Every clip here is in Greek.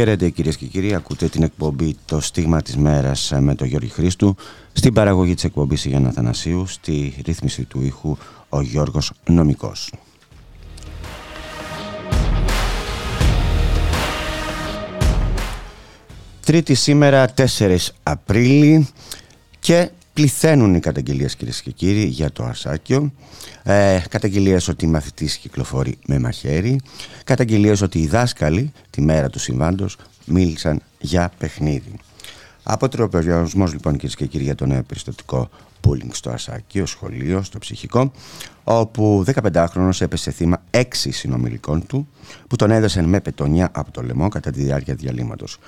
Χαίρετε κυρίες και κύριοι, ακούτε την εκπομπή «Το στίγμα της μέρας» με τον Γιώργη Χρήστου. Στην παραγωγή της εκπομπής Γιάννα Θανασίου, στη ρύθμιση του ήχου ο Γιώργος Νομικός. Τρίτη σήμερα 4 Απρίλη. Και πληθαίνουν οι καταγγελίες κυρίες και κύριοι για το Αρσάκιο. Ε, καταγγελίες ότι η μαθητής κυκλοφορεί με μαχαίρι. Καταγγελίες ότι οι δάσκαλοι τη μέρα του συμβάντος μίλησαν για παιχνίδι. Από τροπεριασμό λοιπόν κυρίες και κύριοι για το νέο περιστατικό πούλινγκ στο Αρσάκιο, σχολείο, στο ψυχικό, όπου 15χρονος έπεσε θύμα έξι συνομιλικών του που τον έδωσαν με πετονιά από το λαιμό κατά τη διάρκεια διαλύματος.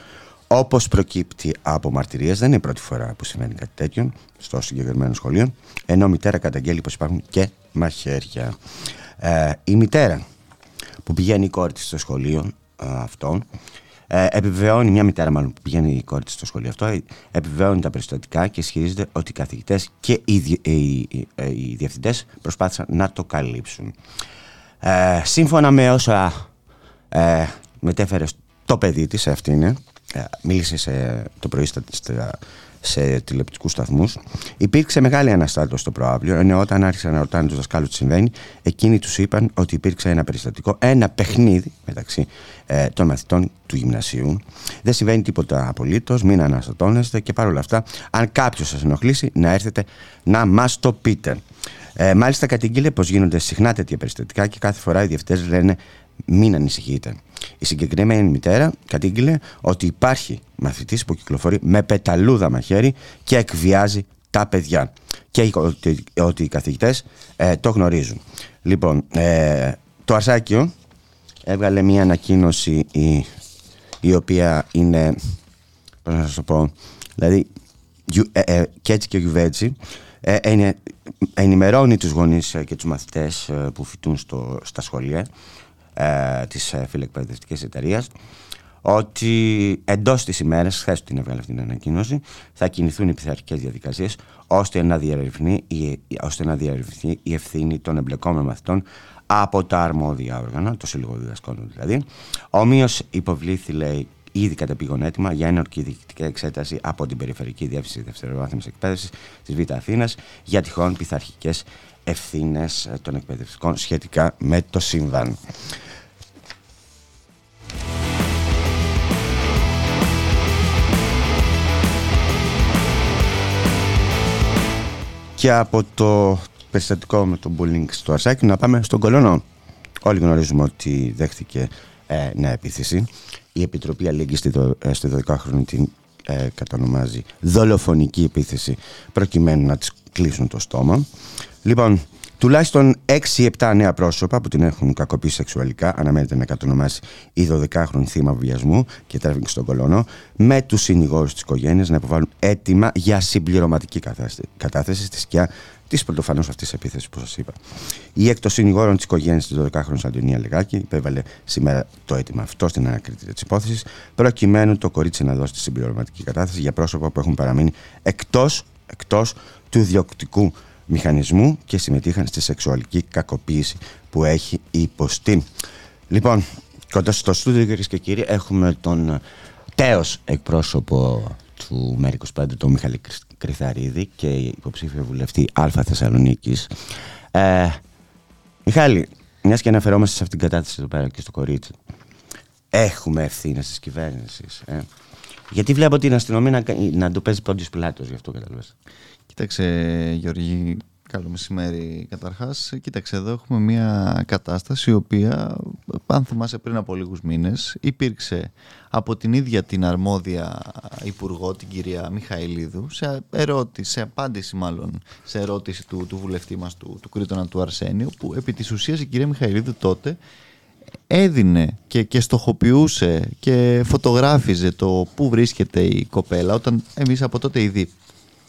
Όπως προκύπτει από μαρτυρίες, δεν είναι η πρώτη φορά που συμβαίνει κάτι τέτοιο στο συγκεκριμένο σχολείο, ενώ μητέρα καταγγέλει πως υπάρχουν και μαχαίρια. Ε, η μητέρα που πηγαίνει η κόρη της στο σχολείο ε, αυτό, ε, επιβεβαιώνει, μια μητέρα μάλλον που πηγαίνει η κόρη της στο σχολείο αυτό, ε, επιβεβαιώνει τα περιστατικά και ισχυρίζεται ότι οι καθηγητές και οι, οι, οι, οι διευθυντές προσπάθησαν να το καλύψουν. Ε, σύμφωνα με όσα ε, μετέφερε το παιδί της, αυτή είναι, ε, μίλησε σε, το πρωί στα, σε τηλεοπτικούς σταθμούς. Υπήρξε μεγάλη αναστάτωση στο προάβλιο, ενώ όταν άρχισαν να ρωτάνε τους δασκάλους τι συμβαίνει, εκείνοι τους είπαν ότι υπήρξε ένα περιστατικό, ένα παιχνίδι μεταξύ ε, των μαθητών του γυμνασίου. Δεν συμβαίνει τίποτα απολύτως, μην αναστατώνεστε και παρόλα αυτά, αν κάποιος σας ενοχλήσει, να έρθετε να μας το πείτε. Ε, μάλιστα, κατηγγείλε πως γίνονται συχνά τέτοια περιστατικά και κάθε φορά οι διευθυντές λένε μην ανησυχείτε. Η συγκεκριμένη μητέρα κατήγγειλε ότι υπάρχει μαθητής που κυκλοφορεί με πεταλούδα μαχαίρι και εκβιάζει τα παιδιά και ότι, ότι οι καθηγητές ε, το γνωρίζουν. Λοιπόν, ε, το Αρσάκιο έβγαλε μια ανακοίνωση η, η οποία είναι, πώς να σας το πω, δηλαδή ε, και έτσι και γιουβέτσι, ενημερώνει τους γονείς και τους μαθητές που φοιτούν στο, στα σχολεία ε, της ε, φιλεκπαιδευτικής εταιρείας ότι εντός της ημέρας, χθες την έβγαλε αυτή την ανακοίνωση, θα κινηθούν οι πειθαρχικές διαδικασίες ώστε να διαρευνηθεί ώστε να διαρευνηθεί η ευθύνη των εμπλεκόμενων μαθητών από τα αρμόδια όργανα, το Σύλλογο Διδασκόντων δηλαδή. Ομοίως υποβλήθη, λέει, ήδη κατεπήγον έτοιμα για ένορκη διοικητική εξέταση από την Περιφερική Διεύθυνση Δευτεροβάθμιση Εκπαίδευσης της Β' Αθήνας για τυχόν πειθαρχικές ευθύνες των εκπαιδευτικών σχετικά με το σύμβαν. Και από το περιστατικό με τον bullying στο Αρσάκι να πάμε στον Κολονό. Όλοι γνωρίζουμε ότι δέχτηκε ε, νέα επίθεση. Η Επιτροπή Αλληλεγγύη στη 12χρονη την ε, κατονομάζει δολοφονική επίθεση προκειμένου να της κλείσουν το στόμα. Λοιπόν, τουλάχιστον 6-7 νέα πρόσωπα που την έχουν κακοποιήσει σεξουαλικά αναμένεται να κατονομάσει η 12χρονη θύμα βιασμού και τρέφει στον κολόνο με τους συνηγόρους της οικογένειας να υποβάλουν έτοιμα για συμπληρωματική κατάθεση στη σκιά της πρωτοφανώς αυτής επίθεσης που σας είπα. Η εκ των συνηγόρων της οικογένειας της 12χρονη Αντωνία Λεγάκη υπέβαλε σήμερα το αίτημα αυτό στην ανακρίτη της υπόθεσης, προκειμένου το κορίτσι να δώσει τη συμπληρωματική κατάθεση για πρόσωπα που έχουν παραμείνει εκτό εκτός του ιδιοκτικού μηχανισμού και συμμετείχαν στη σεξουαλική κακοποίηση που έχει υποστεί. Λοιπόν, κοντά στο στούντιο κυρίες και κύριοι έχουμε τον τέος εκπρόσωπο του ΜΕΡΙ25, τον Μιχαλή Κρυθαρίδη και υποψήφιο βουλευτή Α Θεσσαλονίκης. Ε, Μιχάλη, μιας και αναφερόμαστε σε αυτήν την κατάθεση εδώ πέρα και στο κορίτσι, έχουμε ευθύνες της κυβέρνησης. Ε; Γιατί βλέπω την αστυνομία να, να το παίζει πόντιο πιλάτο γι' αυτό καταλαβαίνετε. Κοίταξε Γιώργη, καλό μεσημέρι καταρχάς. Κοίταξε εδώ έχουμε μια κατάσταση η οποία αν θυμάσαι πριν από λίγους μήνες υπήρξε από την ίδια την αρμόδια υπουργό την κυρία Μιχαηλίδου σε ερώτηση, σε απάντηση μάλλον σε ερώτηση του, του βουλευτή μας του, του Κρήτονα του Αρσένιου που επί της ουσίας η κυρία Μιχαηλίδου τότε έδινε και, και στοχοποιούσε και φωτογράφιζε το πού βρίσκεται η κοπέλα όταν εμείς από τότε ήδη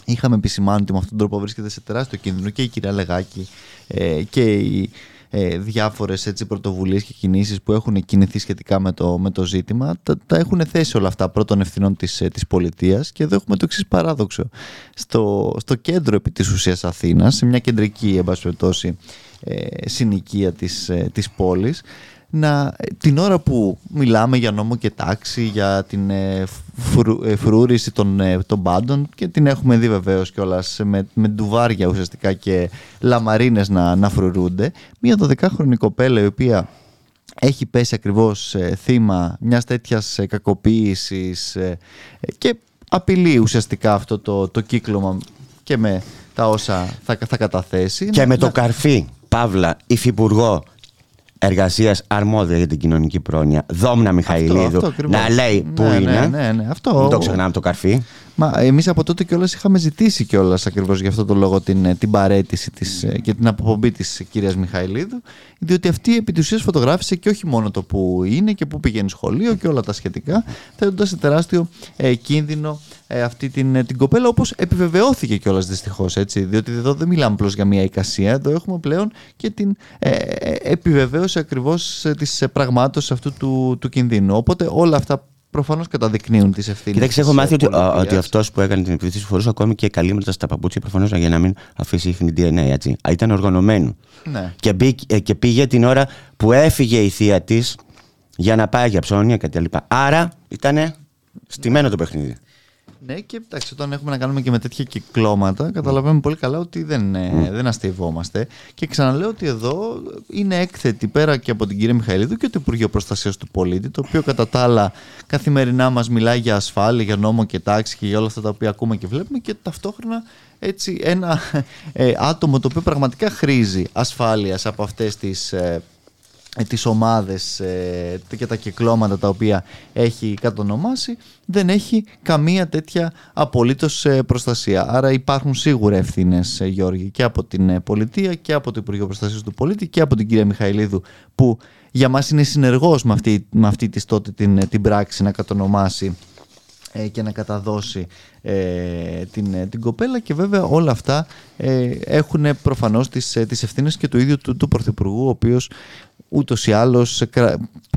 είχαμε επισημάνει ότι με αυτόν τον τρόπο βρίσκεται σε τεράστιο κίνδυνο και η κυρία Λεγάκη ε, και οι ε, διάφορες έτσι, πρωτοβουλίες και κινήσεις που έχουν κινηθεί σχετικά με το, με το ζήτημα τα, τα έχουν θέσει όλα αυτά πρώτων ευθυνών της, ε, της πολιτείας και εδώ έχουμε το εξής παράδοξο. Στο, στο κέντρο επί της ουσίας Αθήνας σε μια κεντρική εμπασπετώση ε, συνοικία της, ε, της πόλης να, την ώρα που μιλάμε για νόμο και τάξη, για την ε, ε φρούριση των, ε, των πάντων και την έχουμε δει βεβαίως κιόλας με, με ντουβάρια ουσιαστικά και λαμαρίνες να, να φρουρούνται, μια 12χρονη κοπέλα η οποία έχει πέσει ακριβώς ε, θύμα μιας τέτοιας κακοποίησης και απειλεί ουσιαστικά αυτό το, το κύκλωμα και με τα όσα θα, θα καταθέσει. Και με το καρφί, Παύλα, υφυπουργό εργασίας αρμόδια για την κοινωνική πρόνοια, Δόμνα Μιχαηλίδου, να λέει πού ναι, είναι. Ναι, ναι, ναι, αυτό. Μην το ξεχνάμε το καρφί. Μα εμείς από τότε κιόλας είχαμε ζητήσει κιόλας ακριβώς γι' αυτό το λόγο την, την παρέτηση της, και την αποπομπή της κυρίας Μιχαηλίδου, διότι αυτή επί της ουσίας φωτογράφησε και όχι μόνο το που είναι και που πηγαίνει σχολείο και όλα τα σχετικά, θέτοντας σε τεράστιο ε, κίνδυνο ε, αυτή την, ε, την κοπέλα, όπως επιβεβαιώθηκε κιόλας δυστυχώς. Διότι εδώ δεν μιλάμε απλώς για μια εικασία, εδώ έχουμε πλέον και την ε, ε επιβεβαίωση ακριβώς της πραγμάτωσης αυτού του, του κινδύνου. Οπότε όλα αυτά προφανώς καταδεικνύουν τις ευθύνες. Κοιτάξτε, έχω μάθει ότι, ότι αυτός που έκανε την επίθεση φορούσε ακόμη και καλύματα στα παπούτσια προφανώς για να μην αφήσει ίχνη DNA. Έτσι. Ήταν οργανωμένο. Ναι. Και, και πήγε την ώρα που έφυγε η θεία της για να πάει για ψώνια κτλ. Άρα ήταν στημένο το παιχνίδι. Ναι, και εντάξει, όταν έχουμε να κάνουμε και με τέτοια κυκλώματα, καταλαβαίνουμε πολύ καλά ότι δεν, mm. δεν αστευόμαστε. Και ξαναλέω ότι εδώ είναι έκθετη πέρα και από την κυρία Μιχαηλίδου και το Υπουργείο Προστασίας του Πολίτη, το οποίο κατά τα άλλα καθημερινά μας μιλάει για ασφάλεια, για νόμο και τάξη και για όλα αυτά τα οποία ακούμε και βλέπουμε και ταυτόχρονα έτσι ένα ε, άτομο το οποίο πραγματικά χρήζει ασφάλειας από αυτές τις ε, ε, τις ομάδες ε, και τα κυκλώματα τα οποία έχει κατονομάσει δεν έχει καμία τέτοια απολύτως ε, προστασία. Άρα υπάρχουν σίγουρα ευθύνες, Γιώργη, και από την πολιτεία και από το Υπουργείο Προστασίας του Πολίτη και από την κυρία Μιχαηλίδου που για μας είναι συνεργός με αυτή, με αυτή της τότε την, την πράξη να κατονομάσει και να καταδώσει την, την κοπέλα και βέβαια όλα αυτά έχουν προφανώς τις, τις ευθύνες και του ίδιου του, του Πρωθυπουργού ο οποίος ούτως ή άλλως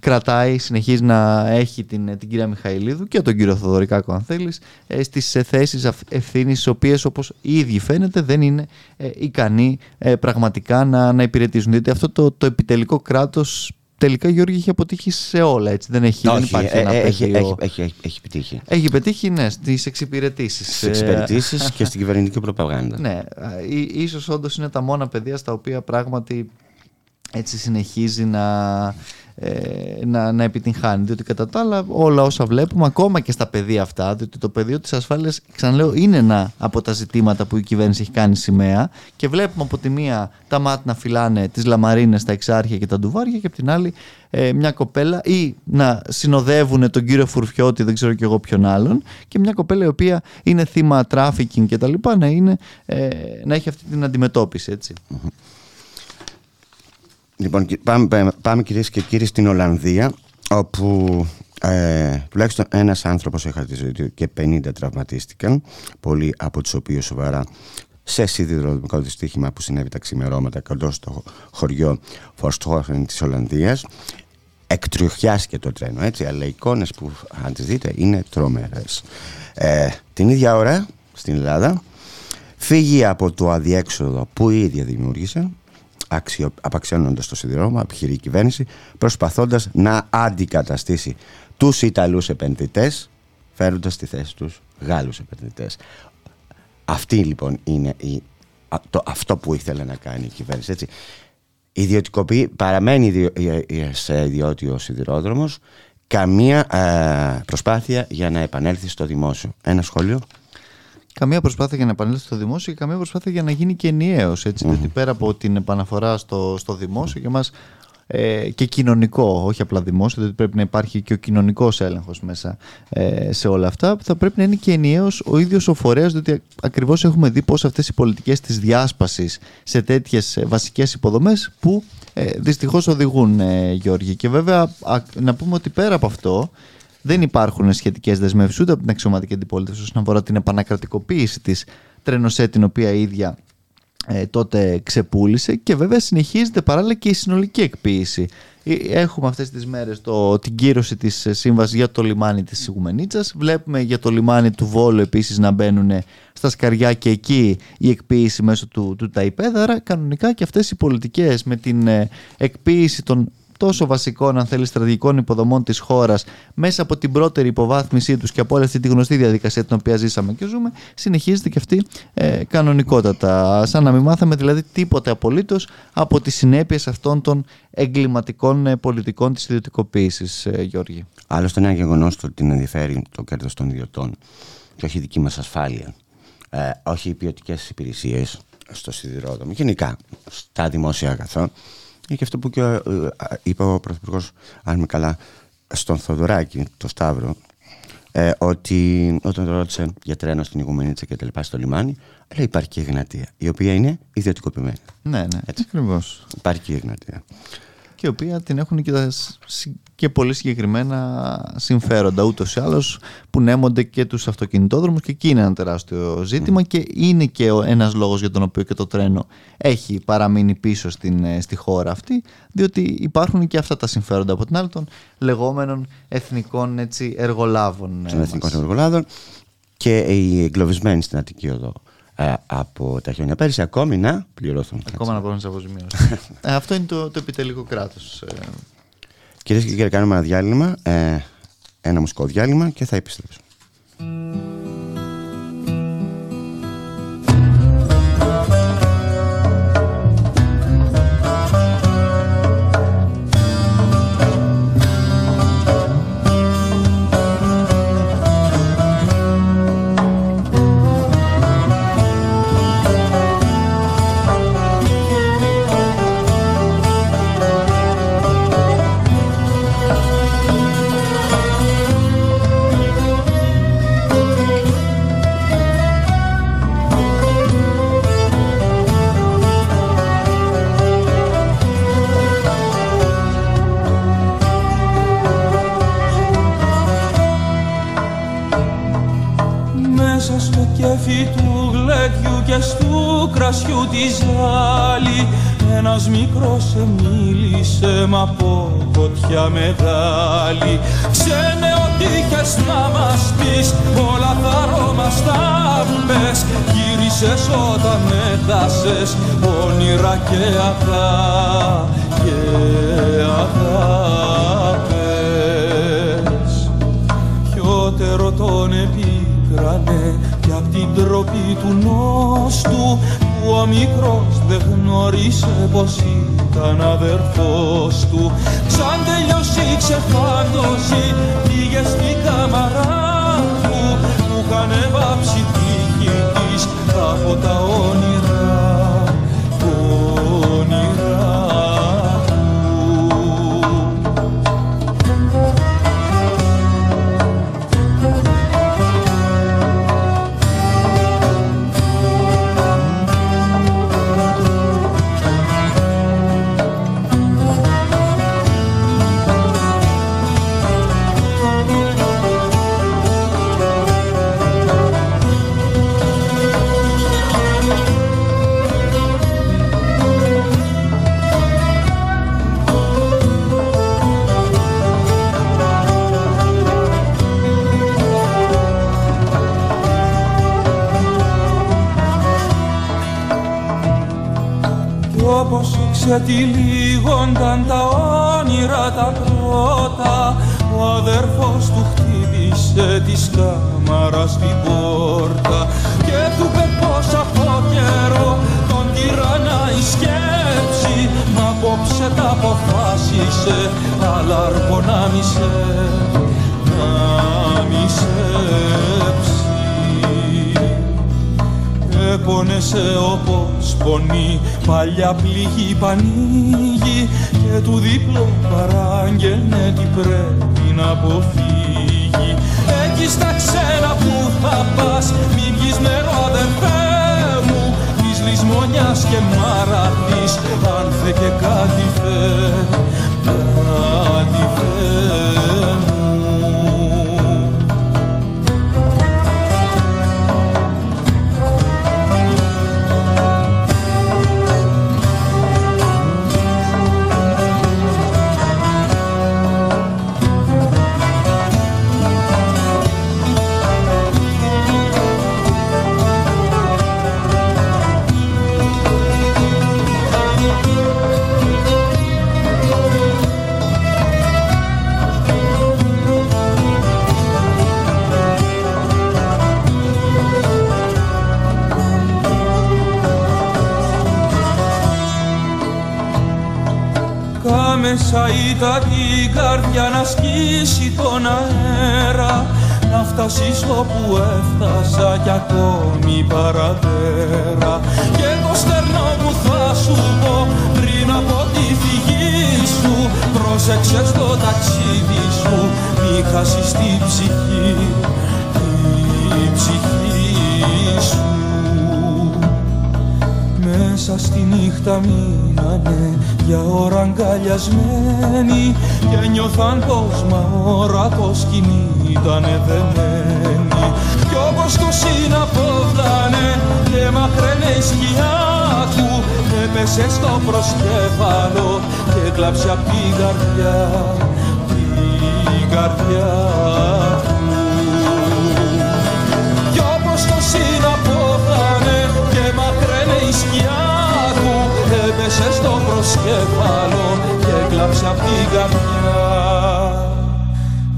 κρατάει, συνεχίζει να έχει την, την κυρία Μιχαηλίδου και τον κύριο Θοδωρικάκο αν θέλεις ε, στις ε, θέσεις ευθύνης οι οποίες όπως ήδη φαίνεται δεν είναι ε, ικανοί πραγματικά να, να υπηρετήσουν. Γιατί αυτό το, το επιτελικό κράτος τελικά Γιώργη έχει αποτύχει σε όλα. Έτσι. Δεν έχει Όχι, υπάρχει ένα έχει, έχει, έχει, έχει, πετύχει. Έχει πετύχει, ναι, στις εξυπηρετήσεις. Στις εξυπηρετήσεις και στην κυβερνητική προπαγάνδα. Ναι, ίσως όντως είναι τα μόνα παιδεία στα οποία πράγματι έτσι συνεχίζει να, ε, να, να επιτυγχάνει. Διότι κατά τα άλλα όλα όσα βλέπουμε, ακόμα και στα πεδία αυτά, διότι το πεδίο της ασφάλειας, ξαναλέω, είναι ένα από τα ζητήματα που η κυβέρνηση έχει κάνει σημαία και βλέπουμε από τη μία τα ΜΑΤ να φυλάνε τις λαμαρίνες, τα εξάρχεια και τα ντουβάρια και από την άλλη ε, μια κοπέλα ή να συνοδεύουν τον κύριο Φουρθιώτη, δεν ξέρω κι εγώ ποιον άλλον και μια κοπέλα η οποία είναι θύμα τράφικινγκ και τα λοιπά να, είναι, ε, να έχει αυτή την αντιμετώπιση έτσι. Λοιπόν, πάμε, πάμε κυρίες και κύριοι στην Ολλανδία, όπου ε, τουλάχιστον ένας άνθρωπος έχασε τη ζωή του και 50 τραυματίστηκαν, πολλοί από τους οποίους σοβαρά σε σιδηροδρομικό δυστύχημα που συνέβη τα ξημερώματα κοντά στο χωριό Φορστχόφεν της Ολλανδίας. Εκτριοχιάστηκε το τρένο, έτσι, αλλά οι εικόνες που αν τις δείτε είναι τρομερές. Ε, την ίδια ώρα στην Ελλάδα φύγει από το αδιέξοδο που η ίδια δημιούργησε αξιο, απαξιώνοντας το σιδηρόδρομο, επιχειρεί η κυβέρνηση, προσπαθώντας να αντικαταστήσει τους Ιταλούς επενδυτές, φέροντας στη θέση τους Γάλλους επενδυτές. Αυτή λοιπόν είναι η, το, αυτό που ήθελε να κάνει η κυβέρνηση. Έτσι. Ιδιωτικοποιεί, παραμένει σε ιδιώτη ο σιδηρόδρομος, καμία ε, προσπάθεια για να επανέλθει στο δημόσιο. Ένα σχόλιο καμία προσπάθεια για να επανέλθει στο δημόσιο και καμία προσπάθεια για να γίνει και ενιαίος. Διότι πέρα από την επαναφορά στο, στο δημόσιο για μας ε, και κοινωνικό, όχι απλά δημόσιο, διότι πρέπει να υπάρχει και ο κοινωνικός έλεγχος μέσα ε, σε όλα αυτά, θα πρέπει να είναι και ενιαίος ο ίδιος ο φορέας, διότι ακριβώς έχουμε δει πώς αυτές οι πολιτικές της διάσπασης σε τέτοιες βασικές υποδομές που ε, δυστυχώς οδηγούν, ε, Γιώργη. Και βέβαια, να πούμε ότι πέρα από αυτό, δεν υπάρχουν σχετικές δεσμεύσεις ούτε από την αξιωματική αντιπολίτευση όσον αφορά την επανακρατικοποίηση της τρένοσέ την οποία η ίδια ε, τότε ξεπούλησε και βέβαια συνεχίζεται παράλληλα και η συνολική εκποίηση. Ε, έχουμε αυτές τις μέρες το, την κύρωση της σύμβασης για το λιμάνι της Σιγουμενίτσας. Βλέπουμε για το λιμάνι του Βόλου επίσης να μπαίνουν στα σκαριά και εκεί η εκποίηση μέσω του, του ΤΑΙΠΕΔ. κανονικά και αυτές οι πολιτικές με την εκποίηση των τόσο βασικών, αν θέλεις, στρατηγικών υποδομών της χώρας μέσα από την πρώτερη υποβάθμισή τους και από όλη αυτή τη γνωστή διαδικασία την οποία ζήσαμε και ζούμε, συνεχίζεται και αυτή ε, κανονικότατα. Σαν να μην μάθαμε δηλαδή τίποτε απολύτως από τις συνέπειες αυτών των εγκληματικών ε, πολιτικών της ιδιωτικοποίησης, ε, Γιώργη. Άλλωστε, είναι ένα γεγονός το ότι την ενδιαφέρει το κέρδος των ιδιωτών και όχι η δική μας ασφάλεια. Ε, όχι οι ποιοτικές υπηρεσίες στο σιδηρόδρομο, γενικά στα δημόσια αγαθά και αυτό που και, ε, είπε ο Πρωθυπουργός, αν είμαι καλά, στον Θοδωράκη, το Σταύρο, ε, ότι όταν ρώτησε για τρένο στην Ιγουμενίτσα και τα λοιπά στο λιμάνι, λέει υπάρχει και η Εγνατία, η οποία είναι ιδιωτικοποιημένη. Ναι, ναι, έτσι ακριβώς. Υπάρχει και η Εγνατία και η οποία την έχουν και, τα, και πολύ συγκεκριμένα συμφέροντα ούτως ή άλλως που νέμονται και τους αυτοκινητόδρομους και εκεί είναι ένα τεράστιο ζήτημα και είναι και ένας λόγος για τον οποίο και το τρένο έχει παραμείνει πίσω στην, ε, στη χώρα αυτή διότι υπάρχουν και αυτά τα συμφέροντα από την άλλη των λεγόμενων εθνικών έτσι, εργολάβων. Ε, των εθνικών εργολάβων και οι εγκλωβισμένοι στην Αττική Οδό ε, από τα χρόνια πέρυσι ακόμη να πληρωθούν. Ακόμα να μπορούν να αποζημίωση. ε, αυτό είναι το, το επιτελικό κράτος. Ε. Κυρίες και κύριοι, κάνουμε ένα διάλειμμα, ε, ένα μουσικό διάλειμμα και θα επιστρέψουμε. Κρασιού τη ζάλη ένας μικρός σε μίλησε μα από φωτιά μεγάλη. Ξένε ότι είχες να μας πεις όλα τα αρώμα στα πες. Γύρισες όταν έχασες όνειρα και αγάπη και αγάπες. Χιότερο τον επίκρανε κι απ' την τροπή του νόστου που ο μικρός δεν γνώρισε πως ήταν αδερφός του. Σαν τελειώσει η ξεφάντωση πήγε στην καμαρά του που είχαν βάψει τύχη της από τα όνειρα ξετυλίγονταν τα όνειρα τα πρώτα. Ο αδερφός του χτύπησε της κάμαρας στην πόρτα και του είπε πως από καιρό τον τυραννά η σκέψη μα απόψε τα αποφάσισε αλλά αρπονάμισε να μισέψει Επώνεσε όπως πονεί παλιά πληγή πανίγη και του δίπλο παράγγελνε τι πρέπει να αποφύγει. Εκεί στα ξένα που θα πας μην βγεις νερό αδερφέ μου της λησμονιάς και μαραθής αν θε και κάτι θε κάτι θε μέσα ήταν την καρδιά να σκίσει τον αέρα να φτάσεις όπου έφτασα κι ακόμη παραδέρα. Και το στερνό που θα σου πω πριν από τη φυγή σου πρόσεξε στο ταξίδι σου μη χάσεις την ψυχή την ψυχή σου. Μέσα στη νύχτα μείνανε για ώρα αγκαλιασμένοι και νιώθαν πως μα ώρα το σκηνή ήταν δεμένη. Κι όπως το συναπόδανε και μακραίνε η σκιά του έπεσε στο προσκέφαλο και κλάψε απ' την καρδιά την καρδιά στο προσκέφαλο και κλάψε απ' την καρδιά.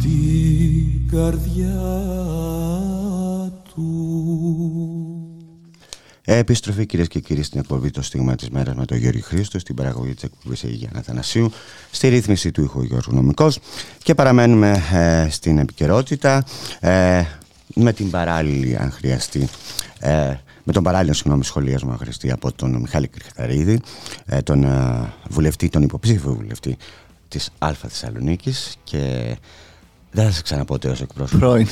Την καρδιά του. Επιστροφή κυρίες και κύριοι στην εκπομπή Το Στίγμα της Μέρας με τον Γιώργο Χρήστο, στην παραγωγή της εκπομπής Αιγυπτιανά Θανασίου, στη ρύθμιση του ήχου Γιώργου Νομικός. Και παραμένουμε ε, στην επικαιρότητα ε, με την παράλληλη, αν χρειαστεί, ε, με τον παράλληλο συγγνώμη σχολιασμό αν χρειαστεί από τον Μιχάλη Κρυχταρίδη, ε, τον ε, βουλευτή, τον υποψήφιο βουλευτή της Α Θεσσαλονίκης και δεν θα σε ξαναπώ ως εκπρόσωπο. Πρώην.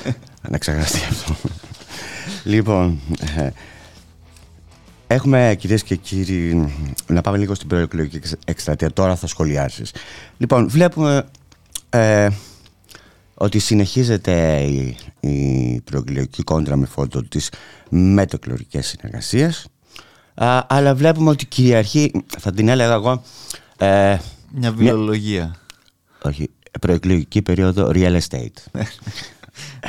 Να ξεχαστεί αυτό. λοιπόν, ε, έχουμε κυρίες και κύριοι, να πάμε λίγο στην προεκλογική εξ- εκστρατεία. Τώρα θα σχολιάσεις. Λοιπόν, βλέπουμε ε, ότι συνεχίζεται η, η προεκλογική κόντρα με φόντο της μετεκλογικές συνεργασίες. Α, αλλά βλέπουμε ότι κυριαρχεί, θα την έλεγα εγώ, ε, Μια βιολογία. όχι, προεκλογική περίοδο real estate.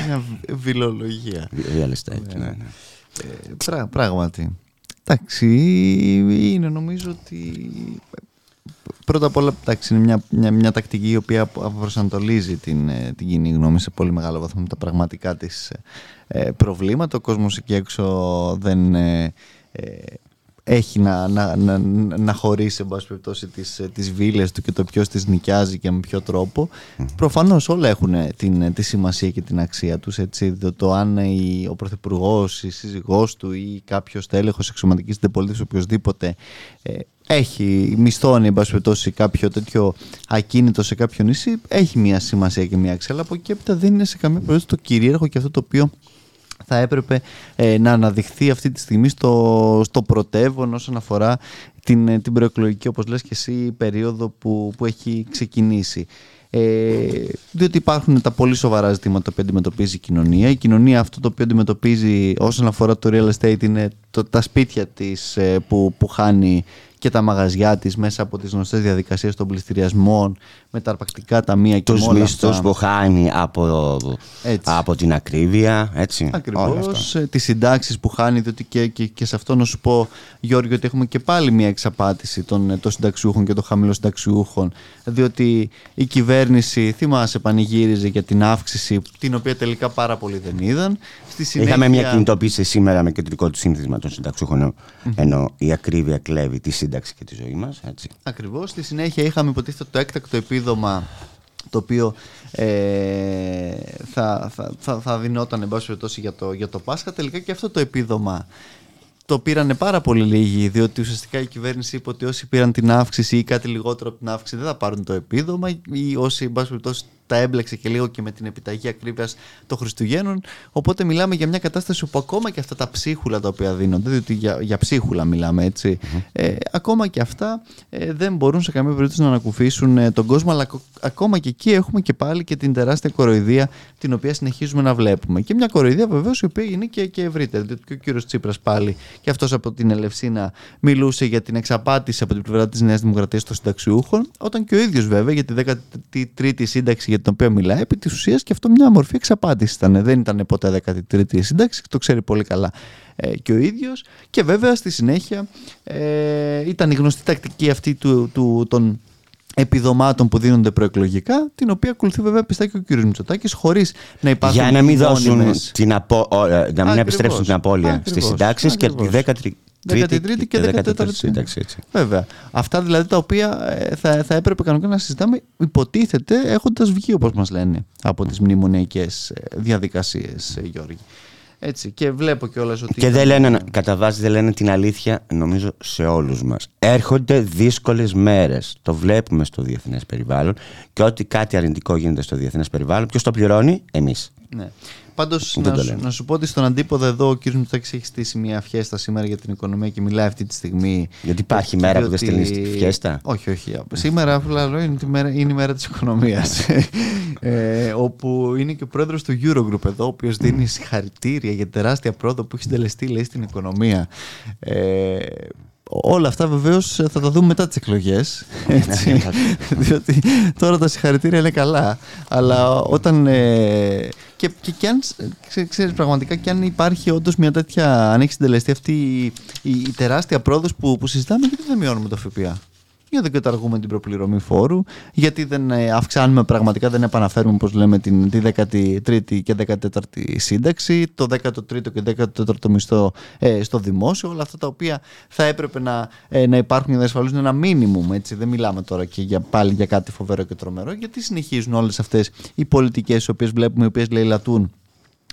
Μια βιλολογία. real estate, ναι, ναι. Ε, πρά- πράγματι. Εντάξει, είναι νομίζω ότι πρώτα απ' όλα εντάξει, είναι μια, μια, μια τακτική η οποία απο- προσανατολίζει την, ε, την κοινή γνώμη σε πολύ μεγάλο βαθμό με τα πραγματικά της ε, προβλήματα. Ο κόσμος εκεί έξω δεν ε, ε, έχει να, να, να, να χωρίσει εν πάση περιπτώσει τις, ε, τις βίλες του και το ποιος τις νοικιάζει και με ποιο τρόπο. Προφανώς όλα έχουν ε, την, ε, τη σημασία και την αξία τους. Έτσι, το, το αν η, ο Πρωθυπουργός, η σύζυγός του ή κάποιος τέλεχος εξωματικής αντιπολίτευσης οποιοδήποτε ε, έχει μισθώνει εν πάση περιπτώσει κάποιο τέτοιο ακίνητο σε κάποιο νησί έχει μια σημασία και μια αξία αλλά από εκεί έπειτα δεν είναι σε καμία περίπτωση το κυρίαρχο και αυτό το οποίο θα έπρεπε ε, να αναδειχθεί αυτή τη στιγμή στο, στο πρωτεύον όσον αφορά την, ε, την προεκλογική, όπως λες και εσύ, περίοδο που, που έχει ξεκινήσει. Ε, διότι υπάρχουν τα πολύ σοβαρά ζητήματα που αντιμετωπίζει η κοινωνία. Η κοινωνία αυτό το οποίο αντιμετωπίζει όσον αφορά το real estate είναι το, τα σπίτια της ε, που, που χάνει και τα μαγαζιά της μέσα από τις γνωστές διαδικασίες των πληστηριασμών με τα αρπακτικά ταμεία και τους με όλα μισθούς αυτά. που χάνει από, Έτσι. από την ακρίβεια, έτσι. όλα αυτά. Ακριβώς, ε, τις συντάξεις που χάνει, διότι και, και, και σε αυτό να σου πω, Γιώργο, ότι έχουμε και πάλι μια εξαπάτηση των, ε, των συνταξιούχων και των χαμηλών συνταξιούχων, διότι η κυβέρνηση, θυμάσαι, πανηγύριζε για την αύξηση, την οποία τελικά πάρα πολλοί δεν είδαν. Στη συνέχεια, Είχαμε μια κινητοποίηση σήμερα με κεντρικό του σύνθεσμα των συνταξιούχων, ενώ- ενώ η ακρίβεια κλέβει τη σύνταξη και τη ζωή μας, έτσι. Ακριβώς. Στη συνέχεια είχαμε υποτίθεται το έκτακτο επίδομα το οποίο ε, θα, θα, θα, θα δινόταν εν πάση περιπτώσει για το, για το Πάσχα. Τελικά και αυτό το επίδομα το πήρανε πάρα πολύ λίγοι, διότι ουσιαστικά η κυβέρνηση είπε ότι όσοι πήραν την αύξηση ή κάτι λιγότερο από την αύξηση δεν θα πάρουν το επίδομα ή όσοι εν πάση περιπτώσει τα έμπλεξε και λίγο και με την επιταγή ακρίβειας των Χριστουγέννων. Οπότε μιλάμε για μια κατάσταση όπου ακόμα και αυτά τα ψίχουλα τα οποία δίνονται, διότι για, για ψίχουλα μιλάμε έτσι, ε, ακόμα και αυτά ε, δεν μπορούν σε καμία περίπτωση να ανακουφίσουν ε, τον κόσμο, αλλά ακο- ακόμα και εκεί έχουμε και πάλι και την τεράστια κοροϊδία την οποία συνεχίζουμε να βλέπουμε. Και μια κοροϊδία βεβαίως η οποία είναι και, και ευρύτερη, διότι και ο κύριος Τσίπρας πάλι και αυτός από την Ελευσίνα μιλούσε για την εξαπάτηση από την πλευρά της Νέας Δημοκρατίας των συνταξιούχων, όταν και ο ίδιος βέβαια για τη 13η σύνταξη για την οποία μιλάει, επί της ουσίας και αυτό μια μορφή εξαπάτησης ήταν. Δεν ήταν ποτέ 13η σύνταξη, το ξέρει πολύ καλά ε, και ο ίδιος και βέβαια στη συνέχεια ε, ήταν η γνωστή τακτική αυτή του, του, των επιδομάτων που δίνονται προεκλογικά, την οποία ακολουθεί βέβαια πιστά και ο κ. Μητσοτάκης χωρίς να υπάρχουν Για να μην, δώσουν μόνιμες- την απο... ο, ε, να μην Ακριβώς. επιστρέψουν την απώλεια στις Ακριβώς. συντάξεις και τη Ακριβώς. 13 13η και 14η σύνταξη. Έτσι. Βέβαια. Αυτά δηλαδή τα οποία ε, θα, θα έπρεπε κανονικά να συζητάμε, υποτίθεται έχοντας βγει όπως μας λένε από τις μνημονιακές διαδικασίες, Γιώργη. Έτσι. Και βλέπω κιόλας ότι. Και δεν λένε, κατά βάση δεν λένε την αλήθεια, νομίζω, σε όλους μας. Έρχονται δύσκολες μέρες. Το βλέπουμε στο διεθνές περιβάλλον. Και ό,τι κάτι αρνητικό γίνεται στο διεθνές περιβάλλον, ποιος το πληρώνει, εμείς. Ναι. Πάντως, να, σου, να σου πω ότι στον αντίποδο εδώ ο κ. Μητσάκη έχει στήσει μια φιέστα σήμερα για την οικονομία και μιλάει αυτή τη στιγμή. Γιατί υπάρχει ότι, μέρα που δεν στέλνεις τη φιέστα; Όχι, όχι. Σήμερα, λέω, είναι, μέρα, είναι η μέρα της οικονομίας. ε, όπου είναι και ο πρόεδρος του Eurogroup εδώ, ο οποίος δίνει συγχαρητήρια για τεράστια πρόοδο που έχει συντελεστεί λέει, στην οικονομία. Ε, όλα αυτά βεβαίως θα τα δούμε μετά τις εκλογές. διότι τώρα τα συγχαρητήρια είναι καλά. Αλλά όταν. Ε, και, και, και αν ξέρεις πραγματικά και αν υπάρχει όντως μια τέτοια, αν έχει συντελεστεί αυτή η, η, τεράστια πρόοδος που, που συζητάμε, γιατί δεν μειώνουμε το ΦΠΑ; Γιατί δεν καταργούμε την προπληρωμή φόρου, γιατί δεν ε, αυξάνουμε πραγματικά, δεν επαναφέρουμε, όπως λέμε, την, τη 13η και 14η σύνταξη, το 13ο και 14ο μισθό ε, στο δημόσιο, όλα αυτά τα οποία θα έπρεπε να, ε, να υπάρχουν για να ασφαλίσουν ένα μίνιμουμ, έτσι, δεν μιλάμε τώρα και για, πάλι για κάτι φοβερό και τρομερό, γιατί συνεχίζουν όλες αυτές οι πολιτικές, οι οποίες βλέπουμε, οι οποίες λαιλατούν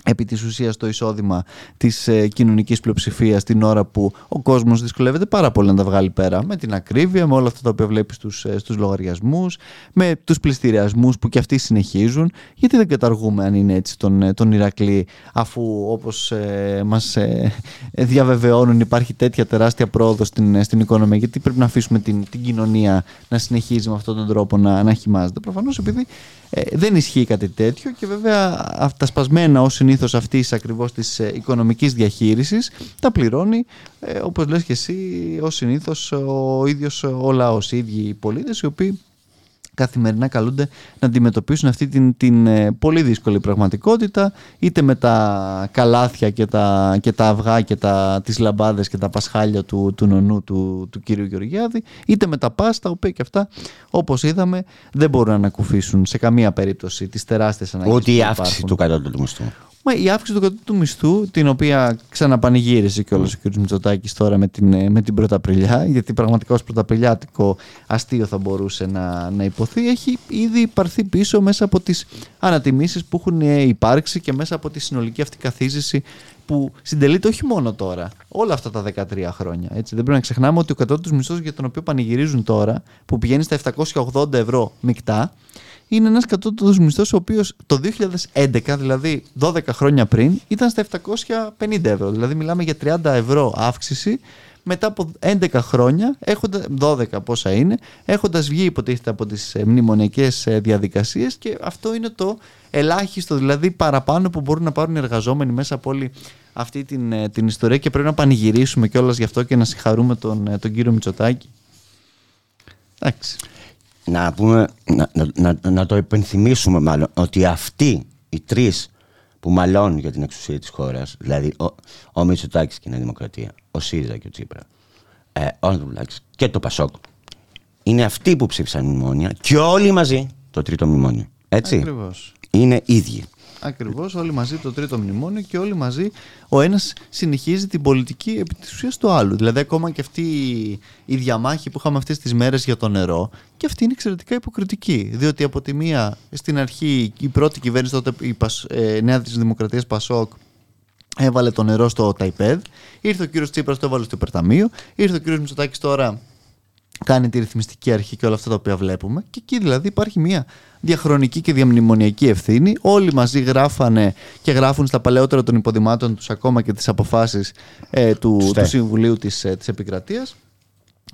επί της ουσίας το εισόδημα της ε, κοινωνικής πλειοψηφίας την ώρα που ο κόσμος δυσκολεύεται πάρα πολύ να τα βγάλει πέρα με την ακρίβεια, με όλα αυτά τα οποία βλέπεις στους, ε, στους λογαριασμούς, με τους πληστηριασμούς που και αυτοί συνεχίζουν. Γιατί δεν καταργούμε αν είναι έτσι τον, ε, τον Ηρακλή αφού όπως ε, μας ε, διαβεβαιώνουν υπάρχει τέτοια τεράστια πρόοδο στην, στην οικονομία γιατί πρέπει να αφήσουμε την, την κοινωνία να συνεχίζει με αυτόν τον τρόπο να, να χυμάζεται. Προφανώς επειδή ε, δεν ισχύει κάτι τέτοιο και βέβαια τα σπασμένα ως συνήθως αυτής ακριβώς της ε, οικονομικής διαχείρισης τα πληρώνει ε, όπως λες και εσύ ως συνήθως ο ίδιος ο λαός, οι ίδιοι οι πολίτες οι οποίοι καθημερινά καλούνται να αντιμετωπίσουν αυτή την, την ε, πολύ δύσκολη πραγματικότητα είτε με τα καλάθια και τα, και τα αυγά και τα, τις λαμπάδες και τα πασχάλια του, του νονού του, του κύριου Γεωργιάδη είτε με τα πάστα οποία και αυτά όπως είδαμε δεν μπορούν να ανακουφίσουν σε καμία περίπτωση τις τεράστιες ανάγκες Ούτε η αύξηση του κατώτατου μισθού. Μα η αύξηση του του μισθού, την οποία ξαναπανηγύρισε και όλο ο κ. Μητσοτάκης τώρα με την, ε, με την Πρωταπριλιά, γιατί πραγματικά ως πρωταπριλιάτικο αστείο θα μπορούσε να, να υποθεί, έχει ήδη πάρθει πίσω μέσα από τις ανατιμήσεις που έχουν ε, υπάρξει και μέσα από τη συνολική αυτή καθίζηση που συντελείται όχι μόνο τώρα, όλα αυτά τα 13 χρόνια. Έτσι. Δεν πρέπει να ξεχνάμε ότι ο κατώτατο μισθός για τον οποίο πανηγυρίζουν τώρα, που πηγαίνει στα 780 ευρώ μεικτά, είναι ένας κατώτατος μισθός ο οποίος το 2011, δηλαδή 12 χρόνια πριν, ήταν στα 750 ευρώ. Δηλαδή μιλάμε για 30 ευρώ αύξηση μετά από 11 χρόνια, έχοντας, 12 πόσα είναι, έχοντας βγει υποτίθεται από τις ε, μνημονιακές ε, διαδικασίες και αυτό είναι το ελάχιστο, δηλαδή παραπάνω που μπορούν να πάρουν οι εργαζόμενοι μέσα από όλη αυτή την, ε, την ιστορία και πρέπει να πανηγυρίσουμε κιόλας γι' αυτό και να συγχαρούμε τον, τον κύριο Μητσοτάκη. Εντάξει να, πούμε, να, να, να, το υπενθυμίσουμε μάλλον ότι αυτοί οι τρεις που μαλώνουν για την εξουσία της χώρας, δηλαδή ο, ο Μητσοτάκης και η Νέα Δημοκρατία, ο ΣΥΡΙΖΑ και ο Τσίπρα, ε, ο και το Πασόκ, είναι αυτοί που ψήφισαν μνημόνια και όλοι μαζί το τρίτο μνημόνιο. Έτσι. Ακριβώς. Είναι ίδιοι. Ακριβώς, όλοι μαζί το τρίτο μνημόνιο και όλοι μαζί ο ένας συνεχίζει την πολιτική επί της ουσίας του άλλου. Δηλαδή ακόμα και αυτή η διαμάχη που είχαμε αυτές τις μέρες για το νερό και αυτή είναι εξαιρετικά υποκριτική. Διότι από τη μία στην αρχή η πρώτη κυβέρνηση τότε η Πασ, ε, Νέα της Δημοκρατίας Πασόκ έβαλε το νερό στο ΤΑΙΠΕΔ, ήρθε ο κύριος Τσίπρας το έβαλε στο υπερταμείο, ήρθε ο κύριος Μητσοτάκης τώρα κάνει τη ρυθμιστική αρχή και όλα αυτά τα οποία βλέπουμε. Και εκεί δηλαδή υπάρχει μια διαχρονική και διαμνημονιακή ευθύνη. Όλοι μαζί γράφανε και γράφουν στα παλαιότερα των υποδημάτων τους ακόμα και τις αποφάσεις ε, του, του Συμβουλίου της, ε, της Επικρατείας.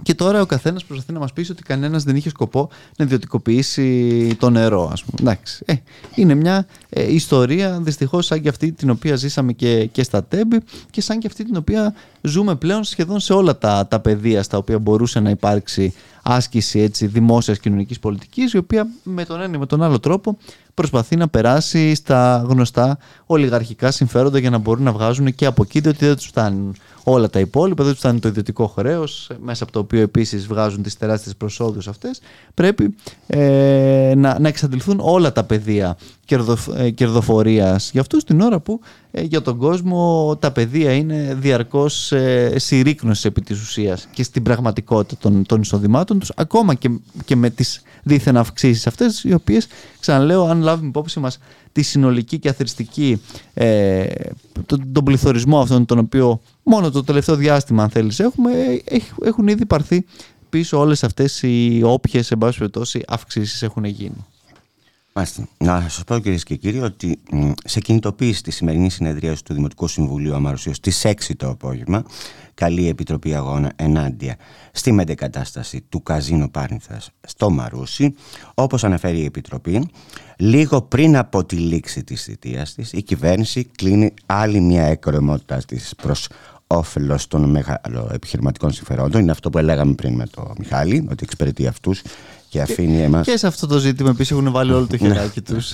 Και τώρα ο καθένας προσπαθεί να μας πει ότι κανένας δεν είχε σκοπό να ιδιωτικοποιήσει το νερό, ας πούμε. Εντάξει. Ε, είναι μια ε, ιστορία δυστυχώς σαν και αυτή την οποία ζήσαμε και, και στα Τέμπη και σαν και αυτή την οποία ζούμε πλέον σχεδόν σε όλα τα, τα πεδία στα οποία μπορούσε να υπάρξει άσκηση έτσι, δημόσιας κοινωνικής πολιτικής η οποία με τον ένα ή με τον άλλο τρόπο προσπαθεί να περάσει στα γνωστά ολιγαρχικά συμφέροντα για να μπορούν να βγάζουν και από εκεί διότι δεν τους φτάνουν όλα τα υπόλοιπα, δεν του φτάνει το ιδιωτικό χρέος, μέσα από το οποίο επίσης βγάζουν τις τεράστιες προσόδους αυτές. Πρέπει ε, να, να εξαντληθούν όλα τα πεδία κερδο, ε, κερδοφορίας για αυτούς την ώρα που ε, για τον κόσμο τα παιδεία είναι διαρκώς ε, συρρήκνωση επί της ουσίας και στην πραγματικότητα των, των εισοδημάτων τους ακόμα και, και με τις δίθεν αυξήσεις αυτές οι οποίες ξαναλέω αν λάβουμε υπόψη μας τη συνολική και αθρηστική ε, τον, τον πληθωρισμό αυτόν τον οποίο μόνο το τελευταίο διάστημα αν θέλεις έχουμε έχουν ήδη πάρθει πίσω όλες αυτές οι όποιες εν πάση περιπτώσει αυξήσεις έχουν γίνει. Μάλιστα. Να σας πω κυρίες και κύριοι ότι σε κινητοποίηση τη σημερινή συνεδρία του Δημοτικού Συμβουλίου Αμαρουσίου στι 6 το απόγευμα, καλή Επιτροπή Αγώνα ενάντια στη μετεκατάσταση του Καζίνο Πάρνηθας στο Μαρούσι. Όπως αναφέρει η Επιτροπή, λίγο πριν από τη λήξη της θητείας της, η κυβέρνηση κλείνει άλλη μια εκκρεμότητα της προς όφελος των μεγάλων επιχειρηματικών συμφερόντων. Είναι αυτό που λέγαμε πριν με τον Μιχάλη, ότι εξυπηρετεί αυτούς και αφήνει εμάς. Και σε αυτό το ζήτημα επίσης έχουν βάλει όλο το ναι. χεράκι τους.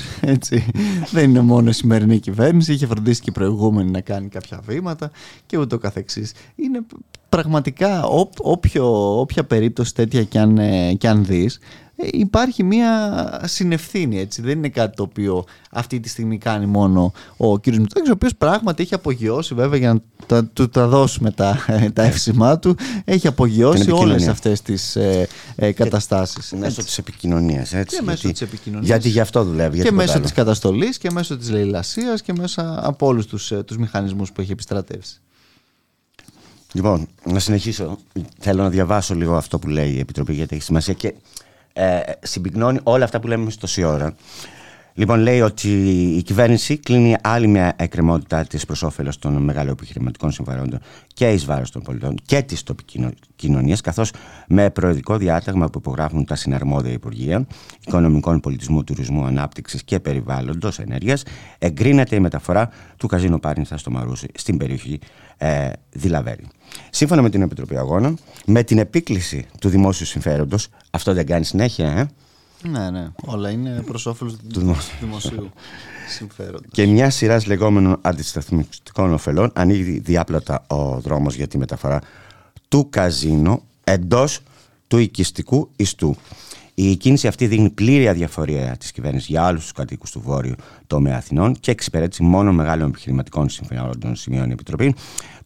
Δεν είναι μόνο η σημερινή κυβέρνηση, είχε φροντίσει και η προηγούμενη να κάνει κάποια βήματα και ούτω καθεξής. Είναι πραγματικά όποιο, όποια περίπτωση τέτοια κι αν, ε, κι αν δεις ε, υπάρχει μια συνευθύνη έτσι. Δεν είναι κάτι το οποίο αυτή τη στιγμή κάνει μόνο ο κύριος Μητσοτάκης ο οποίος πράγματι έχει απογειώσει βέβαια για να τα, του τα δώσουμε τα, τα εύσημά του έχει απογειώσει όλες αυτές τις ε, ε, καταστάσεις. Μέσω της επικοινωνίας έτσι. Και μέσω της επικοινωνίας. Γιατί γι' αυτό δουλεύει. Και μέσω της καταστολής και μέσω της λαϊλασίας και μέσα από όλους τους, ε, τους μηχανισμούς που έχει επιστρατεύσει. Λοιπόν, να συνεχίσω. Θέλω να διαβάσω λίγο αυτό που λέει η Επιτροπή γιατί έχει σημασία και ε, συμπυκνώνει όλα αυτά που λέμε τόση ώρα. Λοιπόν, λέει ότι η κυβέρνηση κλείνει άλλη μια εκκρεμότητά της προς όφελος των μεγάλων επιχειρηματικών συμφερόντων και εις βάρος των πολιτών και της τοπική κοινωνία, καθώς με προεδρικό διάταγμα που υπογράφουν τα συναρμόδια Υπουργεία Οικονομικών, Πολιτισμού, Τουρισμού, Ανάπτυξης και Περιβάλλοντος Ενέργειας, εγκρίνεται η μεταφορά του καζίνο Πάρνηθα στο Μαρούσι στην περιοχή ε, Δηλαβέρη. Σύμφωνα με την Επιτροπή Αγώνων, με την επίκληση του δημόσιου συμφέροντος, αυτό δεν κάνει συνέχεια, ε; Ναι, ναι. Όλα είναι προς όφελος του δημοσίου συμφέροντος. Και μια σειρά λεγόμενων αντισταθμιστικών ωφελών ανοίγει διάπλατα ο δρόμος για τη μεταφορά του καζίνο εντός του οικιστικού ιστού. Η κίνηση αυτή δείχνει πλήρη αδιαφορία της κυβέρνησης για άλλους τους κατοίκους του Βόρειου τομέα Αθηνών και εξυπηρέτηση μόνο μεγάλων επιχειρηματικών συμφερόντων, σημειώνει η Επιτροπή.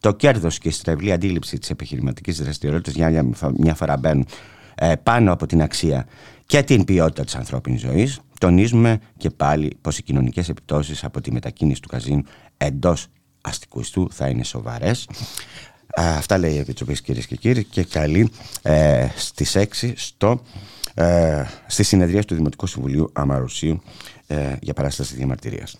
Το κέρδος και η στρεβλή αντίληψη της επιχειρηματικής δραστηριότητας για μια φορά μπαίνουν ε, πάνω από την αξία και την ποιότητα της ανθρώπινης ζωής, τονίζουμε και πάλι πως οι κοινωνικές επιπτώσεις από τη μετακίνηση του καζίνου εντός αστικού ιστού θα είναι σοβαρές. Αυτά λέει η Επιτροπή κυρίες και κύριοι και καλεί ε, στις 6 στο, ε, στη συνεδρία του Δημοτικού Συμβουλίου Αμαρουσίου ε, για παράσταση διαμαρτυρίας.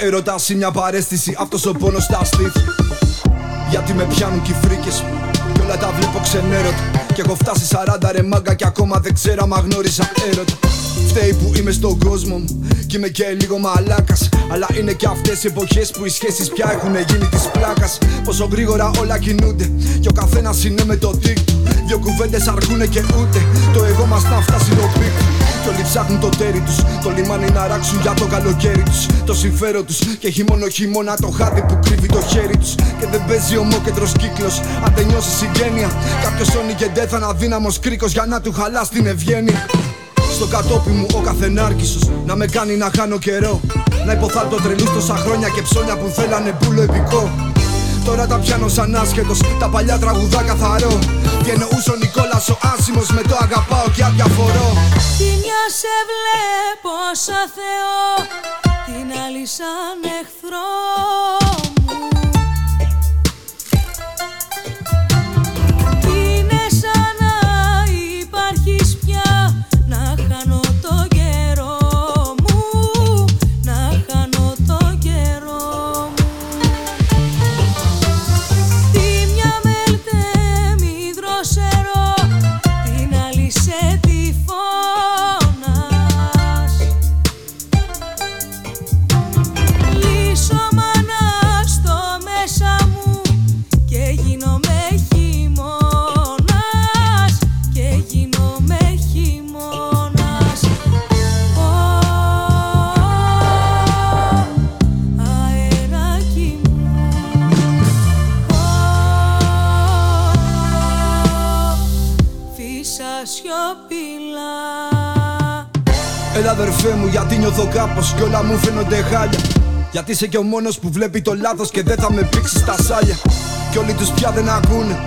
Έρωτας μια παρέστηση Αυτός ο πόνος στα στήθη. Γιατί με πιάνουν και οι φρίκες Κι όλα τα βλέπω ξενέρωτα. Κι έχω φτάσει 40 ρε μάγκα Κι ακόμα δεν ξέρω μα γνώρισα έρωτα. Φταίει που είμαι στον κόσμο μου Κι είμαι και λίγο μαλάκας. Αλλά είναι και αυτές οι εποχές που οι σχέσεις πια έχουν γίνει της πλάκας. Πόσο γρήγορα όλα κινούνται Κι ο καθένας είναι με το δίκτυο. Δύο κουβέντες αρκούνε και ούτε Το εγώ μας να φτάσει το πίκτο Κι όλοι ψάχνουν το τέρι τους. Το λιμάνι να ράξουν για το καλοκαίρι τους. Το συμφέρον τους. Και έχει μόνο χειμώνα το χάδι που κρύβει το χέρι τους. Και δεν παίζει ομόκεντρος κύκλος. Αν τελειώσει συγγένεια. Κάποιος όνει και ντε θα είναι αδύναμο κρίκος για να του χαλάς την ευγένεια. Στο κατόπι μου ο καθενάρκησος Να με κάνει να χάνω καιρό Να υποθάλτω τρελούς τόσα χρόνια και ψώνια που θέλανε πουλο επικό Τώρα τα πιάνω σαν άσχετος Τα παλιά τραγουδά καθαρό Και εννοούσε ο Νικόλας ο άσημος Με το αγαπάω και αδιαφορώ. Τη μια σε βλέπω σαν Θεό Την άλλη σαν εχθρό μου αδερφέ μου γιατί νιώθω κάπως κι όλα μου φαίνονται χάλια Γιατί είσαι και ο μόνος που βλέπει το λάθος και δεν θα με πήξει στα σάλια Κι όλοι τους πια δεν ακούνε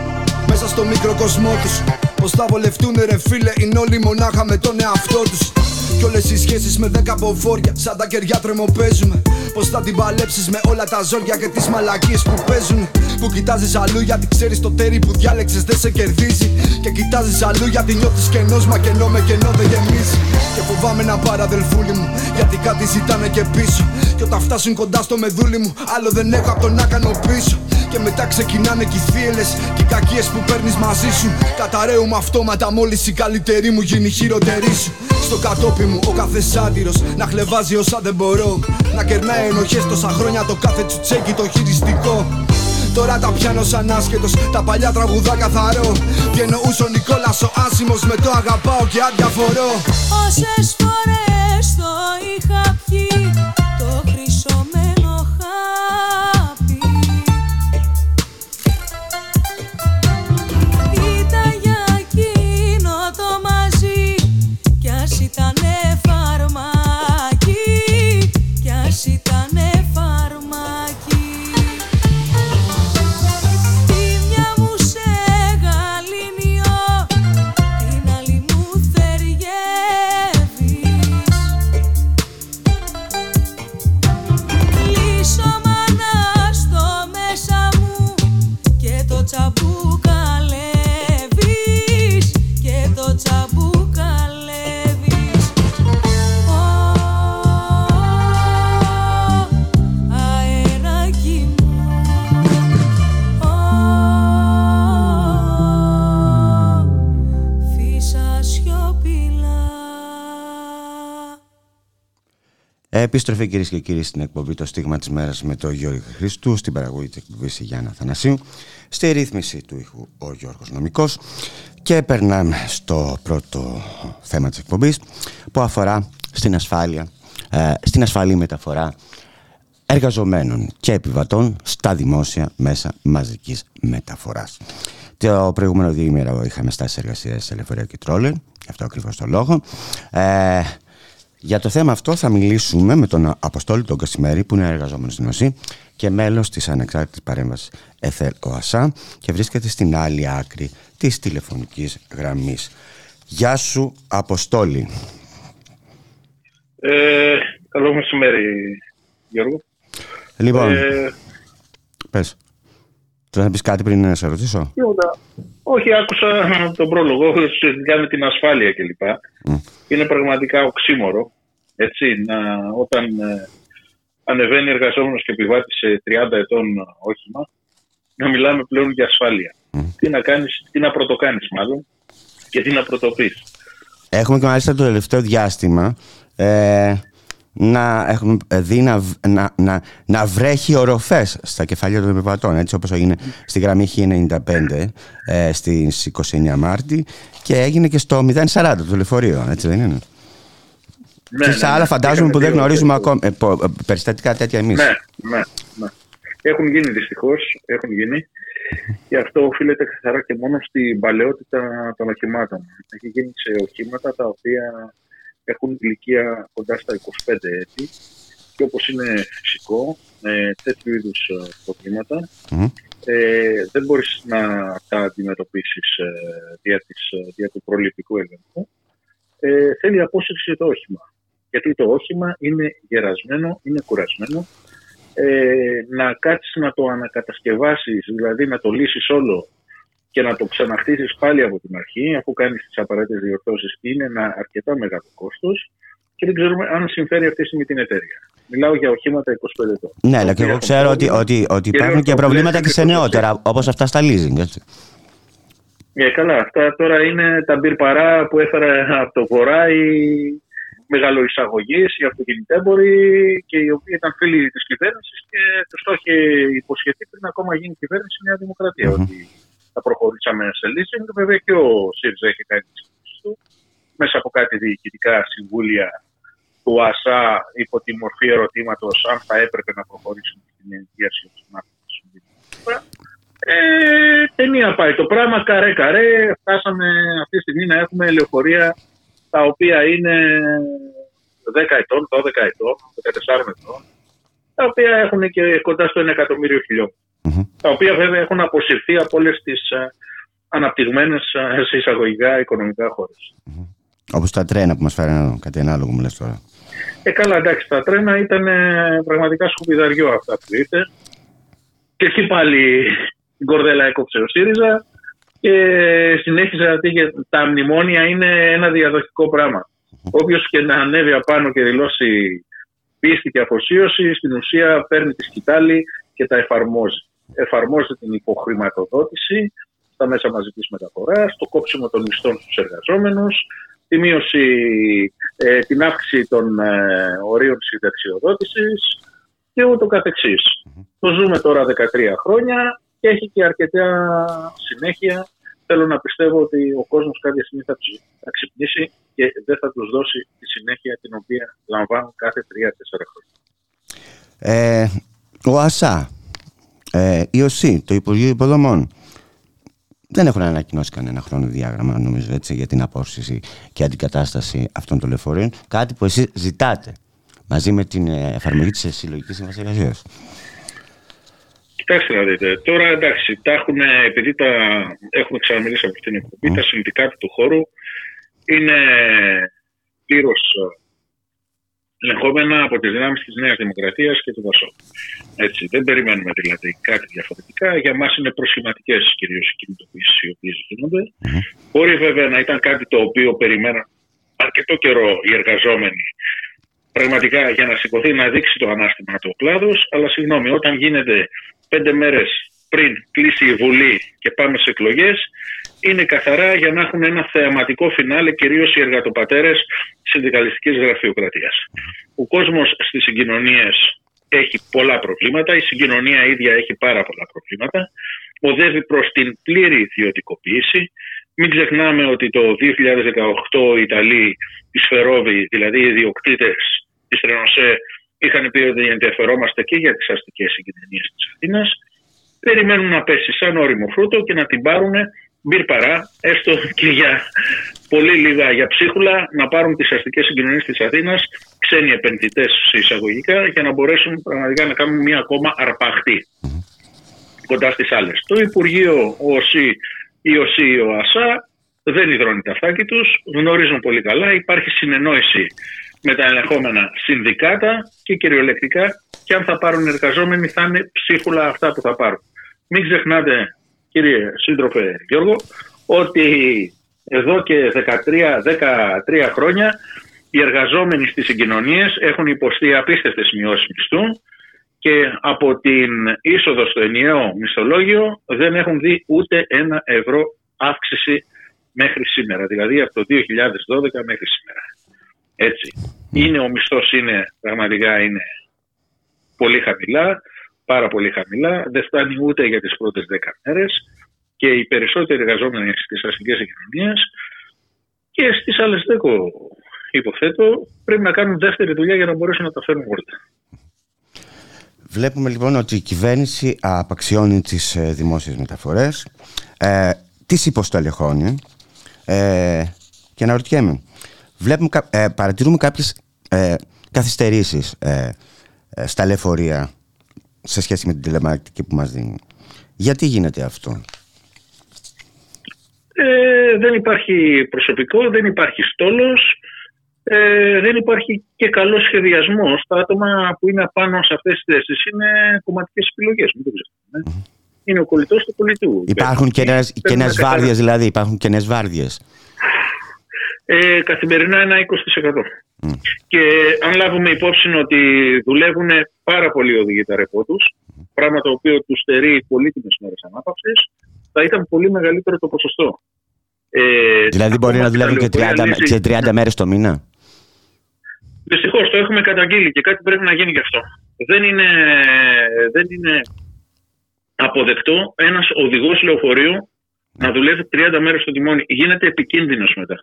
μέσα στο μικρό κοσμό τους Πως θα βολευτούνε ρε φίλε είναι όλοι μονάχα με τον εαυτό τους κι όλες οι σχέσεις με δέκα μποφόρια, σαν τα κεριά τρεμοπαίζουμε. Πώς θα την παλέψεις με όλα τα ζόρια και τις μαλακίες που παίζουν. Που κοιτάζεις αλλού γιατί ξέρεις το τέρι που διάλεξες δεν σε κερδίζει. Και κοιτάζεις αλλού γιατί νιώθεις κενός, μα κενό με κενό δεν γεμίζει. Και φοβάμαι να πάρω αδελφούλη μου, γιατί κάτι ζητάνε και πίσω. Και όταν φτάσουν κοντά στο μεδούλι μου, άλλο δεν έχω από το να κάνω πίσω. Και μετά ξεκινάνε και οι θύελες και οι κακίες που παίρνεις μαζί σου Καταραίουμε αυτόματα μόλις η καλύτερη μου γίνει χειροτερή σου Στο κατόπι μου ο κάθε σάτυρος να χλεβάζει όσα δεν μπορώ Να κερνάει ενοχές τόσα χρόνια το κάθε τσουτσέκι το χειριστικό Τώρα τα πιάνω σαν άσχετος, τα παλιά τραγουδά καθαρό Και εννοούσε ο Νικόλας ο άσημος με το αγαπάω και αδιαφορώ Όσες φορές το είχα πιει Επιστροφή κυρίες και κύριοι στην εκπομπή Το Στίγμα της Μέρας με τον Γιώργο Χριστού, στην παραγωγή της εκπομπής Γιάννα Θανασίου, στη ρύθμιση του ήχου ο Γιώργος Νομικός και περνάμε στο πρώτο θέμα της εκπομπής που αφορά στην ασφάλεια, ε, στην ασφαλή μεταφορά εργαζομένων και επιβατών στα δημόσια μέσα μαζικής μεταφοράς. Το προηγούμενο διήμερο είχαμε στάσεις εργασίας σε λεωφορεία και τρόλερ, γι' αυτό ακριβώς το λόγο. Ε, για το θέμα αυτό θα μιλήσουμε με τον Αποστόλη τον Κασιμέρη που είναι εργαζόμενος στην ΟΣΥ και μέλος της ανεξάρτητης παρέμβασης ΕΘΕΛ ΟΑΣΑ και βρίσκεται στην άλλη άκρη της τηλεφωνικής γραμμής. Γεια σου Αποστόλη. Ε, καλό μεσημέρι, Γιώργο. Λοιπόν, Ε, πες. Θέλω να πεις κάτι πριν να σε ρωτήσω; τίποτα. Όχι, άκουσα τον πρόλογο σχετικά με την ασφάλεια κλπ. Είναι πραγματικά οξύμορο. Έτσι, να, όταν ε, ανεβαίνει εργαζόμενος και επιβάτης σε 30 ετών όχημα, να μιλάμε πλέον για ασφάλεια. Τι να κάνεις, τι να πρωτοκάνεις μάλλον και τι να πρωτοπείς. Έχουμε και μάλιστα το τελευταίο διάστημα ε, να έχουμε δει να, β- να, να, να βρέχει οροφές στα κεφάλια των επιβατών έτσι όπως έγινε στη γραμμή Χ95 ε, στις 29 Μάρτη και έγινε και στο 040 το λεωφορείο έτσι δεν είναι; Ναι, και σε ναι, άλλα ναι. φαντάζομαι που δεν γνωρίζουμε ακόμα ε, περιστατικά τέτοια εμείς. Ναι, ναι, ναι. Έχουν γίνει δυστυχώς. Έχουν γίνει. Και αυτό οφείλεται καθαρά και μόνο στην παλαιότητα των οχημάτων. Έχει γίνει σε οχήματα τα οποία έχουν ηλικία κοντά στα 25 έτη και όπως είναι φυσικό με τέτοιου είδους ε, προβλήματα ε, δεν μπορείς να τα αντιμετωπίσεις ε, δια, της, ε, δια του προληπτικού έλεγχου. Ε, θέλει απόσυρση το όχημα. Γιατί το όχημα είναι γερασμένο, είναι κουρασμένο. Ε, να κάτσεις να το ανακατασκευάσεις, δηλαδή να το λύσεις όλο και να το ξαναχτίσεις πάλι από την αρχή, αφού κάνεις τις απαραίτητες διορθώσεις, είναι ένα αρκετά μεγάλο κόστος και δεν ξέρουμε αν συμφέρει αυτή τη στιγμή την εταιρεία. Μιλάω για οχήματα 25 ετών. Ναι, αλλά και εγώ ξέρω ότι, ότι, ότι υπάρχουν και προβλήματα και σε νεότερα, όπως αυτά στα leasing. Έτσι. Ε, καλά, αυτά τώρα είναι τα μπυρπαρά που έφερε από το βορρά οι μεγαλοεισαγωγεί, οι αυτοκινητέμποροι και οι οποίοι ήταν φίλοι της κυβέρνησης και του το είχε υποσχεθεί πριν ακόμα γίνει κυβέρνηση η Νέα Δημοκρατία mm-hmm. ότι θα προχωρήσαμε σε leasing. Βέβαια και ο ΣΥΡΙΖΑ έχει κάνει τις του μέσα από κάτι διοικητικά συμβούλια του ΑΣΑ υπό τη μορφή ερωτήματος αν θα έπρεπε να προχωρήσουμε στην ενοικίαση των μάθημα ε, ταινία πάει το πράγμα, καρέ καρέ. Φτάσαμε αυτή τη στιγμή να έχουμε λεωφορεία τα οποία είναι 10 ετών, 12 ετών, 14 ετών, τα οποία έχουν και κοντά στο 1 εκατομμύριο Τα οποία βέβαια έχουν αποσυρθεί από όλες τις ε, αναπτυγμένες ε, σε εισαγωγικά οικονομικά χώρες. Mm-hmm. Όπως τα τρένα που μας φέρνουν κάτι ανάλογο, μου λες τώρα. Ε, καλά, εντάξει, τα τρένα ήταν πραγματικά σκουπιδαριό αυτά που είτε. Και εκεί πάλι την κορδέλα έκοψε ο ΣΥΡΙΖΑ και συνέχισε να τα μνημόνια είναι ένα διαδοχικό πράγμα. Όποιος και να ανέβει απάνω και δηλώσει πίστη και αφοσίωση, στην ουσία παίρνει τη σκητάλη και τα εφαρμόζει. Εφαρμόζει την υποχρηματοδότηση στα μέσα μαζικής μεταφοράς, το κόψιμο των μισθών στους εργαζόμενους, τη μείωση, ε, την αύξηση των ε, ορίων συνταξιοδότησης και ούτω καθεξής. Το ζούμε τώρα 13 χρόνια και έχει και αρκετά συνέχεια. Θέλω να πιστεύω ότι ο κόσμος κάποια στιγμή θα, θα ξυπνήσει και δεν θα τους δώσει τη συνέχεια την οποία λαμβάνουν κάθε 3-4 χρόνια. Ε, ο ΑΣΑ, ε, η ΟΣΥ, το Υπουργείο Υποδομών, δεν έχουν ανακοινώσει κανένα χρονοδιάγραμμα, νομίζω, έτσι, για την απόσυση και αντικατάσταση αυτών των λεωφορείων. Κάτι που εσείς ζητάτε μαζί με την ε, εφαρμογή της συλλογικής συμβασίας Κοιτάξτε να δείτε. Τώρα εντάξει, τα έχουν, επειδή τα έχουμε ξαναμιλήσει από αυτήν την εκπομπή, mm. τα συνδικάτα του χώρου είναι πλήρως ελεγχόμενα από τις δυνάμεις της Νέας Δημοκρατίας και του Βασό. Έτσι, δεν περιμένουμε δηλαδή κάτι διαφορετικά. Για μας είναι προσχηματικές κυρίως οι κινητοποιήσει οι οποίες γίνονται. Mm. Μπορεί βέβαια να ήταν κάτι το οποίο περιμέναν αρκετό καιρό οι εργαζόμενοι πραγματικά για να σηκωθεί να δείξει το ανάστημα του κλάδο. Αλλά συγγνώμη, όταν γίνεται πέντε μέρες πριν κλείσει η Βουλή και πάμε σε εκλογές, είναι καθαρά για να έχουν ένα θεαματικό φινάλε, κυρίως οι εργατοπατέρες συνδικαλιστικής γραφειοκρατίας. Ο κόσμος στις συγκοινωνίες έχει πολλά προβλήματα, η συγκοινωνία ίδια έχει πάρα πολλά προβλήματα. Οδεύει προς την πλήρη ιδιωτικοποίηση. Μην ξεχνάμε ότι το 2018 οι Ιταλοί τη Φερόβη, δηλαδή οι ιδιοκτήτες της Ρενοσέ, είχαν πει ότι ενδιαφερόμαστε και για τις αστικές συγκοινωνίες της Αθήνας. Περιμένουν να πέσει σαν όριμο φρούτο και να την πάρουν μπυρ παρά, έστω και για πολύ λίγα για ψίχουλα, να πάρουν τις αστικές συγκοινωνίες της Αθήνας, ξένοι επενδυτές εισαγωγικά, για να μπορέσουν πραγματικά να κάνουν μια ακόμα αρπαχτή κοντά στις άλλες. Το Υπουργείο, ο ΟΣΥ ή ο ΣΥ ή ο ΑΣΑ δεν υδρώνει τα φάκη τους, γνωρίζουν πολύ καλά, υπάρχει συνεννόηση με τα ελεγχόμενα συνδικάτα και κυριολεκτικά και αν θα πάρουν εργαζόμενοι θα είναι ψίχουλα αυτά που θα πάρουν. Μην ξεχνάτε κύριε σύντροφε Γιώργο ότι εδώ και 13, 13 χρόνια οι εργαζόμενοι στις συγκοινωνίες έχουν υποστεί απίστευτες μειώσεις μισθού και από την είσοδο στο ενιαίο μισθολόγιο δεν έχουν δει ούτε ένα ευρώ αύξηση μέχρι σήμερα, δηλαδή από το 2012 μέχρι σήμερα. Έτσι. Είναι ο μισθός είναι πραγματικά είναι πολύ χαμηλά, πάρα πολύ χαμηλά, δεν φτάνει ούτε για τις πρώτες 10 μέρες και οι περισσότεροι εργαζόμενοι στις αστικές κοινωνίες και στις άλλες 10 υποθέτω, πρέπει να κάνουν δεύτερη δουλειά για να μπορέσουν να τα φέρουν όλα. Βλέπουμε λοιπόν ότι η κυβέρνηση απαξιώνει τις ε, δημόσιες μεταφορές, ε, τις υποστελεχώνει ε, και αναρωτιέμαι, βλέπουμε, ε, παρατηρούμε κάποιες ε, καθυστερήσεις ε, ε, στα λεωφορεία σε σχέση με την τηλεμαρκτική που μας δίνει. Γιατί γίνεται αυτό; Ε, δεν υπάρχει προσωπικό, δεν υπάρχει στόλος, ε, δεν υπάρχει και καλό σχεδιασμό. Τα άτομα που είναι πάνω σε αυτές τις θέσεις είναι κομματικές επιλογές. Είναι ο κολλητός του κολλητού. Υπάρχουν κενέ βάρδιες, δηλαδή. Υπάρχουν κενές βάρδιες. Ε, καθημερινά ένα 20%. Και αν λάβουμε υπόψη ότι δουλεύουν πάρα πολλοί οδηγοί τα ρεπό τους, πράγμα το οποίο τους στερεί πολύτιμες μέρες ανάπαυσης, θα ήταν πολύ μεγαλύτερο το ποσοστό. Ε, δηλαδή μπορεί να δουλεύουν και 30, και 30 μέρες το μήνα; Δυστυχώς το έχουμε καταγγείλει και κάτι πρέπει να γίνει γι' αυτό. Δεν είναι, δεν είναι αποδεκτό ένας οδηγός λεωφορείου να δουλεύει 30 μέρες στο τιμόνι. Γίνεται επικίνδυνος μετά.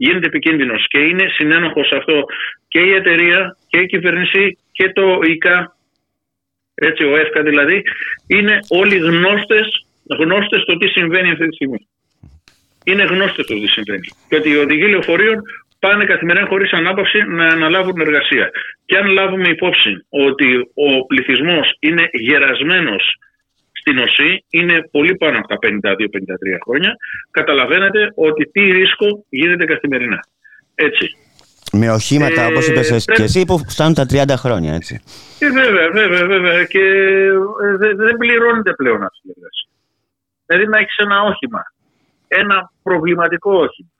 Γίνεται επικίνδυνος και είναι συνένοχος αυτό και η εταιρεία και η κυβέρνηση και το ΙΚΑ, έτσι ο ΕΦΚΑ δηλαδή, είναι όλοι γνώστες γνώστες το τι συμβαίνει αυτή τη στιγμή. Είναι γνώστες το τι συμβαίνει. Και ότι οι οδηγοί λεωφορείων πάνε καθημερινά χωρίς ανάπαυση να αναλάβουν εργασία. Και αν λάβουμε υπόψη ότι ο πληθυσμός είναι γερασμένος στην οσή, είναι πολύ πάνω από τα 52-53 χρόνια, καταλαβαίνετε ότι τι ρίσκο γίνεται καθημερινά. Έτσι. Με οχήματα, ε, όπω είπε και εσύ, που φτάνουν τα 30 χρόνια, έτσι. Ε, βέβαια, βέβαια, βέβαια. Και ε, δεν πληρώνεται πλέον αυτή η εργασία. Δηλαδή να έχεις ένα όχημα, ένα προβληματικό όχημα,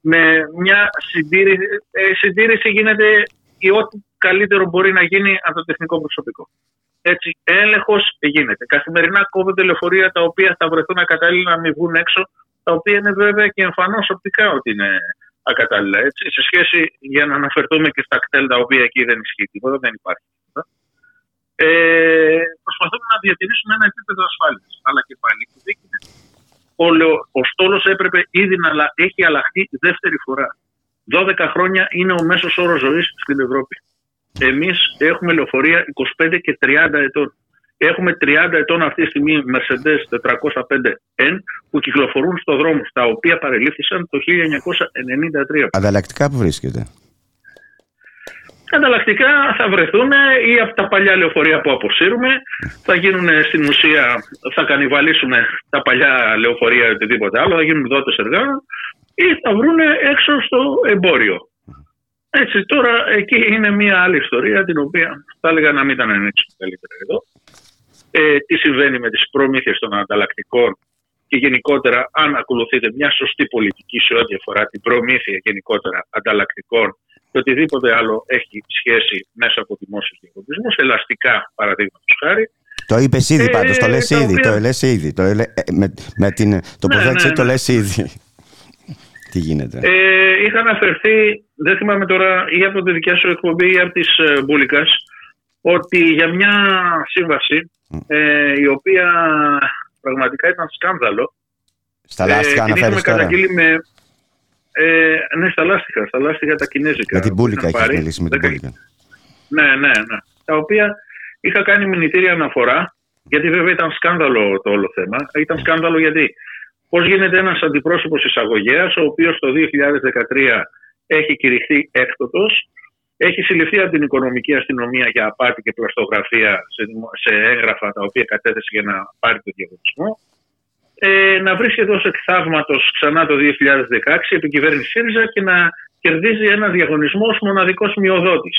με μια συντήρηση, ε, συντήρηση γίνεται η ό,τι καλύτερο μπορεί να γίνει από το τεχνικό προσωπικό. Έτσι, έλεγχος γίνεται. Καθημερινά κόβονται λεωφορεία τα οποία θα βρεθούν ακατάλληλα να μην βγουν έξω, τα οποία είναι βέβαια και εμφανώς οπτικά ότι είναι ακατάλληλα. Έτσι, σε σχέση για να αναφερθούμε και στα κτέλ τα οποία εκεί δεν ισχύει τίποτα, δεν υπάρχει τίποτα. Ε, προσπαθούμε να διατηρήσουμε ένα επίπεδο ασφάλειας. Αλλά και πάλι δεν ο, ο στόλος έπρεπε ήδη να έχει αλλάχθεί δεύτερη φορά. 12 χρόνια είναι ο μέσος όρος ζωής στην Ευρώπη. Εμείς έχουμε λεωφορεία 25 και 30 ετών. Έχουμε 30 ετών αυτή τη στιγμή Mercedes 405N που κυκλοφορούν στο δρόμο, τα οποία παρελήφθησαν το 1993. Ανταλλακτικά που βρίσκεται; Ανταλλακτικά θα βρεθούν ή από τα παλιά λεωφορεία που αποσύρουμε, θα γίνουν στην ουσία, θα κανιβαλίσουν τα παλιά λεωφορεία ή οτιδήποτε άλλο, θα γίνουν δότες εργάων ή θα βρουν έξω στο εμπόριο. Έτσι, τώρα εκεί είναι μια άλλη ιστορία την οποία θα έλεγα να μην ήταν ανοίξουμε καλύτερα εδώ. Ε, τι συμβαίνει με τις προμήθειες των ανταλλακτικών και γενικότερα αν ακολουθείτε μια σωστή πολιτική σε ό,τι αφορά την προμήθεια γενικότερα ανταλλακτικών και οτιδήποτε άλλο έχει σχέση μέσα από δημόσιου διαγωνισμού, ελαστικά παραδείγματος χάρη. Το είπες ήδη ε, πάντως, το λες ήδη. Το λες ήδη το, ε, με, με την τοποθέτηση ναι, ναι, ναι. το λες ήδη. Τι γίνεται; Ε, είχα αναφερθεί, δεν θυμάμαι τώρα, ή από τη δικιά σου εκπομπή ή από τη ε, Μπούλικα, ότι για μια σύμβαση ε, η οποία πραγματικά ήταν σκάνδαλο. Στα λάστιχα ε, αναφέρεις τώρα; Με, ε, ναι, στα λάστιχα, στα λάστιχα τα κινέζικα. Με την Πούλικα έχει μιλήσει με την Πούλικα. Ναι, ναι, ναι. Τα οποία είχα κάνει μηνυτήρια αναφορά, γιατί βέβαια ήταν σκάνδαλο το όλο θέμα. Ήταν σκάνδαλο γιατί; Πώς γίνεται ένας αντιπρόσωπος εισαγωγέας, ο οποίος το 2013 έχει κηρυχθεί έκτοτο, έχει συλληφθεί από την οικονομική αστυνομία για απάτη και πλαστογραφία σε, σε έγγραφα τα οποία κατέθεσε για να πάρει το διαγωνισμό ε, να βρίσκεται ως εκθαύματο ξανά το 2016 επί κυβέρνηση ΣΥΡΙΖΑ και να κερδίζει ένα διαγωνισμό ως μοναδικός μειοδότης.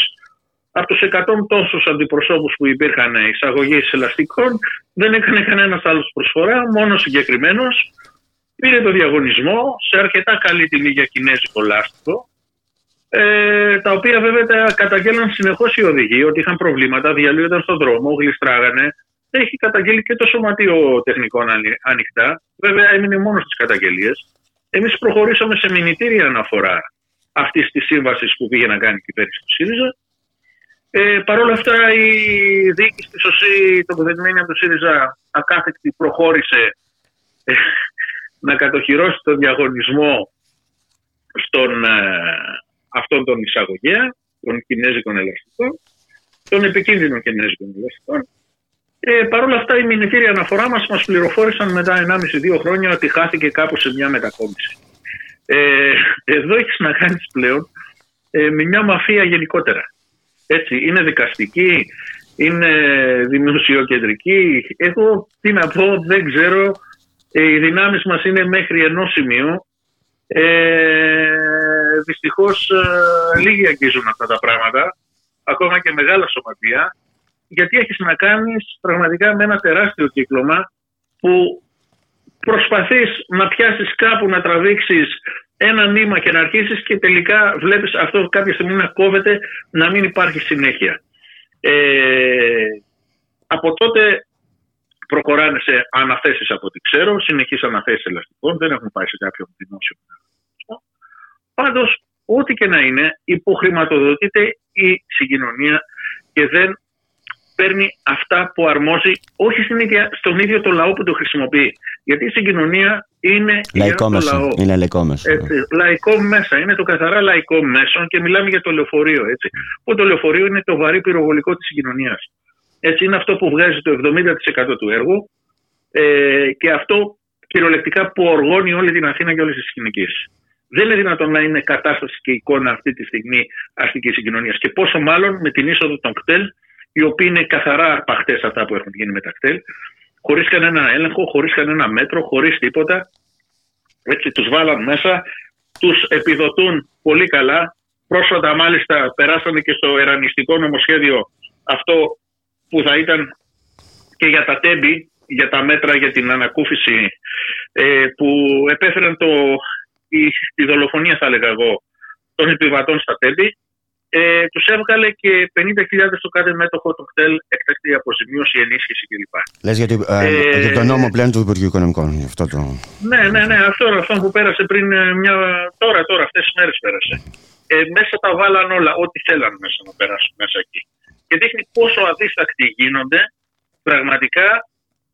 Από τους 100 τόσους αντιπροσώπους που υπήρχαν εισαγωγή ελαστικών δεν έκανε κανένας άλλος προσφορά, μόνος συγκεκριμένος. Πήρε το διαγωνισμό σε αρκετά καλή τιμή για κινέζικο λάστιχο, ε, τα οποία βέβαια τα καταγγέλναν συνεχώς οι οδηγοί ότι είχαν προβλήματα, διαλύονταν στον δρόμο, γλιστράγανε, έχει καταγγείλει και το Σωματείο Τεχνικών ανοιχτά. Βέβαια, έμεινε μόνος στις καταγγελίες. Εμείς προχωρήσαμε σε μηνυτήρια αναφορά αυτής της σύμβασης που πήγε να κάνει η κυβέρνηση του ΣΥΡΙΖΑ. Ε, Παρ' όλα αυτά, η διοίκηση τη ΟΣΥ, τοποθετημένη από το ΣΥΡΙΖΑ, ακάθεκτη προχώρησε ε, να κατοχυρώσει τον διαγωνισμό στον ε, αυτόν τον εισαγωγέα των κινέζικων ελαστικών, των επικίνδυνων κινέζικων ελαστικών. Ε, Παρ' όλα αυτά, η μηνυτήρια αναφορά μας μας πληροφόρησαν μετά 1,5-2 χρόνια ότι χάθηκε κάπου σε μια μετακόμιση. Ε, εδώ έχεις να κάνεις πλέον ε, με μια μαφία γενικότερα. Έτσι, είναι δικαστική, είναι δημοσιοκεντρική. Εγώ τι να πω, δεν ξέρω. Ε, οι δυνάμεις μας είναι μέχρι ενός σημείου. Ε, δυστυχώς ε, λίγοι αγγίζουν αυτά τα πράγματα, ακόμα και μεγάλα σωματεία, γιατί έχεις να κάνεις πραγματικά με ένα τεράστιο κύκλωμα που προσπαθείς να πιάσεις κάπου να τραβήξεις ένα νήμα και να αρχίσεις και τελικά βλέπεις αυτό κάποια στιγμή να κόβεται, να μην υπάρχει συνέχεια. Ε, από τότε προχωράνε σε αναθέσεις από ό,τι ξέρω, συνεχείς αναθέσεις ελαστικών, δεν έχουν πάει σε κάποιο δημόσιο Πάντως, ό,τι και να είναι, υποχρηματοδοτείται η συγκοινωνία και δεν παίρνει αυτά που αρμόζει όχι στην ίδια, στον ίδιο το λαό που το χρησιμοποιεί. Γιατί η συγκοινωνία είναι λαϊκό για μέσο. το λαό. Είναι λαϊκό μέσο. Έτσι, λαϊκό μέσα, είναι το καθαρά λαϊκό μέσο και μιλάμε για το λεωφορείο. Έτσι. Που το λεωφορείο είναι το βαρύ πυροβολικό της συγκοινωνίας. Έτσι είναι αυτό που βγάζει το 70% του έργου ε, και αυτό κυριολεκτικά που οργώνει όλη την Αθήνα και όλες τις συνοικίες. Δεν είναι δυνατόν να είναι κατάσταση και εικόνα αυτή τη στιγμή αστική συγκοινωνίας. Και πόσο μάλλον με την είσοδο των κτέλ, οι οποίοι είναι καθαρά αρπαχτές αυτά που έχουν γίνει με τα κτέλ, χωρίς κανένα έλεγχο, χωρίς κανένα μέτρο, χωρίς τίποτα. Έτσι τους βάλαν μέσα, τους επιδοτούν πολύ καλά. Πρόσφατα μάλιστα περάσανε και στο ερανιστικό νομοσχέδιο αυτό που θα ήταν και για τα τέμπη, για τα μέτρα για την ανακούφιση ε, που επέφεραν το, η, τη δολοφονία θα έλεγα εγώ των επιβατών στα τέμπη ε, τους έβγαλε και 50.000 στο κάθε μέτοχο του κτέλ εκτακτή αποζημίωση, ενίσχυση κλπ. Λες για, το- ε, Ε, για τον νόμο πλέον του Υπουργείου Οικονομικών. γι' Αυτό το... Ναι, ναι, ναι, αυτό, αυτό που πέρασε πριν ε, μια. Τώρα, τώρα, αυτές τις μέρες πέρασε. Ε, μέσα τα βάλαν όλα, ό,τι θέλαν μέσα να περάσουν μέσα εκεί. Και δείχνει πόσο αδίστακτοι γίνονται πραγματικά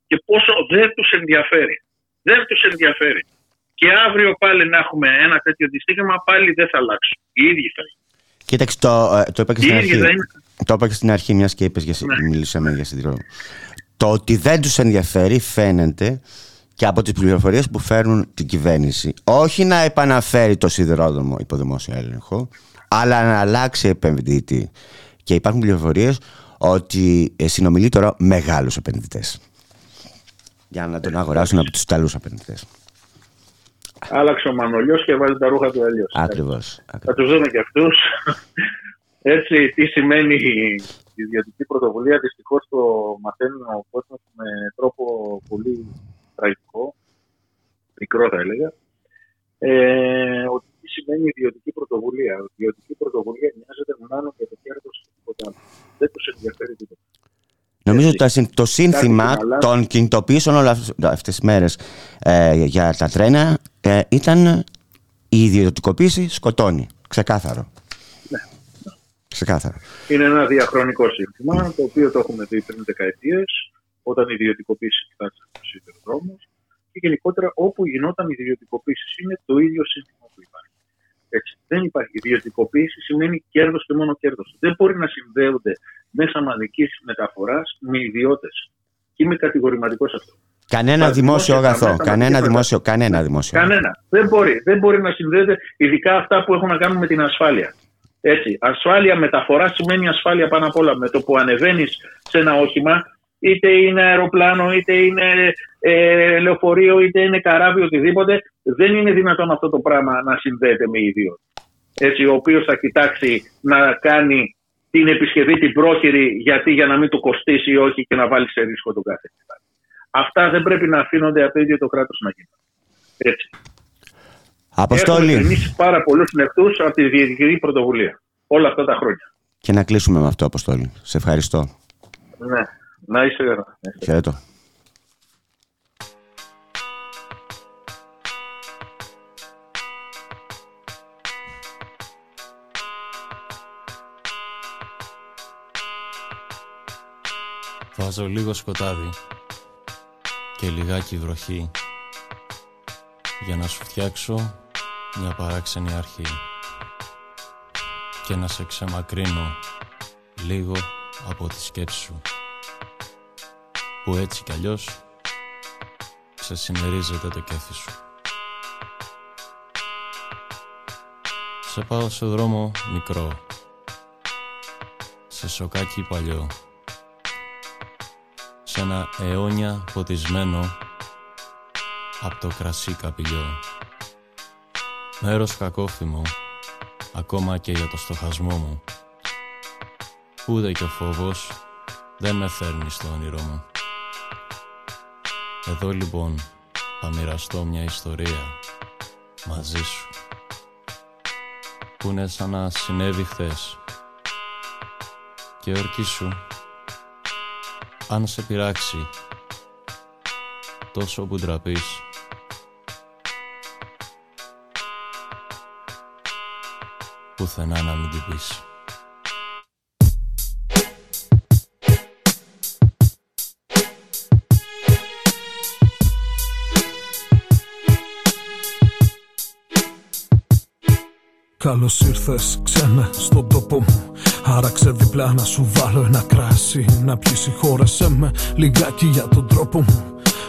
και πόσο δεν τους ενδιαφέρει. Δεν τους ενδιαφέρει. Και αύριο πάλι να έχουμε ένα τέτοιο δυστύχημα, πάλι δεν θα αλλάξουν. Οι ίδιοι θα είναι. Κοίταξε, το, ε, το είπα και Οι στην ίδιοι αρχή. θα είναι. Το είπα και στην αρχή, μιας και είπες για, συ- Ναι. μιλήσαμε για σιδηρόδρομο. Το ότι δεν τους ενδιαφέρει φαίνεται και από τις πληροφορίες που φέρνουν την κυβέρνηση. Όχι να επαναφέρει το σιδηρόδρομο υπό δημόσιο έλεγχο, αλλά να αλλάξει επενδύτη. Και υπάρχουν πληροφορίες ότι ε, συνομιλεί τώρα μεγάλους επενδυτές. Για να τον αγοράσουν από τους Ιταλούς επενδυτές. Άλλαξε ο Μανολιός και βάλει τα ρούχα του αλλιώ. Ακριβώς. Θα τους δούμε και αυτούς. Έτσι, τι σημαίνει η ιδιωτική πρωτοβουλία. Δυστυχώς το μαθαίνει ο κόσμος με τρόπο πολύ τραγικό, μικρό θα έλεγα. Ε, ότι τι σημαίνει η ιδιωτική πρωτοβουλία. Η ιδιωτική πρωτοβουλία μοιάζεται μόνο για το κέρδο και τίποτα άλλο. Δεν τους ενδιαφέρει τίποτα. Νομίζω Έτσι. ότι τα συν- το σύνθημα Κάτι καλά. των κινητοποιήσεων όλα αυτές τις μέρες ε, για τα τρένα ε, ήταν η ιδιωτικοποίηση σκοτώνει. Ξεκάθαρο. Ναι. Ξεκάθαρο. Είναι ένα διαχρονικό σύνθημα, το οποίο το έχουμε δει πριν δεκαετίες, όταν η ιδιωτικοποίηση κοιτάξτε του σιδηροδρόμους και γενικότερα όπου γινόταν η ιδιωτικοποίηση. Είναι το ίδιο σύνθημα που υπάρχει. Έτσι. Δεν υπάρχει. Ιδιωτικοποίηση σημαίνει κέρδος και μόνο κέρδος. Δεν μπορεί να συνδέονται μέσα μαζικής μεταφοράς με ιδιώτες. Και είμαι κατηγορηματικός σε αυτό. Κανένα Τα δημόσιο δημόσια, τα αγαθό. μέσα Κανένα μαζικής δημόσιο, κανένα δημόσιο. αγαθό. Κανένα. Δεν μπορεί. Δεν μπορεί να συνδέεται, ειδικά αυτά που έχουν να κάνουν με την ασφάλεια. Έτσι. Ασφάλεια μεταφοράς σημαίνει ασφάλεια πάνω απ' όλα. Με το που ανεβαίνεις σε ένα όχημα, είτε είναι αεροπλάνο, είτε είναι ε, λεωφορείο, είτε είναι καράβι, οτιδήποτε, δεν είναι δυνατόν αυτό το πράγμα να συνδέεται με ιδιότητα. Έτσι, ο οποίος θα κοιτάξει να κάνει την επισκευή την πρόχειρη, γιατί για να μην του κοστίσει ή όχι και να βάλει σε ρίσκο τον κάθε. Αυτά δεν πρέπει να αφήνονται από το ίδιο το κράτος να γίνουν. Έτσι. Έχουμε Αποστόλη. γεννήσει πάρα πολλούς νεκρού από τη διαιτητική πρωτοβουλία. Όλα αυτά τα χρόνια. Και να κλείσουμε με αυτό, Αποστόλη. Σε ευχαριστώ. Ναι. Να είσαι καλά. Χαιρετώ. Βάζω λίγο σκοτάδι και λιγάκι βροχή για να σου φτιάξω μια παράξενη αρχή. και να σε ξεμακρύνω λίγο από τη σκέψη σου που έτσι κι αλλιώς ξεσημερίζεται το κέφι σου. Σε πάω σε δρόμο μικρό σε σοκάκι παλιό σε ένα αιώνια ποτισμένο από το κρασί καπηλιό. Μέρος κακόφημο ακόμα και για το στοχασμό μου. Ούτε και ο φόβος δεν με φέρνει στο όνειρό μου. Εδώ λοιπόν θα μοιραστώ μια ιστορία μαζί σου. Που είναι σαν να συνέβη χθες. Και ορκίσου αν σε πειράξει τόσο που ντραπείς πουθενά να μην την πεις. Καλώς ήρθες ξένα στον τόπο μου Άραξε διπλά να σου βάλω ένα κράσι Να πιεις συγχώρεσέ με λιγάκι για τον τρόπο μου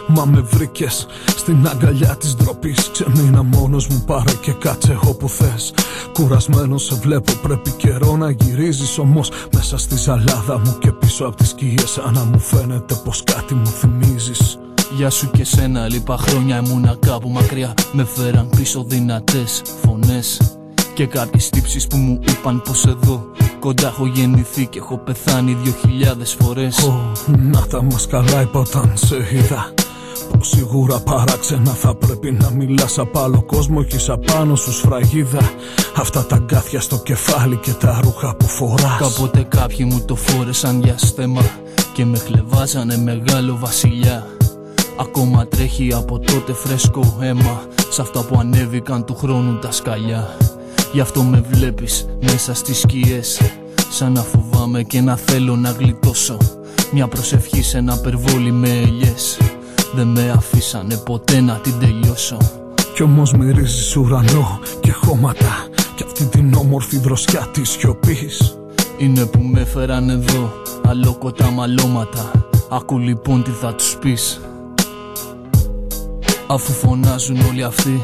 Μα με βρήκες στην αγκαλιά της ντροπής. Ξεμείνα μόνος μου, πάρε και κάτσε όπου θες. Κουρασμένος σε βλέπω, πρέπει καιρό να γυρίζεις. Όμως μέσα στη ζαλάδα μου και πίσω από τις σκιές, σαν να μου φαίνεται πως κάτι μου θυμίζεις. Γεια σου και σένα, λίπα χρόνια ήμουνα κάπου μακριά. Με φέραν πίσω δυνατές φωνές. Και κάποιες τύψεις που μου είπαν πως εδώ Κοντά έχω γεννηθεί και έχω πεθάνει δυο χιλιάδες φορές. Oh, Να τα μας καλά είπα όταν σε είδα Πως σίγουρα παράξενα θα πρέπει να μιλάς απ' άλλο κόσμο Έχεις απάνω σου σφραγίδα. Αυτά τα γκάθια στο κεφάλι και τα ρούχα που φοράς. Κάποτε κάποιοι μου το φόρεσαν για στέμα Και με χλεβάζανε μεγάλο βασιλιά. Ακόμα τρέχει από τότε φρέσκο αίμα Σ' αυτά που ανέβηκαν του χρόνου τα σκαλιά Γι' αυτό με βλέπεις μέσα στις σκιές. Σαν να φοβάμαι και να θέλω να γλιτώσω. Μια προσευχή σε ένα περβόλι με ελιές. Δεν με αφήσανε ποτέ να την τελειώσω. Κι όμως μυρίζεις ουρανό και χώματα. Κι αυτή την όμορφη δροσιά της σιωπής. Είναι που με έφεραν εδώ Αλόκοτα μαλώματα. Ακού λοιπόν τι θα τους πεις. Αφού φωνάζουν όλοι αυτοί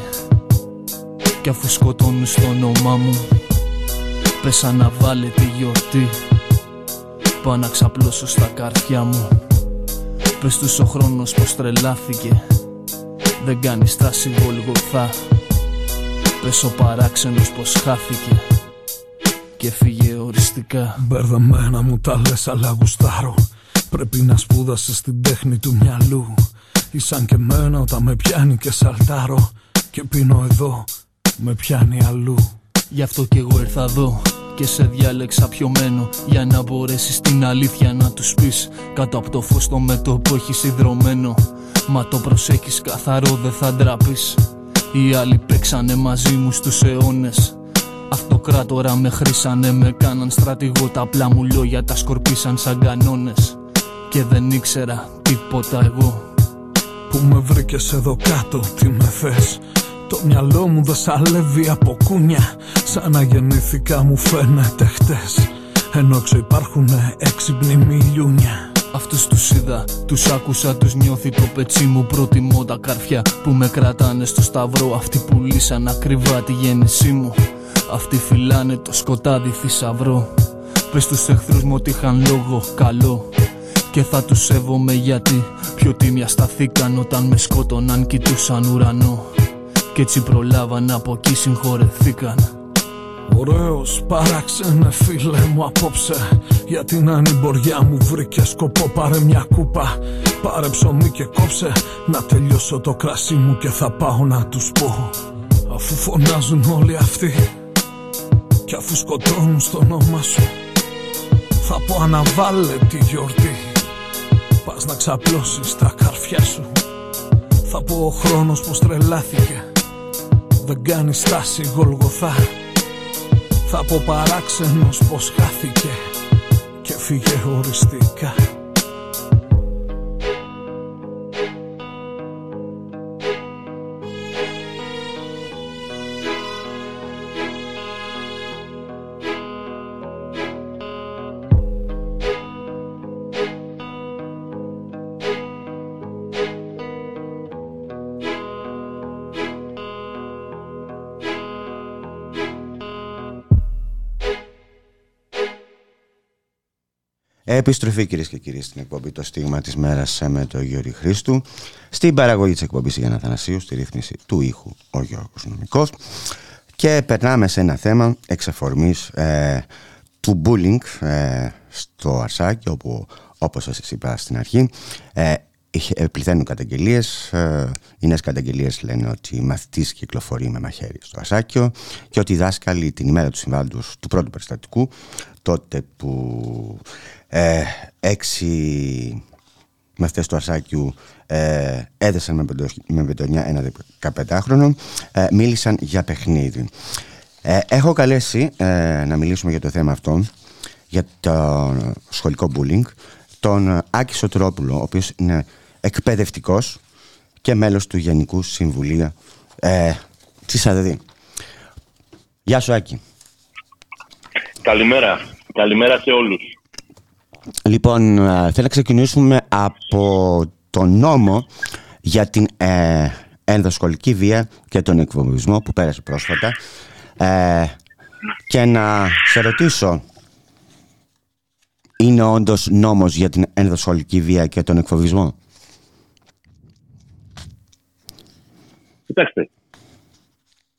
κι αφού σκοτώνουν στο όνομά μου Πέσα να βάλετε γιορτή. Πάω να ξαπλώσω στα καρδιά μου. Πες τους ο χρόνος πως τρελάθηκε. Δεν κάνει στάση γολγοθά Πες ο παράξενος πως χάθηκε. Και φύγε οριστικά. Μπερδεμένα μου τα λες αλλά γουστάρω. Πρέπει να σπούδασες την τέχνη του μυαλού. Ήσαν και μένα όταν με πιάνει και σαλτάρω. Και πίνω εδώ με πιάνει αλλού Γι' αυτό κι εγώ ήρθα εδώ και σε διάλεξα πιωμένο Για να μπορέσεις την αλήθεια να τους πεις Κάτω από το φως το μέτωπο έχει ιδρωμένο Μα το προσέχεις καθαρό δεν θα ντραπείς. Οι άλλοι παίξανε μαζί μου στους αιώνες. Αυτοκράτορα με χρήσανε με κάναν στρατηγό Τα απλά μου λόγια τα σκορπίσαν σαν κανόνες Και δεν ήξερα τίποτα εγώ Που με βρήκες εδώ κάτω τι με θες; Το μυαλό μου δεν σαλεύει από κούνια Σαν να γεννήθηκα μου φαίνεται χτες. Ενώ έξω υπάρχουν έξυπνοι μιλιούνια Αυτούς τους είδα, τους άκουσα, τους νιώθει το πετσί μου Προτιμώ τα καρφιά που με κρατάνε στο σταυρό. Αυτοί που λύσαν ακριβά τη γέννησή μου Αυτοί φυλάνε το σκοτάδι θησαυρό. Πες τους εχθρούς μου ότι είχαν λόγο καλό και θα τους σέβομαι γιατί πιο τίμια σταθήκαν όταν με σκότωναν κοιτούσαν ουρανό κι έτσι προλάβαν από εκεί συγχωρεθήκαν. Ωραίος παράξενε φίλε μου απόψε. Για την ανημποριά μου βρήκε σκοπό Πάρε μια κούπα, πάρε ψωμί και κόψε. Να τελειώσω το κρασί μου και θα πάω να τους πω. Αφού φωνάζουν όλοι αυτοί Κι αφού σκοτώνουν στο όνομα σου Θα πω αναβάλε τη γιορτή Πας να ξαπλώσεις τα καρφιά σου. Θα πω ο χρόνος πως τρελάθηκε δεν κάνει στάση γολγοθά. Θα πω παράξενος πως χάθηκε και φύγε οριστικά Επιστροφή κυρίες και κύριοι στην εκπομπή Το Στίγμα της Μέρας με τον Γιώργη Χρήστου. Στην παραγωγή της εκπομπής για Θανασίου, στη ρύθμιση του ήχου ο Γιώργος Νομικός. Και περνάμε σε ένα θέμα εξαφορμής ε, του bullying ε, στο Αρσάκι, όπου όπως σας είπα στην αρχή ε, ε, πληθαίνουν καταγγελίες ε, οι νέες καταγγελίες λένε ότι μαθητής κυκλοφορεί με μαχαίρι στο Ασάκιο και ότι οι δάσκαλοι την ημέρα του συμβάντους του πρώτου περιστατικού τότε που ε, έξι μαθητές του Ασάκιου ε, έδεσαν με, με πεντονιά ένα 15χρονο ε, μίλησαν για παιχνίδι. Ε, έχω καλέσει ε, να μιλήσουμε για το θέμα αυτό για το σχολικό bullying τον Άκη Σωτρόπουλο ο οποίος είναι εκπαιδευτικός και μέλος του Γενικού Συμβουλίου ε, της ΑΔΔ. Γεια σου Άκη. Καλημέρα. Καλημέρα σε όλους. Λοιπόν, ε, θέλω να ξεκινήσουμε από τον νόμο για την ε, ενδοσχολική βία και τον εκφοβισμό που πέρασε πρόσφατα ε, και να σε ρωτήσω είναι όντως νόμος για την ενδοσχολική βία και τον εκφοβισμό; Κοιτάξτε,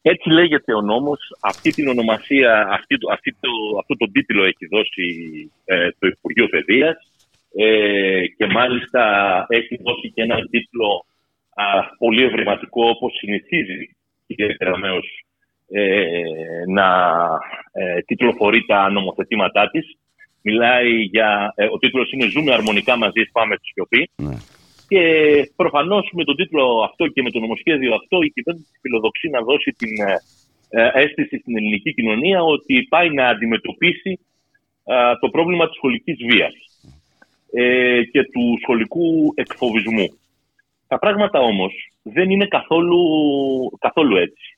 έτσι λέγεται ο νόμος, αυτή την ονομασία, αυτή, αυτή το, αυτό το τίτλο έχει δώσει ε, το Υπουργείο Παιδείας ε, και μάλιστα έχει δώσει και ένα τίτλο α, πολύ ευρηματικό όπως συνηθίζει ιδιαίτερα ε, να ε, τιτλοφορεί τα νομοθετήματά της. Μιλάει για, ε, ο τίτλος είναι «Ζούμε αρμονικά μαζί, πάμε στη σιωπή». Ναι. Και προφανώς με τον τίτλο αυτό και με το νομοσχέδιο αυτό η κυβέρνηση φιλοδοξεί να δώσει την ε, ε, αίσθηση στην ελληνική κοινωνία ότι πάει να αντιμετωπίσει το πρόβλημα της σχολικής βίας ε, και του σχολικού εκφοβισμού. Τα πράγματα όμως δεν είναι καθόλου, καθόλου έτσι.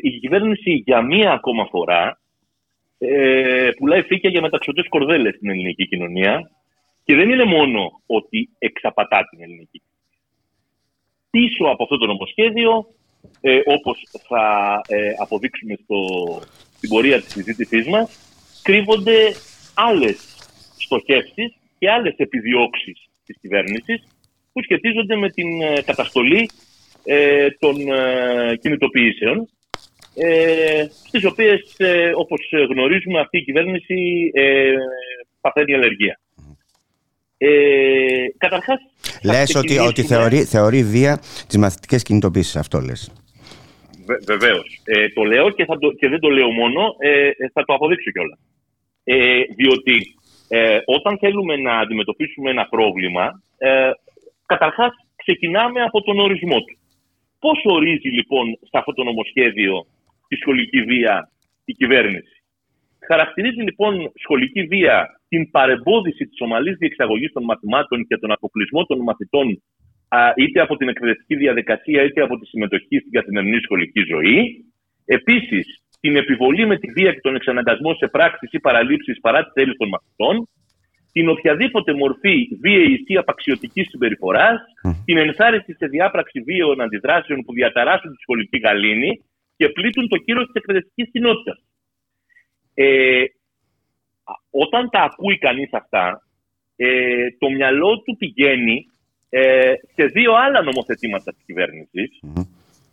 η κυβέρνηση για μία ακόμα φορά πουλάει φύκια για μεταξωτές κορδέλες στην ελληνική κοινωνία και δεν είναι μόνο ότι εξαπατά την ελληνική. Πίσω από αυτό το νομοσχέδιο, ε, όπως θα ε, αποδείξουμε στο, στην πορεία της συζήτησής μας, κρύβονται άλλες στοχεύσεις και άλλες επιδιώξεις της κυβέρνησης που σχετίζονται με την ε, καταστολή ε, των ε, κινητοποιήσεων ε, στις οποίες, ε, όπως γνωρίζουμε, αυτή η κυβέρνηση ε, παθαίνει αλλεργία. Ε, Καταρχάς. Λες ότι, ότι θεωρεί, θεωρεί βία τις μαθητικές κινητοποίησεις, αυτό λες. Βεβαίως. Ε, το λέω και, θα το, και δεν το λέω μόνο, ε, θα το αποδείξω κιόλας. Ε, διότι ε, όταν θέλουμε να αντιμετωπίσουμε ένα πρόβλημα, ε, καταρχάς ξεκινάμε από τον ορισμό του. Πώς ορίζει λοιπόν σε αυτό το νομοσχέδιο τη σχολική βία η κυβέρνηση; Χαρακτηρίζει λοιπόν σχολική βία την παρεμπόδιση της ομαλής διεξαγωγής των μαθημάτων και τον αποκλεισμό των μαθητών είτε από την εκπαιδευτική διαδικασία είτε από τη συμμετοχή στην καθημερινή σχολική ζωή. Επίσης, την επιβολή με τη βία και τον εξαναγκασμό σε πράξεις ή παραλήψεις παρά τι θέλει των μαθητών, την οποιαδήποτε μορφή βίαιη ή απαξιωτικής συμπεριφοράς, την ενθάρρυνση σε διάπραξη βίαιων αντιδράσεων που διαταράσσουν τη σχολική γαλήνη και πλήττουν το κύριο της εκπαιδευτικής κοινότητας. Ε, όταν τα ακούει κανείς αυτά, ε, το μυαλό του πηγαίνει ε, σε δύο άλλα νομοθετήματα της κυβέρνησης.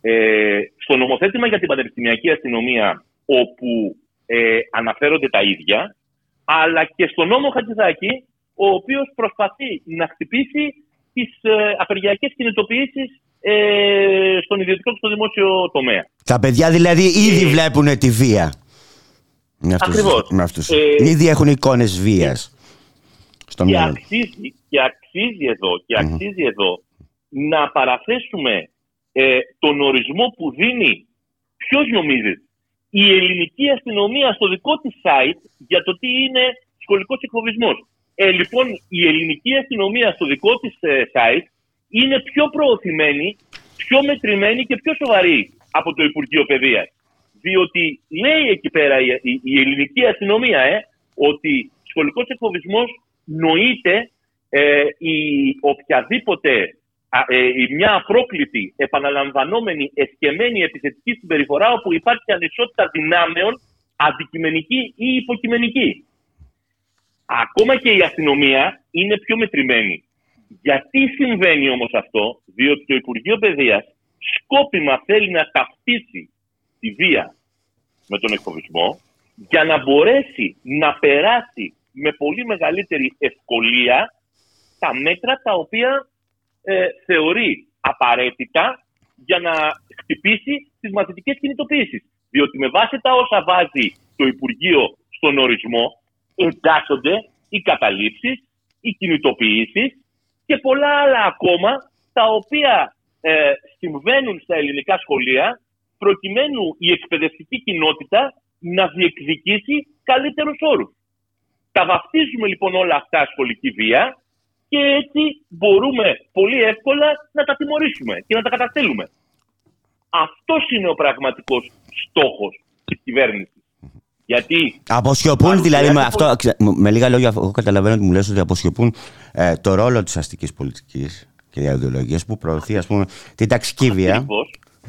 Ε, στο νομοθέτημα για την πανεπιστημιακή αστυνομία, όπου ε, αναφέρονται τα ίδια, αλλά και στο νόμο Χατζηδάκη, ο οποίος προσπαθεί να χτυπήσει τις ε, απεργιακές κινητοποιήσεις ε, στον ιδιωτικό και στο δημόσιο τομέα. Τα παιδιά δηλαδή ήδη βλέπουν τη βία. Με αυτούς, Ακριβώς. Με αυτούς. Ε, Ήδη έχουν εικόνες βίας. Στο και, αξίζει, και αξίζει εδώ, και αξίζει εδώ να παραθέσουμε ε, τον ορισμό που δίνει ποιος νομίζεις; Η ελληνική αστυνομία στο δικό της site για το τι είναι σχολικός εκφοβισμός. Ε, λοιπόν, η ελληνική αστυνομία στο δικό της ε, site είναι πιο προωθημένη, πιο μετρημένη και πιο σοβαρή από το Υπουργείο Παιδείας. Διότι λέει εκεί πέρα η, η, ελληνική αστυνομία ε, ότι σχολικός εκφοβισμός νοείται ε, η οποιαδήποτε ε, μια απρόκλητη, επαναλαμβανόμενη, εσκεμμένη επιθετική συμπεριφορά όπου υπάρχει ανισότητα δυνάμεων αντικειμενική ή υποκειμενική. Ακόμα και η αστυνομία είναι πιο μετρημένη. Γιατί συμβαίνει όμως αυτό, διότι το Υπουργείο Παιδείας σκόπιμα θέλει να ταυτίσει τη βία με τον εκφοβισμό για να μπορέσει να περάσει με πολύ μεγαλύτερη ευκολία τα μέτρα τα οποία ε, θεωρεί απαραίτητα για να χτυπήσει τις μαθητικές κινητοποιήσεις. Διότι με βάση τα όσα βάζει το Υπουργείο στον ορισμό εντάσσονται οι καταλήψεις, οι κινητοποιήσεις και πολλά άλλα ακόμα τα οποία ε, συμβαίνουν στα ελληνικά σχολεία προκειμένου η εκπαιδευτική κοινότητα να διεκδικήσει καλύτερους όρους. Τα βαφτίζουμε λοιπόν όλα αυτά σχολική βία και έτσι μπορούμε πολύ εύκολα να τα τιμωρήσουμε και να τα καταστέλουμε. Αυτός είναι ο πραγματικός στόχος της κυβέρνησης. Γιατί. Αποσιωπούν δηλαδή με αυτό. Με λίγα λόγια, εγώ καταλαβαίνω ότι μου λες ότι αποσιωπούν ε, το ρόλο της αστικής πολιτικής και ιδεολογία που προωθεί ας πούμε, την ταξική βία.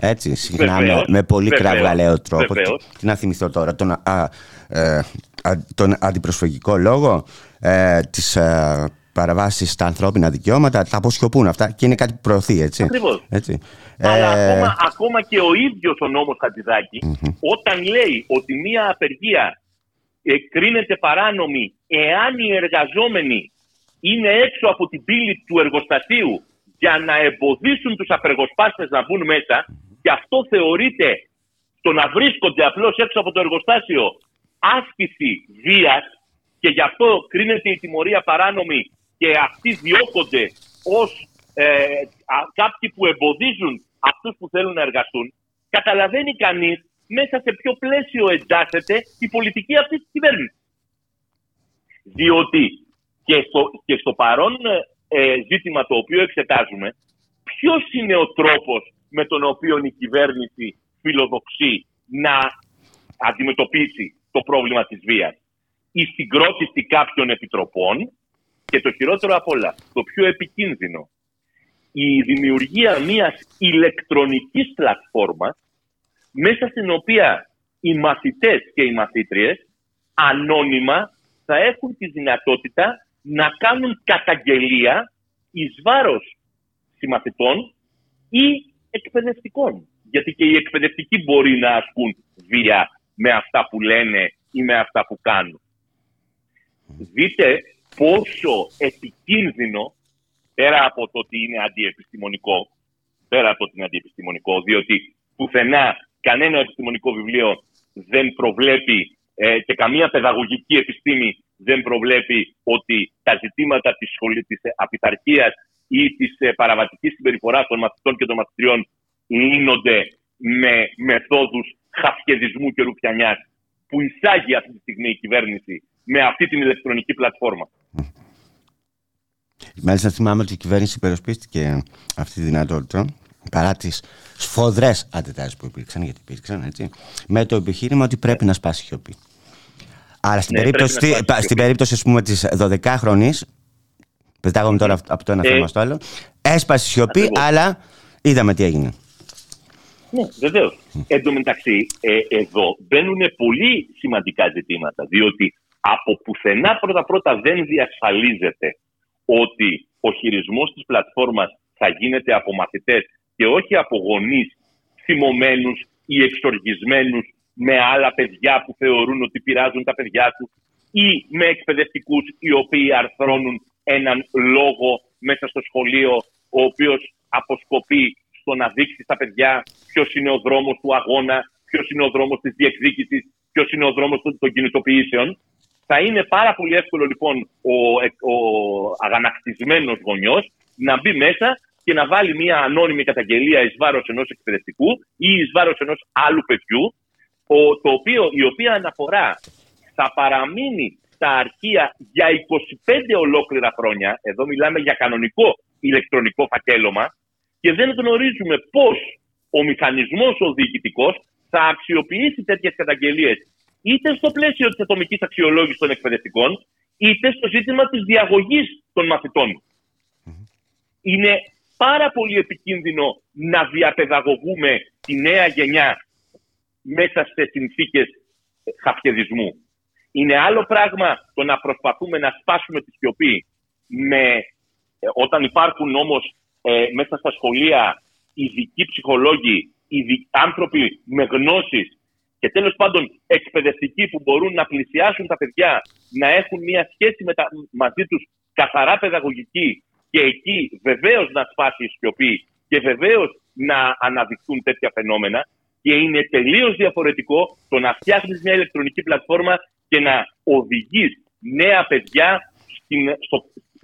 Έτσι, συχνά με, με, πολύ κραυγαλαίο τρόπο. Τι, τι, να θυμηθώ τώρα, τον, α, ε, α, τον αντιπροσφυγικό λόγο, ε, τις ε, παραβάσεις στα ανθρώπινα δικαιώματα, τα αποσιωπούν αυτά και είναι κάτι που προωθεί, έτσι. Ακριβώς. Έτσι. Αλλά ε... ακόμα, ακόμα και ο ίδιος ο νόμος όταν λέει ότι μία απεργία ε, κρίνεται παράνομη εάν οι εργαζόμενοι είναι έξω από την πύλη του εργοστασίου για να εμποδίσουν τους απεργοσπάστες να μπουν μέσα και αυτό θεωρείται το να βρίσκονται απλώς έξω από το εργοστάσιο άσκηση βίας και γι' αυτό κρίνεται η τιμωρία παράνομη και αυτοί διώκονται ως ε, κάποιοι που εμποδίζουν αυτούς που θέλουν να εργαστούν, καταλαβαίνει κανείς μέσα σε ποιο πλαίσιο εντάσσεται η πολιτική αυτή της κυβέρνησης. Διότι και στο, και στο παρόν ε, ζήτημα το οποίο εξετάζουμε, ποιος είναι ο τρόπος με τον οποίο η κυβέρνηση φιλοδοξεί να αντιμετωπίσει το πρόβλημα της βίας. Η συγκρότηση κάποιων επιτροπών και το χειρότερο απ' όλα, το πιο επικίνδυνο, η δημιουργία μιας ηλεκτρονικής πλατφόρμας μέσα στην οποία οι μαθητές και οι μαθήτριες ανώνυμα θα έχουν τη δυνατότητα να κάνουν καταγγελία εις βάρος συμμαθητών ή εκπαιδευτικών. Γιατί και οι εκπαιδευτικοί μπορεί να ασκούν βία με αυτά που λένε ή με αυτά που κάνουν. Δείτε πόσο επικίνδυνο, πέρα από το ότι είναι αντιεπιστημονικό, πέρα από ότι είναι αντιεπιστημονικό, διότι πουθενά κανένα επιστημονικό βιβλίο δεν προβλέπει ε, και καμία παιδαγωγική επιστήμη δεν προβλέπει ότι τα ζητήματα της, σχολή, της απειθαρχίας ή της ε, παραβατικής συμπεριφοράς των μαθητών και των μαθητριών λύνονται με μεθόδους χαφιεδισμού και ρουπιανιάς που εισάγει αυτή τη στιγμή η κυβέρνηση με αυτή την ηλεκτρονική πλατφόρμα. Μάλιστα θυμάμαι ότι η κυβέρνηση υπερασπίστηκε αυτή τη δυνατότητα παρά τις σφοδρές αντιδράσει που υπήρξαν, γιατί υπήρξαν έτσι, με το επιχείρημα ότι πρέπει να σπάσει σιωπή. Αλλά στην ναι, περίπτωση, στην περίπτωση ας πούμε, της 12χρονης, πετάγαμε τώρα από το ένα ε, θέμα στο άλλο, έσπασε σιωπή, αλλά είδαμε τι έγινε. Ναι, βεβαίως. Εν τω μεταξύ, ε, εδώ μπαίνουν πολύ σημαντικά ζητήματα, διότι από πουθενά πρώτα-πρώτα δεν διασφαλίζεται ότι ο χειρισμός της πλατφόρμας θα γίνεται από μαθητές και όχι από γονείς θυμωμένους ή εξοργισμένους με άλλα παιδιά που θεωρούν ότι πειράζουν τα παιδιά τους ή με εκπαιδευτικούς οι οποίοι αρθρώνουν έναν λόγο μέσα στο σχολείο ο οποίος αποσκοπεί στο να δείξει στα παιδιά ποιος είναι ο δρόμος του αγώνα, ποιος είναι ο δρόμος της διεκδίκησης, ποιος είναι ο δρόμος των κινητοποιήσεων. Θα είναι πάρα πολύ εύκολο λοιπόν ο, ο αγανακτισμένος γονιός να μπει μέσα και να βάλει μια ανώνυμη καταγγελία εις βάρος ενός εκπαιδευτικού ή εις βάρος ενός άλλου παιδιού το οποίο, η οποία αναφορά θα παραμείνει στα αρχεία για 25 ολόκληρα χρόνια, εδώ μιλάμε για κανονικό ηλεκτρονικό φακέλωμα, και δεν γνωρίζουμε πώς ο μηχανισμός ο διοικητικός θα αξιοποιήσει τέτοιες καταγγελίες είτε στο πλαίσιο της ατομικής αξιολόγησης των εκπαιδευτικών, είτε στο ζήτημα της διαγωγής των μαθητών. Είναι πάρα πολύ επικίνδυνο να διαπαιδαγωγούμε τη νέα γενιά μέσα σε συνθήκες χαφιεδισμού. Είναι άλλο πράγμα το να προσπαθούμε να σπάσουμε τη σιωπή με, ε, όταν υπάρχουν όμως ε, μέσα στα σχολεία ειδικοί ψυχολόγοι, ειδικοί άνθρωποι με γνώσεις και τέλος πάντων εκπαιδευτικοί που μπορούν να πλησιάσουν τα παιδιά, να έχουν μια σχέση με τα, μαζί τους καθαρά παιδαγωγική και εκεί βεβαίως να σπάσει η σιωπή και βεβαίως να αναδειχθούν τέτοια φαινόμενα και είναι τελείως διαφορετικό το να φτιάχνεις μια ηλεκτρονική πλατφόρμα και να οδηγείς νέα παιδιά στην, στο,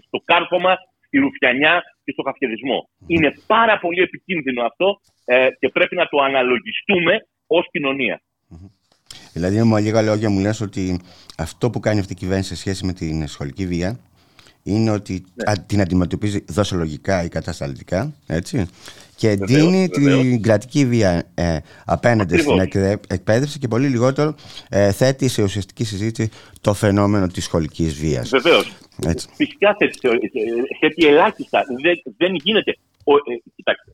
στο κάρπομα, στη ρουφιανιά και στο χαφιεδισμό. Είναι πάρα πολύ επικίνδυνο αυτό ε, και πρέπει να το αναλογιστούμε ως κοινωνία. Δηλαδή, με λίγα λόγια μου λες ότι αυτό που κάνει αυτή η κυβέρνηση σε σχέση με την σχολική βία είναι ότι ναι. την αντιμετωπίζει δοσολογικά ή κατασταλτικά, έτσι, και βεβαίως, δίνει βεβαίως. την κρατική βία ε, απέναντι Ακριβώς. στην εκπαίδευση και πολύ λιγότερο ε, θέτει σε ουσιαστική συζήτηση το φαινόμενο της σχολικής βίας. Βεβαίως. Έτσι. Φυσικά θέτει, θέτει ελάχιστα. Δεν, δεν γίνεται. Ο, ε, κοιτάξτε,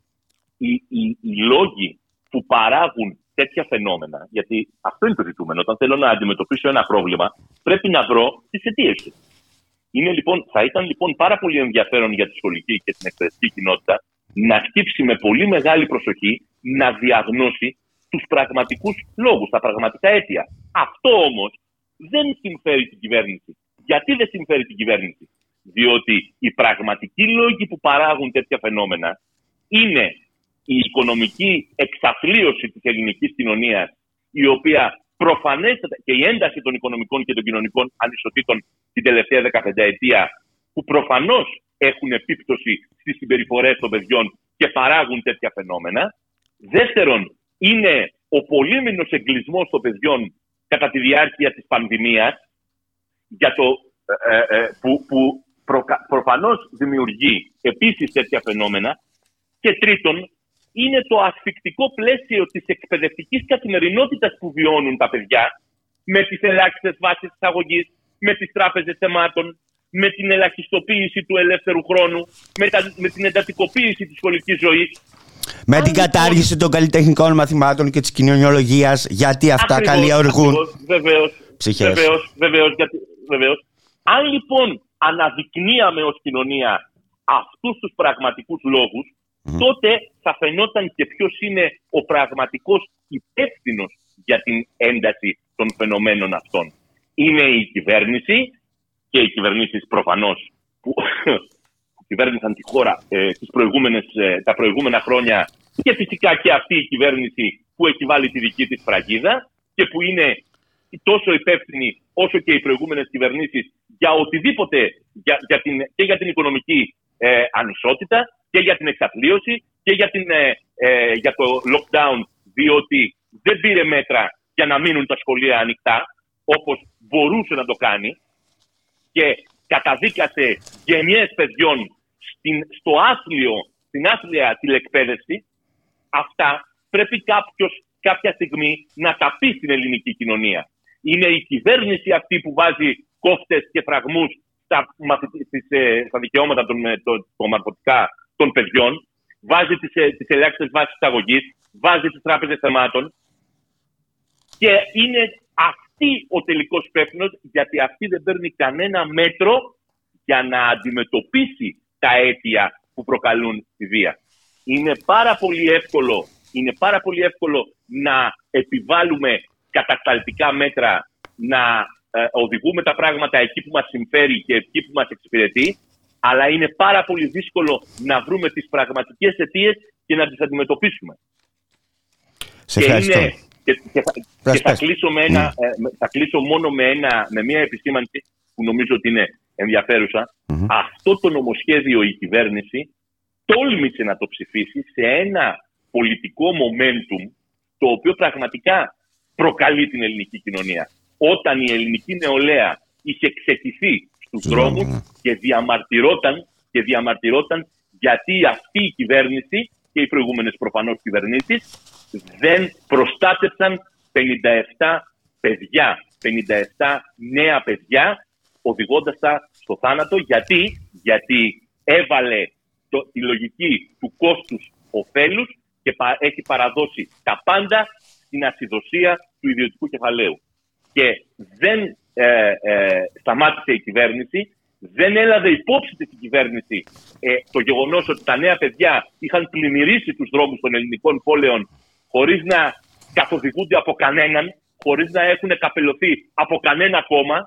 οι, οι, οι λόγοι που παράγουν τέτοια φαινόμενα, γιατί αυτό είναι το ζητούμενο. Όταν θέλω να αντιμετωπίσω ένα πρόβλημα, πρέπει να βρω τις αιτίες του. Είναι, λοιπόν, θα ήταν λοιπόν πάρα πολύ ενδιαφέρον για τη σχολική και την εκπαιδευτική κοινότητα να χτύψει με πολύ μεγάλη προσοχή να διαγνώσει τους πραγματικούς λόγους, τα πραγματικά αίτια. Αυτό όμως δεν συμφέρει την κυβέρνηση. Γιατί δεν συμφέρει την κυβέρνηση, Διότι οι πραγματικοί λόγοι που παράγουν τέτοια φαινόμενα είναι η οικονομική εξαθλίωση της ελληνικής κοινωνίας, η οποία προφανέστατα και η ένταση των οικονομικών και των κοινωνικών ανισοτήτων την τελευταία 15 ετία, που προφανώς έχουν επίπτωση στις συμπεριφορές των παιδιών και παράγουν τέτοια φαινόμενα. Δεύτερον, είναι ο πολύμηνος εγκλισμός των παιδιών κατά τη διάρκεια της πανδημίας, για το, ε, ε, ε που, που προφανώς δημιουργεί επίσης τέτοια φαινόμενα. Και τρίτον, είναι το ασφικτικό πλαίσιο της εκπαιδευτικής καθημερινότητας που βιώνουν τα παιδιά με τις ελάχιστες βάσεις της αγωγής, με τις τράπεζες θεμάτων, με την ελαχιστοποίηση του ελεύθερου χρόνου, με, τα, με την εντατικοποίηση της σχολικής ζωής. Με την λοιπόν- κατάργηση των καλλιτεχνικών μαθημάτων και της κοινωνιολογίας, γιατί αυτά ακριβώς, καλλιεργούν βεβαίως, ψυχές. Βεβαίως, βεβαίως, γιατί, βεβαίως. Αν λοιπόν αναδεικνύαμε ως κοινωνία αυτούς τους πραγματικούς λόγους, τότε θα φαινόταν και ποιος είναι ο πραγματικός υπεύθυνος για την ένταση των φαινομένων αυτών. Είναι η κυβέρνηση και οι κυβερνήσεις προφανώς που κυβέρνησαν τη χώρα ε, τις προηγούμενες, ε, τα προηγούμενα χρόνια και φυσικά και αυτή η κυβέρνηση που έχει βάλει τη δική της φραγίδα και που είναι τόσο υπεύθυνη όσο και οι προηγούμενες κυβερνήσεις για οτιδήποτε για, για την, και για την οικονομική ε, ανισότητα και για την εξαθλίωση και για, την, ε, ε, για το lockdown διότι δεν πήρε μέτρα για να μείνουν τα σχολεία ανοιχτά όπως μπορούσε να το κάνει και καταδίκασε γενιές παιδιών στην, στο άθλιο, στην άθλια τηλεκπαίδευση, αυτά πρέπει κάποιος κάποια στιγμή να τα πει στην ελληνική κοινωνία. Είναι η κυβέρνηση αυτή που βάζει κόφτες και φραγμούς στα, ε, στα δικαιώματα των, των, των, των παιδιών, βάζει τις, ε, τις ελάχιστες βάσεις αγωγής, βάζει τις τράπεζες θεμάτων και είναι αυτή ο τελικός υπεύθυνο γιατί αυτή δεν παίρνει κανένα μέτρο για να αντιμετωπίσει τα αίτια που προκαλούν τη βία. Είναι πάρα πολύ εύκολο, είναι πάρα πολύ εύκολο να επιβάλλουμε κατασταλτικά μέτρα, να ε, οδηγούμε τα πράγματα εκεί που μας συμφέρει και εκεί που μας εξυπηρετεί, αλλά είναι πάρα πολύ δύσκολο να βρούμε τις πραγματικές αιτίες και να τις αντιμετωπίσουμε. Σε και, είναι, και, και, θα, κλείσω με ένα, ναι. ε, θα κλείσω μόνο με, ένα, με μια επισήμανση που νομίζω ότι είναι Αυτό το νομοσχέδιο η κυβέρνηση τόλμησε να το ψηφίσει σε ένα πολιτικό momentum το οποίο πραγματικά προκαλεί την ελληνική κοινωνία. Όταν η ελληνική νεολαία είχε ξεκηθεί στους δρόμους ναι. και διαμαρτυρόταν, και διαμαρτυρόταν γιατί αυτή η κυβέρνηση και οι προηγούμενες προφανώς κυβερνήσεις δεν προστάτευσαν 57 παιδιά, 57 νέα παιδιά, οδηγώντας τα στο θάνατο. Γιατί, γιατί έβαλε το, τη λογική του κόστους ωφέλους και έχει παραδώσει τα πάντα στην ασυδοσία του ιδιωτικού κεφαλαίου. Και δεν ε, ε, σταμάτησε η κυβέρνηση. Δεν έλαβε υπόψη της η κυβέρνηση ε, το γεγονός ότι τα νέα παιδιά είχαν πλημμυρίσει τους δρόμους των ελληνικών πόλεων χωρίς να καθοδηγούνται από κανέναν, χωρίς να έχουν καπελωθεί από κανένα κόμμα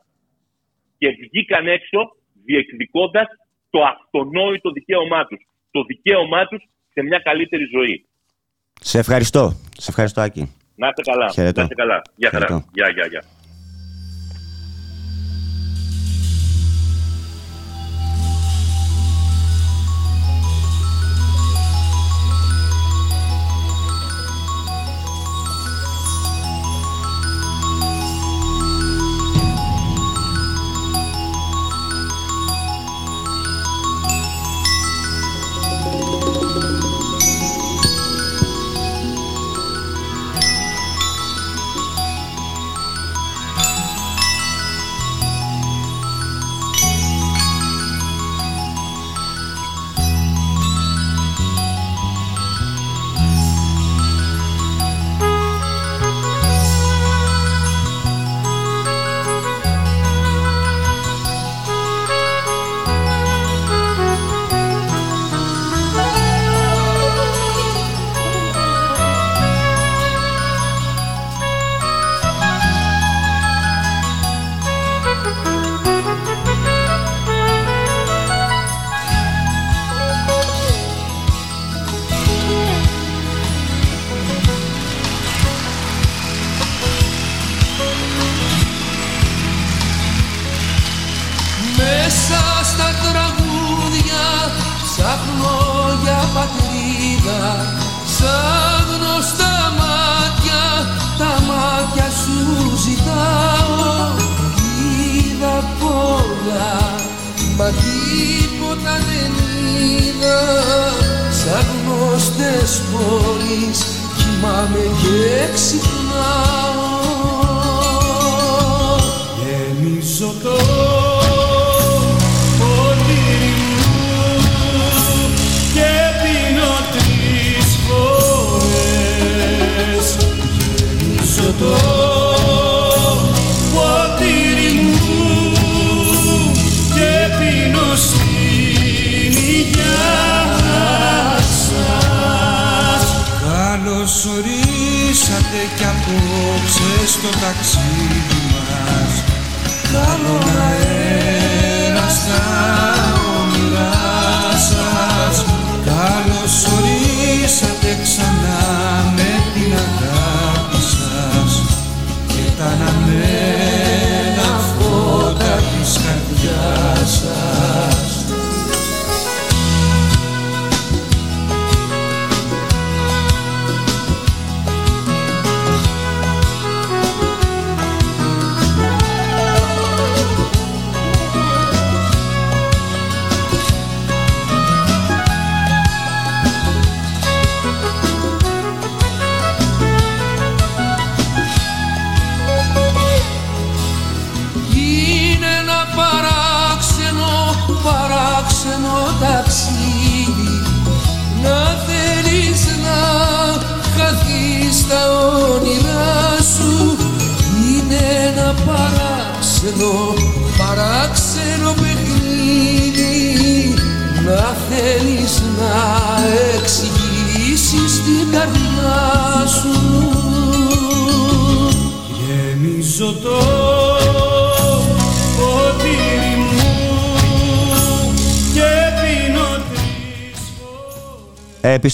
και βγήκαν έξω διεκδικώντας το αυτονόητο δικαίωμά τους. Το δικαίωμά τους σε μια καλύτερη ζωή. Σε ευχαριστώ. Σε ευχαριστώ, Άκη. Να είστε καλά. Χαιρετώ. Να είστε καλά. Γεια χαρά. Χαιρετώ. Γεια, γεια, γεια.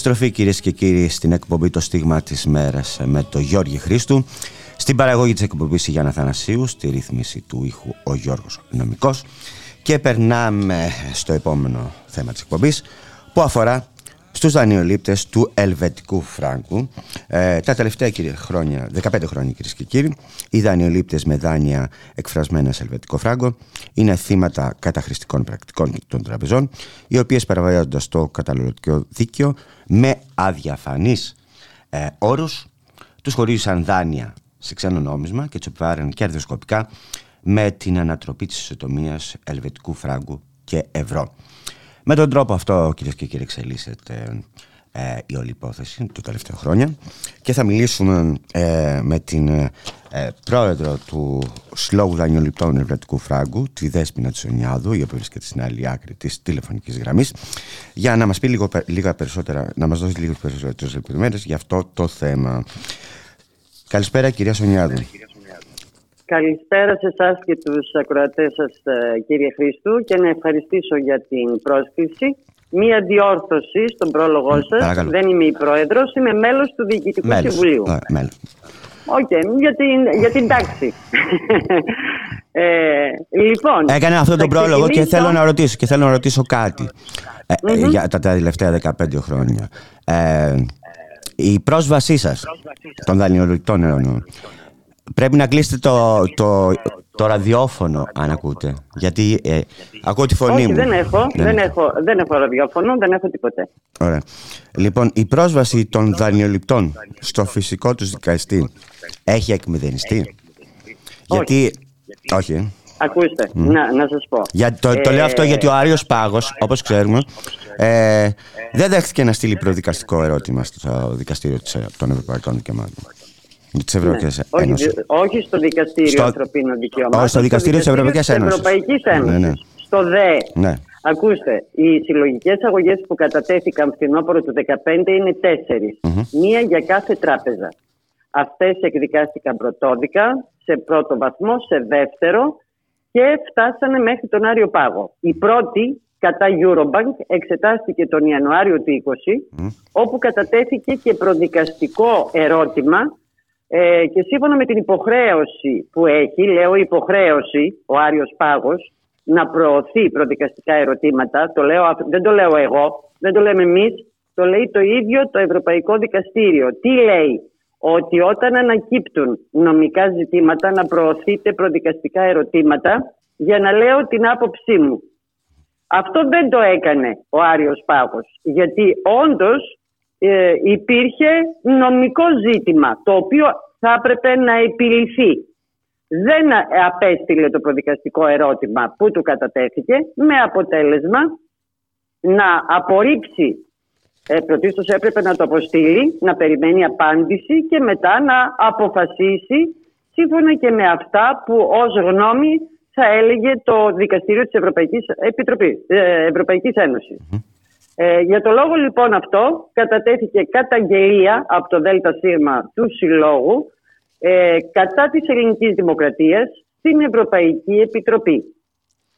Επιστροφή κυρίες και κύριοι στην εκπομπή το στίγμα της μέρας με το Γιώργη Χρήστου. Στην παραγωγή της εκπομπής η Γιάννα Θανασίου στη ρύθμιση του ήχου ο Γιώργος Νομικός. Και περνάμε στο επόμενο θέμα της εκπομπής που αφορά στους δανειολήπτες του ελβετικού φράγκου. Ε, τα τελευταία κύριε, χρόνια, 15 χρόνια κυρίες και κύριοι, οι δανειολήπτες με δάνεια εκφρασμένα σε ελβετικό φράγκο είναι θύματα καταχρηστικών πρακτικών των τραπεζών, οι οποίες παραβιάζοντας το καταναλωτικό δίκαιο με αδιαφανείς ε, όρους τους χωρίζουν δάνεια σε ξένο νόμισμα και τους επιβάρουν κερδοσκοπικά με την ανατροπή της ισοτομίας ελβετικού φράγκου και ευρώ. Με τον τρόπο αυτό, κυρίες και κύριοι, εξελίσσεται ε, η όλη υπόθεση του τελευταίου χρόνια και θα μιλήσουμε ε, με την ε, πρόεδρο του Συλλόγου Δανειοληπτών Ευρετικού Φράγκου, τη Δέσποινα Τσονιάδου, η οποία βρίσκεται στην άλλη άκρη της τηλεφωνικής γραμμής, για να μας πει λίγο, λίγα περισσότερα, να μας δώσει λίγο περισσότερες λεπτομέρειες για αυτό το θέμα. Καλησπέρα κυρία Σονιάδου. Καλησπέρα σε εσάς και τους ακροατές σας κύριε Χρήστου και να ευχαριστήσω για την πρόσκληση μία διόρθωση στον πρόλογό σας. Δεν είμαι η πρόεδρος, είμαι μέλος του Διοικητικού μέλος. Συμβουλίου. OK, okay, για, την, για την τάξη. ε, λοιπόν, Έκανα αυτόν τον πρόλογο και θέλω να ρωτήσω, και θέλω να ρωτήσω κάτι ε, mm-hmm. για τα τελευταία 15 χρόνια. Ε, η πρόσβασή σας των δανειοληπτών εννοώ Πρέπει να κλείσετε το, το, το ραδιόφωνο αν ακούτε. Γιατί ε, ακούω τη φωνή Όχι, μου. Δεν έχω, δεν, έχω, δεν έχω ραδιόφωνο, δεν έχω τίποτε. Ωραία. Λοιπόν, η πρόσβαση των δανειοληπτών στο φυσικό τους δικαστή έχει εκμηδενιστεί; Γιατί. Όχι. Ε. Ακούστε, να, να σας πω. Για, το, το λέω αυτό ε, γιατί ο Άριος Πάγος, όπως ξέρουμε, ε, δεν δέχτηκε να στείλει προδικαστικό ερώτημα στο δικαστήριο των Ευρωπαϊκών Δικαιωμάτων. Της Ευρωπαϊκής ναι. Ένωσης. Όχι, όχι στο Δικαστήριο στο... Ανθρωπίνων Δικαιωμάτων. Όχι, στο Δικαστήριο της Ευρωπαϊκής Ένωσης. Ναι, ναι. Στο ΔΕ. Ναι. Ακούστε, οι συλλογικές αγωγές που κατατέθηκαν φθινόπωρο του 2015 είναι τέσσερις. Μία για κάθε τράπεζα. Αυτές εκδικάστηκαν πρωτόδικα, σε πρώτο βαθμό, σε δεύτερο και φτάσανε μέχρι τον Άριο Πάγο. Η πρώτη κατά Eurobank εξετάστηκε τον Ιανουάριο του 2020, όπου κατατέθηκε και προδικαστικό ερώτημα ε, και σύμφωνα με την υποχρέωση που έχει, λέω υποχρέωση, ο Άριος Πάγος, να προωθεί προδικαστικά ερωτήματα, το λέω, δεν το λέω εγώ, δεν το λέμε εμείς, το λέει το ίδιο το Ευρωπαϊκό Δικαστήριο. Τι λέει, ότι όταν ανακύπτουν νομικά ζητήματα να προωθείτε προδικαστικά ερωτήματα για να λέω την άποψή μου. Αυτό δεν το έκανε ο Άριος Πάγος, γιατί όντως ε, υπήρχε νομικό ζήτημα το οποίο θα έπρεπε να επιληθεί. Δεν απέστειλε το προδικαστικό ερώτημα που του κατατέθηκε με αποτέλεσμα να απορρίψει. Ε, πρωτίστως έπρεπε να το αποστείλει, να περιμένει απάντηση και μετά να αποφασίσει σύμφωνα και με αυτά που ως γνώμη θα έλεγε το Δικαστήριο της Ευρωπαϊκής, Επιτροπής, ε, Ευρωπαϊκής ε, για το λόγο λοιπόν αυτό κατατέθηκε καταγγελία από το ΔΣ του Συλλόγου ε, κατά της ελληνικής δημοκρατίας στην Ευρωπαϊκή Επιτροπή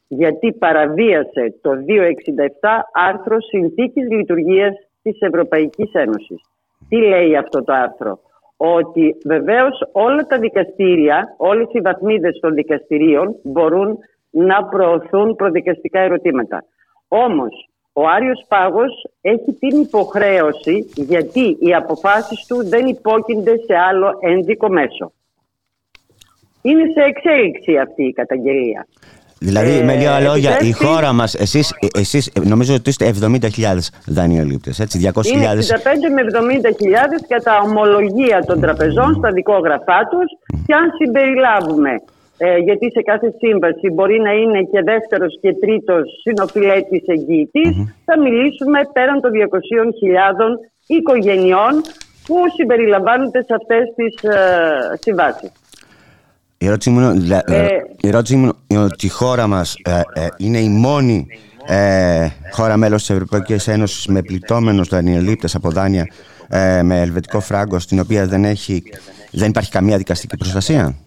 γιατί παραβίασε το 267 άρθρο Συνθήκης Λειτουργίας της Ευρωπαϊκής Ένωσης. Τι λέει αυτό το άρθρο; Ότι βεβαίως όλα τα δικαστήρια, όλες οι βαθμίδες των δικαστηρίων μπορούν να προωθούν προδικαστικά ερωτήματα. Όμως ο Άριος Πάγος έχει την υποχρέωση γιατί οι αποφάσεις του δεν υπόκεινται σε άλλο ένδικο μέσο. Είναι σε εξέλιξη αυτή η καταγγελία. Δηλαδή, ε, με λίγα λόγια, η χώρα μας, εσείς, εσείς νομίζω ότι είστε 70.000 δανειολήπτες, έτσι, 200.000. Είναι 65 με 70.000 κατά ομολογία των τραπεζών στα δικόγραφά τους και αν συμπεριλάβουμε ε, γιατί σε κάθε σύμβαση μπορεί να είναι και δεύτερος και τρίτος συνοφιλέτης θα μιλήσουμε πέραν των 200.000 οικογενειών που συμπεριλαμβάνονται σε αυτές τις ε, συμβάσεις. Η ερώτηση μου, είναι, ε, η ερώτηση μου είναι ότι η χώρα μας είναι η μόνη χώρα μέλος της Ευρωπαϊκής Ένωσης με πληττόμενους δανειολήπτες από δάνεια με ελβετικό φράγκο στην οποία δεν, έχει, δεν υπάρχει καμία δικαστική προστασία;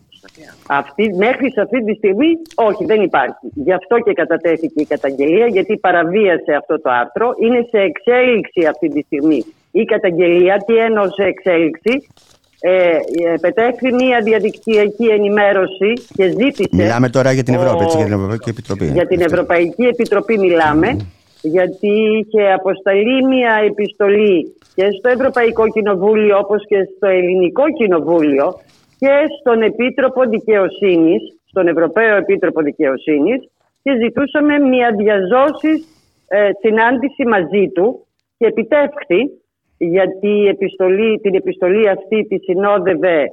Αυτή, μέχρι σε αυτή τη στιγμή όχι δεν υπάρχει. Γι' αυτό και κατατέθηκε η καταγγελία γιατί παραβίασε αυτό το άρθρο. Είναι σε εξέλιξη αυτή τη στιγμή η καταγγελία. Τι εννοώ σε εξέλιξη. Ε, πετέχθη μια διαδικτυακή ενημέρωση και ζήτησε... Μιλάμε τώρα για την Ευρώπη, έτσι, για την Ευρωπαϊκή Επιτροπή. Για την Ευρωπαϊκή Επιτροπή μιλάμε, γιατί είχε αποσταλεί μια επιστολή και στο Ευρωπαϊκό Κοινοβούλιο όπως και στο Ελληνικό Κοινοβούλιο και στον Επίτροπο Δικαιοσύνης, στον Ευρωπαίο Επίτροπο Δικαιοσύνης και ζητούσαμε μια διαζώση ε, συνάντηση μαζί του και επιτεύχθη γιατί η επιστολή, την επιστολή αυτή τη συνόδευε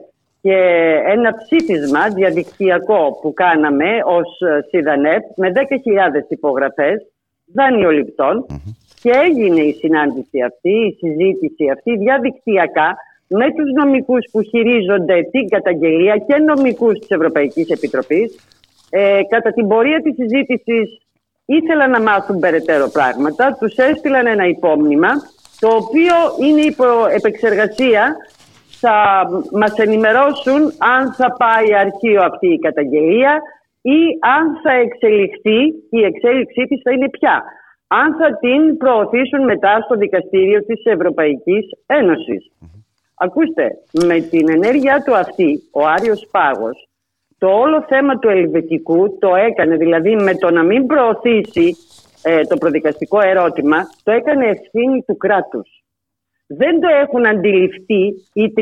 και ένα ψήφισμα διαδικτυακό που κάναμε ως ΣΥΔΑΝΕΠ με 10.000 υπογραφές δανειοληπτών και έγινε η συνάντηση αυτή, η συζήτηση αυτή διαδικτυακά με τους νομικούς που χειρίζονται την καταγγελία και νομικούς της Ευρωπαϊκής Επιτροπής. Ε, κατά την πορεία της συζήτησης ήθελαν να μάθουν περαιτέρω πράγματα, τους έστειλαν ένα υπόμνημα, το οποίο είναι υπό επεξεργασία, θα μας ενημερώσουν αν θα πάει αρχείο αυτή η καταγγελία ή αν θα εξελιχθεί, η εξέλιξή της θα είναι πια. Αν θα την προωθήσουν μετά στο δικαστήριο της Ευρωπαϊκής Ακούστε, με την ενέργειά του αυτή, ο Άριος Πάγος, το όλο θέμα του ελβετικού το έκανε, δηλαδή με το να μην προωθήσει ε, το προδικαστικό ερώτημα, το έκανε ευθύνη του κράτους. Δεν το έχουν αντιληφθεί οι 300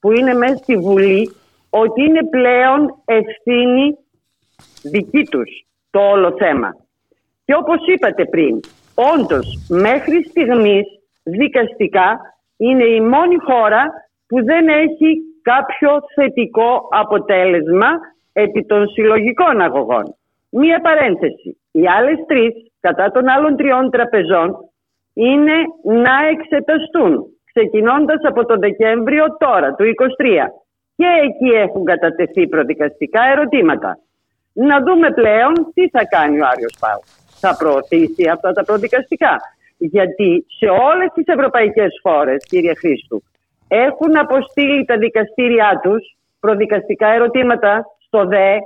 που είναι μέσα στη Βουλή ότι είναι πλέον ευθύνη δική τους το όλο θέμα. Και όπως είπατε πριν, όντως μέχρι στιγμής δικαστικά είναι η μόνη χώρα που δεν έχει κάποιο θετικό αποτέλεσμα επί των συλλογικών αγωγών. Μία παρένθεση. Οι άλλες τρεις, κατά των άλλων τριών τραπεζών, είναι να εξεταστούν, ξεκινώντας από τον Δεκέμβριο τώρα, του 23. Και εκεί έχουν κατατεθεί προδικαστικά ερωτήματα. Να δούμε πλέον τι θα κάνει ο Άριος Πάου. Θα προωθήσει αυτά τα προδικαστικά. Γιατί σε όλες τις ευρωπαϊκές χώρες, κύριε Χρήστου, έχουν αποστείλει τα δικαστήριά τους προδικαστικά ερωτήματα στο ΔΕ,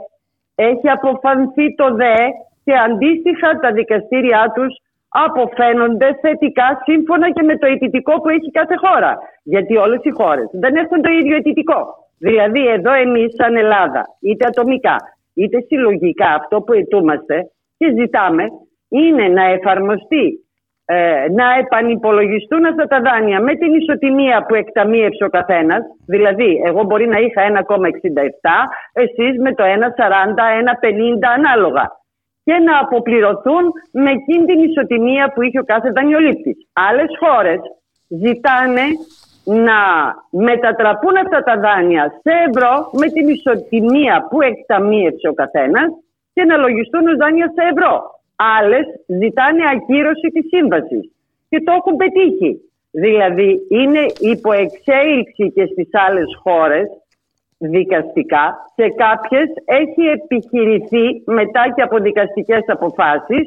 έχει αποφανθεί το ΔΕ και αντίστοιχα τα δικαστήριά τους αποφαίνονται θετικά σύμφωνα και με το αιτητικό που έχει κάθε χώρα. Γιατί όλες οι χώρες δεν έχουν το ίδιο αιτητικό. Δηλαδή εδώ εμείς σαν Ελλάδα, είτε ατομικά, είτε συλλογικά αυτό που ετούμαστε και ζητάμε είναι να εφαρμοστεί ε, να επανυπολογιστούν αυτά τα δάνεια με την ισοτιμία που εκταμείευσε ο καθένας. Δηλαδή, εγώ μπορεί να είχα 1,67, εσείς με το 1,40, 1,50 ανάλογα. Και να αποπληρωθούν με εκείνη την ισοτιμία που είχε ο κάθε δανειολήπτης. Άλλες χώρες ζητάνε να μετατραπούν αυτά τα δάνεια σε ευρώ με την ισοτιμία που εκταμείευσε ο καθένας και να λογιστούν ως δάνεια σε ευρώ. Άλλες ζητάνε ακύρωση της σύμβασης και το έχουν πετύχει. Δηλαδή είναι υποεξέλιξη και στις άλλες χώρες δικαστικά. Σε κάποιες έχει επιχειρηθεί μετά και από δικαστικές αποφάσεις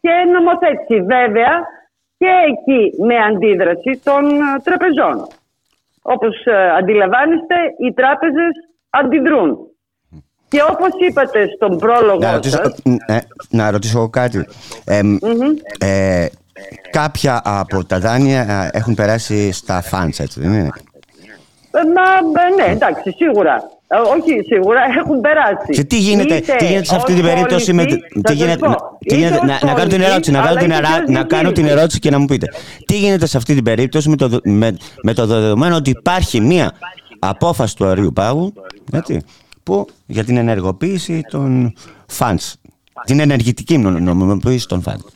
και νομοθέτηση. Βέβαια και εκεί με αντίδραση των ε, τραπεζών. Όπως ε, αντιλαμβάνεστε οι τράπεζες αντιδρούν. Και όπως είπατε στον πρόλογο να ρωτήσω, σας... ε, να ρωτήσω κάτι. Ε, κάποια από τα δάνεια έχουν περάσει στα funds, έτσι δεν είναι; Μα, ναι, εντάξει, σίγουρα. όχι, σίγουρα έχουν περάσει. Και τι γίνεται, είτε τι γίνεται σε αυτή την περίπτωση με. Τι γίνεται, τι γίνεται, να, να, κάνω την ερώτηση, να, κάνω την, να κάνω την ερώτηση και να μου πείτε. Τι γίνεται σε αυτή την περίπτωση με το, με, με το δεδομένο ότι υπάρχει μία απόφαση του Αριού Πάγου έτσι, για την ενεργοποίηση των funds. Την ενεργητική νομιμοποίηση των funds.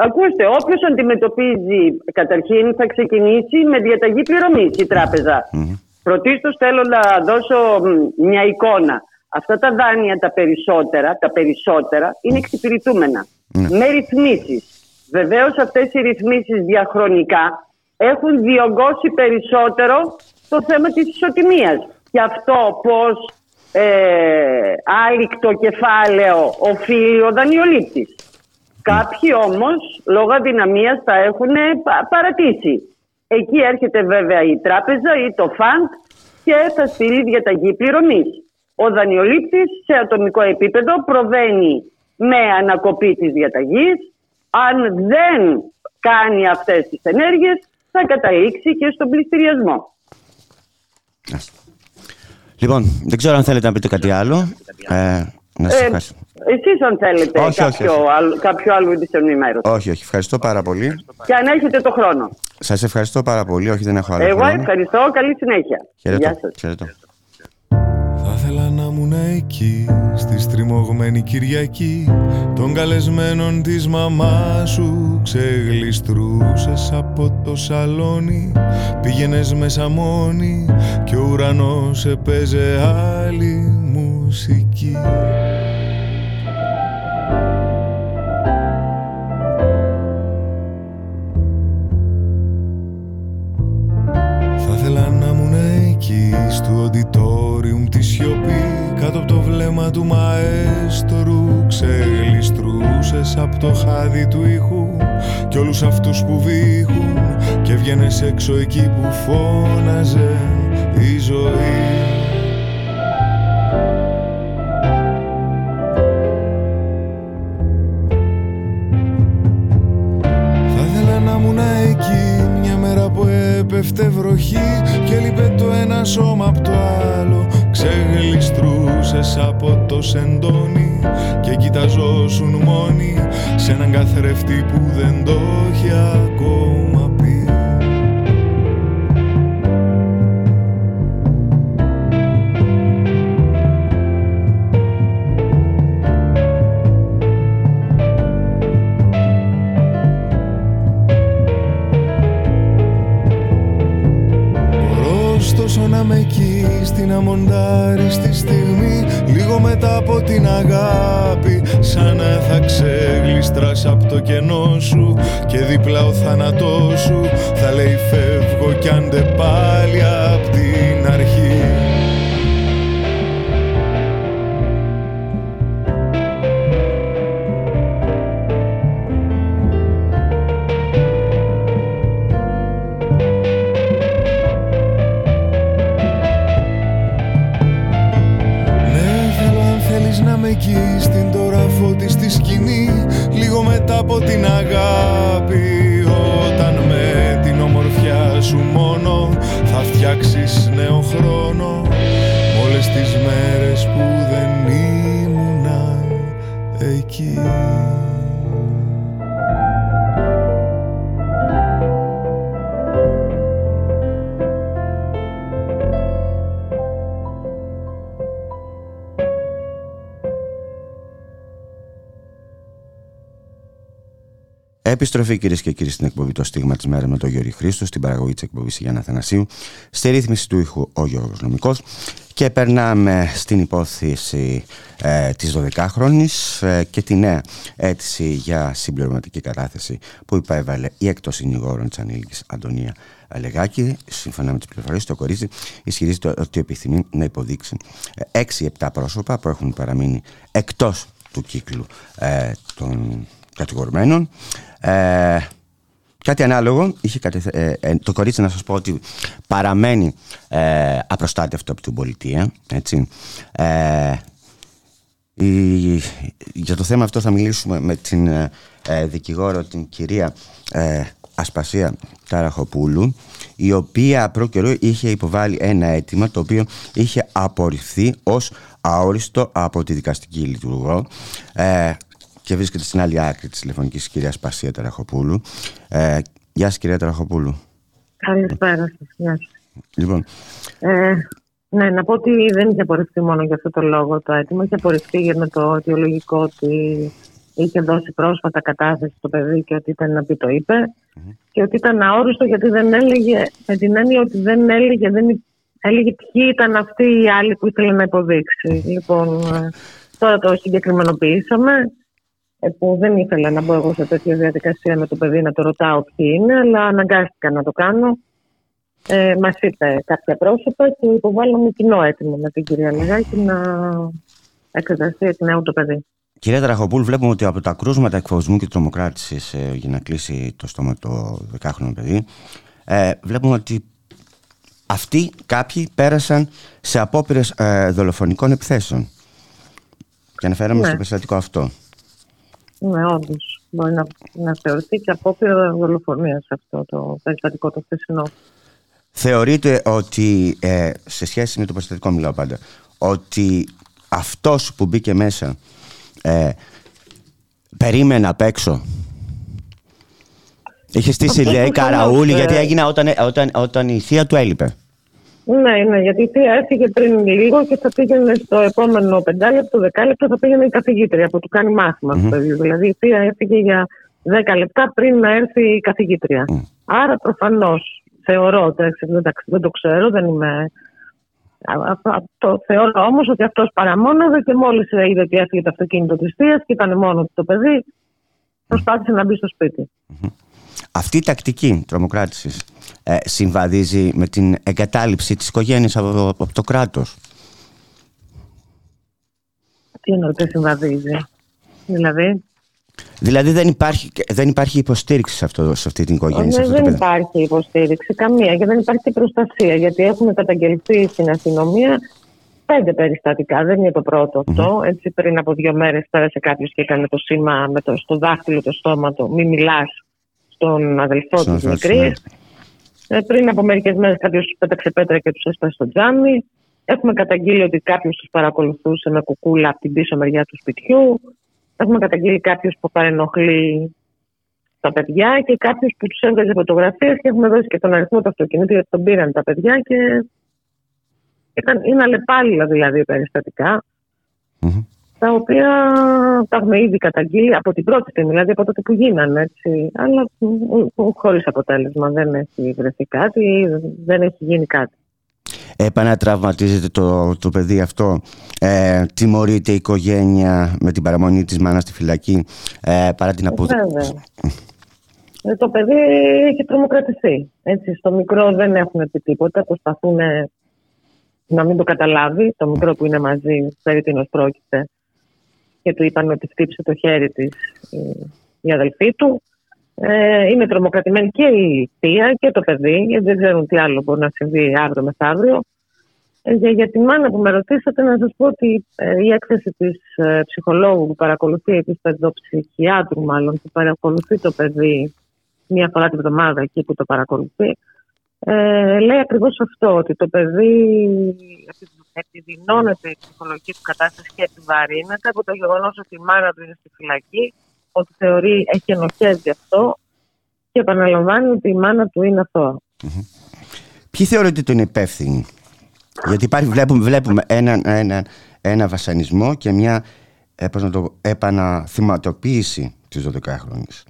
Ακούστε, όποιος αντιμετωπίζει καταρχήν θα ξεκινήσει με διαταγή πληρωμής η τράπεζα. Mm-hmm. Πρωτίστως θέλω να δώσω μια εικόνα. Αυτά τα δάνεια τα περισσότερα, τα περισσότερα είναι εξυπηρετούμενα. Με ρυθμίσεις. Βεβαίως αυτές οι ρυθμίσεις διαχρονικά έχουν διωγγώσει περισσότερο το θέμα της ισοτιμίας και αυτό πώς ε, άλυκτο κεφάλαιο οφείλει ο δανειολήπτης. Κάποιοι όμως λόγω αδυναμίας τα έχουν παρατήσει. Εκεί έρχεται βέβαια η τράπεζα ή το φαντ και θα στείλει διαταγή πληρωμής. Ο δανειολήπτης σε ατομικό επίπεδο προβαίνει με ανακοπή της διαταγής. Αν δεν κάνει αυτές τις ενέργειες θα καταλήξει και στον πληστηριασμό. Λοιπόν, δεν ξέρω αν θέλετε να πείτε κάτι άλλο. Ε, να σας ε, Εσείς αν θέλετε όχι, κάποιο, όχι, όχι. Άλλο, κάποιο άλλο ενημέρωση. Όχι, όχι. Ευχαριστώ πάρα πολύ. Και αν έχετε το χρόνο. Σας ευχαριστώ πάρα πολύ. Όχι, δεν έχω άλλο Εγώ χρόνο. ευχαριστώ. Καλή συνέχεια. Χαιρετώ. Γεια σας. Χαιρετώ ήθελα να ήμουν εκεί Στη στριμωγμένη Κυριακή. Των καλεσμένων της μαμάς σου Ξεγλιστρούσες από το σαλόνι. Πήγαινες μέσα μόνη Και ο ουρανός έπαιζε άλλη μουσική μορτόριουμ τη σιωπή Κάτω από το βλέμμα του μαέστρου Ξεγλιστρούσες από το χάδι του ήχου Κι όλους αυτούς που βήχουν Και βγαίνες έξω εκεί που φώναζε η ζωή. Έπεφτε βροχή Και λείπε το ένα σώμα από το άλλο. Ξεγλιστρούσες από το σεντόνι Και κοιταζόσουν μόνοι Σε έναν καθρέφτη που δεν το έχει ακόμα Επιστροφή κυρίες και κύριοι στην εκπομπή Το Στίγμα της Μέρας με τον Γιώργη Χρήστο, στην παραγωγή της εκπομπής Γιάννα Θανασίου, στη ρύθμιση του ήχου ο Γιώργος Νομικός. Και περνάμε στην υπόθεση ε, της 12χρονης ε, και τη νέα αίτηση για συμπληρωματική κατάθεση που υπέβαλε η εκτός συνηγόρων της ανήλικης Αντωνία Αλεγάκη. Σύμφωνα με τις πληροφορίες, το κορίτσι ισχυρίζεται ότι επιθυμεί να υποδείξει 6-7 πρόσωπα που έχουν παραμείνει εκτός του κύκλου ε, των κατηγορουμένων. Ε, κάτι ανάλογο είχε κατεθε... ε, ε, το κορίτσι να σας πω ότι παραμένει ε, απροστάτευτο από την πολιτεία έτσι. Ε, η, για το θέμα αυτό θα μιλήσουμε με την ε, δικηγόρο την κυρία ε, Ασπασία Ταραχοπούλου η οποία προ καιρό είχε υποβάλει ένα αίτημα το οποίο είχε απορριφθεί ως αόριστο από τη δικαστική λειτουργό ε, και βρίσκεται στην άλλη άκρη της τηλεφωνικής κυρίας Πασία Τεραχοπούλου. Ε, γεια σας κυρία Τεραχοπούλου. Καλησπέρα σας. Γεια σας. Λοιπόν, Ε, ναι, να πω ότι δεν είχε απορριφθεί μόνο για αυτό το λόγο το αίτημα. Είχε απορριφθεί για με το αιτιολογικό ότι είχε δώσει πρόσφατα κατάθεση στο παιδί και ότι ήταν να πει το είπε. Και ότι ήταν αόριστο γιατί δεν έλεγε, με την έννοια ότι δεν έλεγε, δεν έλεγε ποιοι ήταν αυτοί οι άλλοι που ήθελε να υποδείξει. Λοιπόν, ε, τώρα το συγκεκριμενοποιήσαμε ε, που δεν ήθελα να μπω εγώ σε τέτοια διαδικασία με το παιδί να το ρωτάω ποιοι είναι, αλλά αναγκάστηκα να το κάνω. Ε, Μας είπε κάποια πρόσωπα και υποβάλαμε κοινό έτοιμο με την κυρία Λεγάκη να εξεταστεί εκ νέου το παιδί. κυρία Τεραχοπούλου, βλέπουμε ότι από τα κρούσματα εκφοβισμού και τρομοκράτησης ε, για να κλείσει το στόμα το 10χρονο παιδί, ε, βλέπουμε ότι αυτοί κάποιοι πέρασαν σε απόπειρες ε, δολοφονικών επιθέσεων. Και αναφέραμε Ναι. στο περιστατικό αυτό. Ναι, όντως. Μπορεί να, να θεωρηθεί και απόπειρα δολοφονίας αυτό το περιστατικό το χθεσινό. Θεωρείτε ότι, ε, σε σχέση με το περιστατικό μιλάω πάντα, ότι αυτός που μπήκε μέσα ε, περίμενε απ' έξω; Είχε στήσει Αυτό λέει που καραούλη θέλω, γιατί ε, έγινε όταν, όταν, όταν η θεία του έλειπε. Ναι, ναι, γιατί η θεία έφυγε πριν λίγο και θα πήγαινε στο επόμενο πεντάλεπτο, δεκάλεπτο, θα πήγαινε η καθηγήτρια που του κάνει μάθημα στο Μμμ. παιδί. Δηλαδή η θεία έφυγε για δέκα λεπτά πριν να έρθει η καθηγήτρια. Άρα προφανώς θεωρώ, εντάξει, δεν, τα- δεν το ξέρω, δεν είμαι. Α- α- Αυτό, θεωρώ όμως ότι αυτός παραμόναβε και μόλις είδε ότι έφυγε το αυτοκίνητο της θείας και ήταν μόνο του το παιδί, προσπάθησε να μπει στο σπίτι. Αυτή η τακτική τρομοκράτησης ε, συμβαδίζει με την εγκατάλειψη της οικογένειας από, από το κράτος. Τι εννοείται συμβαδίζει. Δηλαδή, Δηλαδή δεν υπάρχει, δεν υπάρχει υποστήριξη σε, αυτό, σε αυτή την οικογένεια. Ναι, δεν υπάρχει υποστήριξη καμία και δεν υπάρχει προστασία γιατί έχουν καταγγελθεί στην αστυνομία πέντε περιστατικά. Δεν είναι το πρώτο αυτό. Έτσι, πριν από δύο μέρες πέρασε κάποιος και έκανε το σήμα με το, στο δάχτυλο το στόμα του. Μην μιλάς στον αδελφό της μικρής. Ναι. Ε, πριν από μερικές μέρες κάποιος τους πέταξε πέτρα και τους έσπασε στο τζάμι. Έχουμε καταγγείλει ότι κάποιος τους παρακολουθούσε με κουκούλα από την πίσω μεριά του σπιτιού. Έχουμε καταγγείλει κάποιο που παρενοχλεί τα παιδιά και κάποιο που τους έβγαζε φωτογραφίες και έχουμε δώσει και τον αριθμό του αυτοκινήτου γιατί τον πήραν τα παιδιά και ήταν, είναι αλλεπάλληλα δηλαδή τα οποία τα έχουμε ήδη καταγγείλει από την πρώτη στιγμή, δηλαδή από τότε που γίνανε. Έτσι. Αλλά χωρίς αποτέλεσμα. Δεν έχει βρεθεί κάτι, δεν έχει γίνει κάτι. Επανατραυματίζεται το, το παιδί αυτό. Ε, τιμωρείται η οικογένεια με την παραμονή της μάνας στη φυλακή ε, παρά την αποδοχή. Ε, το παιδί έχει τρομοκρατηθεί. Έτσι, στο μικρό δεν έχουν πει τίποτα. Προσπαθούν να μην το καταλάβει. Το μικρό που είναι μαζί, περί τίνος πρόκειται. Και του είπαν ότι χτύπησε το χέρι της η αδελφή του. Ε, είναι τρομοκρατημένη και η θεία και το παιδί, γιατί δεν ξέρουν τι άλλο μπορεί να συμβεί αύριο μεθαύριο. Ε, για, για τη μάνα που με ρωτήσατε, να σας πω ότι ε, η έκθεση της ε, ψυχολόγου που παρακολουθεί, της παιδοψυχιάτρου μάλλον, που παρακολουθεί το παιδί μία φορά την εβδομάδα εκεί που το παρακολουθεί, ε, λέει ακριβώς αυτό, ότι το παιδί επιδεινώνεται η ψυχολογική του κατάσταση και επιβαρύνεται από το γεγονός ότι η μάνα του είναι στη φυλακή, ότι θεωρεί, έχει ενοχές γι' αυτό και επαναλαμβάνει ότι η μάνα του είναι αυτό. Ποιοι θεωρείτε ότι είναι υπεύθυνοι, γιατί υπάρχει, βλέπουμε, βλέπουμε ένα, ένα, ένα βασανισμό και μια ε, πώς να το, επαναθυματοποίηση της 12χρονης.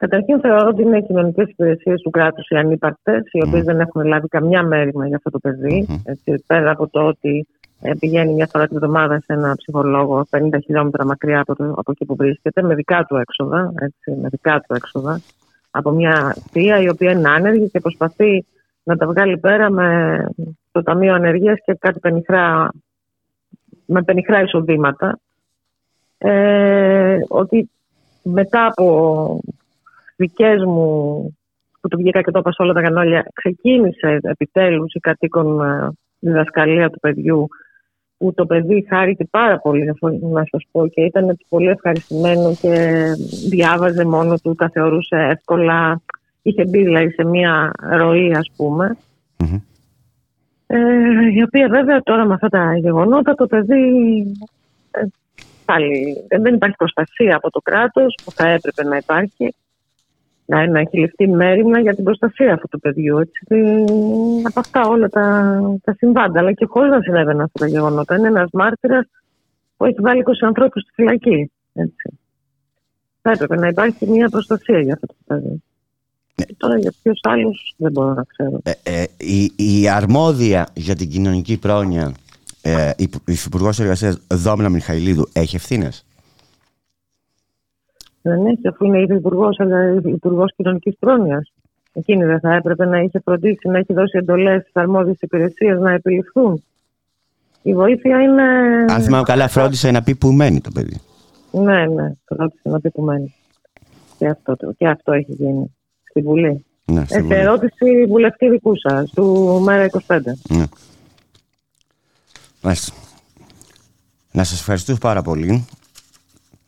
Καταρχήν θεωρώ ότι είναι οι κοινωνικές υπηρεσίες του κράτους οι ανύπαρκτες, οι οποίες δεν έχουν λάβει καμιά μέρημα για αυτό το παιδί. Έτσι, πέρα από το ότι ε, πηγαίνει μια φορά την εβδομάδα σε ένα ψυχολόγο 50 χιλιόμετρα μακριά από, το, από εκεί που βρίσκεται, με δικά του έξοδα, έτσι, με δικά του έξοδα, από μια θεία η οποία είναι άνεργη και προσπαθεί να τα βγάλει πέρα με το Ταμείο Ανεργίας και κάτι πενιχρά, με πενιχρά εισοδήματα. Ε, ότι μετά από δικές μου που του βγήκα και το είπα σε όλα τα κανάλια, ξεκίνησε επιτέλους η κατοίκον ε, διδασκαλία του παιδιού που το παιδί χάρηκε πάρα πολύ να σας πω και ήταν πολύ ευχαριστημένο και διάβαζε μόνο του, τα θεωρούσε εύκολα. Είχε μπει δηλαδή σε μια ροή ας πουμε ε, η οποία βέβαια τώρα με αυτά τα γεγονότα το παιδί ε, πάλι δεν υπάρχει προστασία από το κράτος που θα έπρεπε να υπάρχει να, να έχει ληφθεί μέρημνα για την προστασία αυτού του παιδιού. Έτσι. Από αυτά όλα τα, τα συμβάντα, αλλά και χωρί να συνέβαιναν αυτά τα γεγονότα. Είναι ένας μάρτυρας που έχει βάλει 20 ανθρώπους στη φυλακή. Έτσι. Θα έπρεπε να υπάρχει μια προστασία για αυτό το παιδί. Ναι. Τώρα για ποιους άλλους δεν μπορώ να ξέρω. Ε, ε, η, η αρμόδια για την κοινωνική πρόνοια, ε, η Υπουργό Εργασίας Δόμνα Μιχαηλίδου, έχει ευθύνες; Δεν έχει, αφού είναι ήδη υπουργό, αλλά υπουργό κοινωνικής πρόνοιας. Εκείνη δεν θα έπρεπε να είχε φροντίσει, να έχει δώσει εντολές στις αρμόδιες υπηρεσίες να επιληφθούν. Η βοήθεια είναι. Αν θυμάμαι καλά, φρόντισε να πει που μένει το παιδί. Ναι, ναι, φρόντισε να πει που μένει. Και αυτό, και αυτό έχει γίνει στη Βουλή. Ναι, στη Βουλή. ερώτηση βουλευτή δικού σα, του Μέρα 25. Ναι. Μάλιστα. Να σας ευχαριστώ πάρα πολύ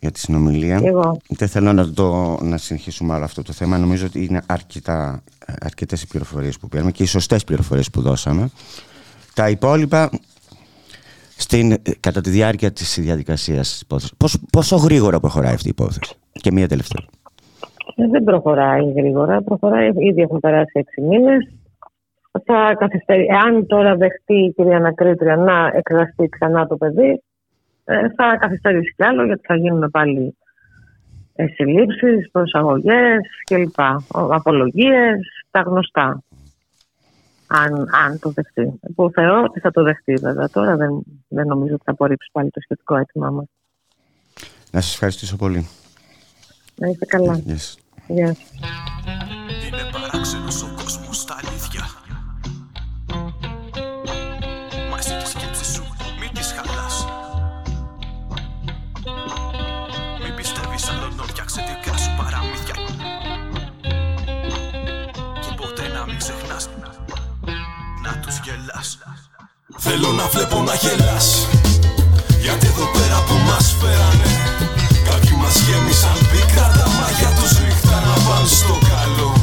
για τη συνομιλία. Εγώ. Δεν θέλω να, το, να συνεχίσουμε άλλο αυτό το θέμα. Νομίζω ότι είναι αρκετά, αρκετές οι πληροφορίες που πήραμε και οι σωστές πληροφορίες που δώσαμε. Τα υπόλοιπα στην, κατά τη διάρκεια της διαδικασίας της υπόθεσης. Πόσο, πόσο γρήγορα προχωράει αυτή η υπόθεση; Και μία τελευταία. Ε, δεν προχωράει γρήγορα. Προχωράει, ήδη έχουν περάσει έξι μήνες. Θα καθυστερεί. Εάν τώρα δεχτεί η κυρία Ανακρίτρια να εκδραστεί ξανά το παιδί, ε, θα καθυστερήσει κι άλλο γιατί θα γίνουν πάλι συλλήψεις, προσαγωγές κλπ. Απολογίες, τα γνωστά. Αν, αν το δεχτεί. Που θεωρώ ότι θα το δεχτεί βέβαια. Τώρα δεν, δεν νομίζω ότι θα απορρίψει πάλι το σχετικό αίτημά μας. Να σας ευχαριστήσω πολύ. Να είστε καλά. Yes. Yes. Θέλω να βλέπω να γελάς. Γιατί εδώ πέρα που μας φέρανε Κάποιοι μας γέμισαν πίκρα Τα μάγια τους ρίχτα να πάνε στο καλό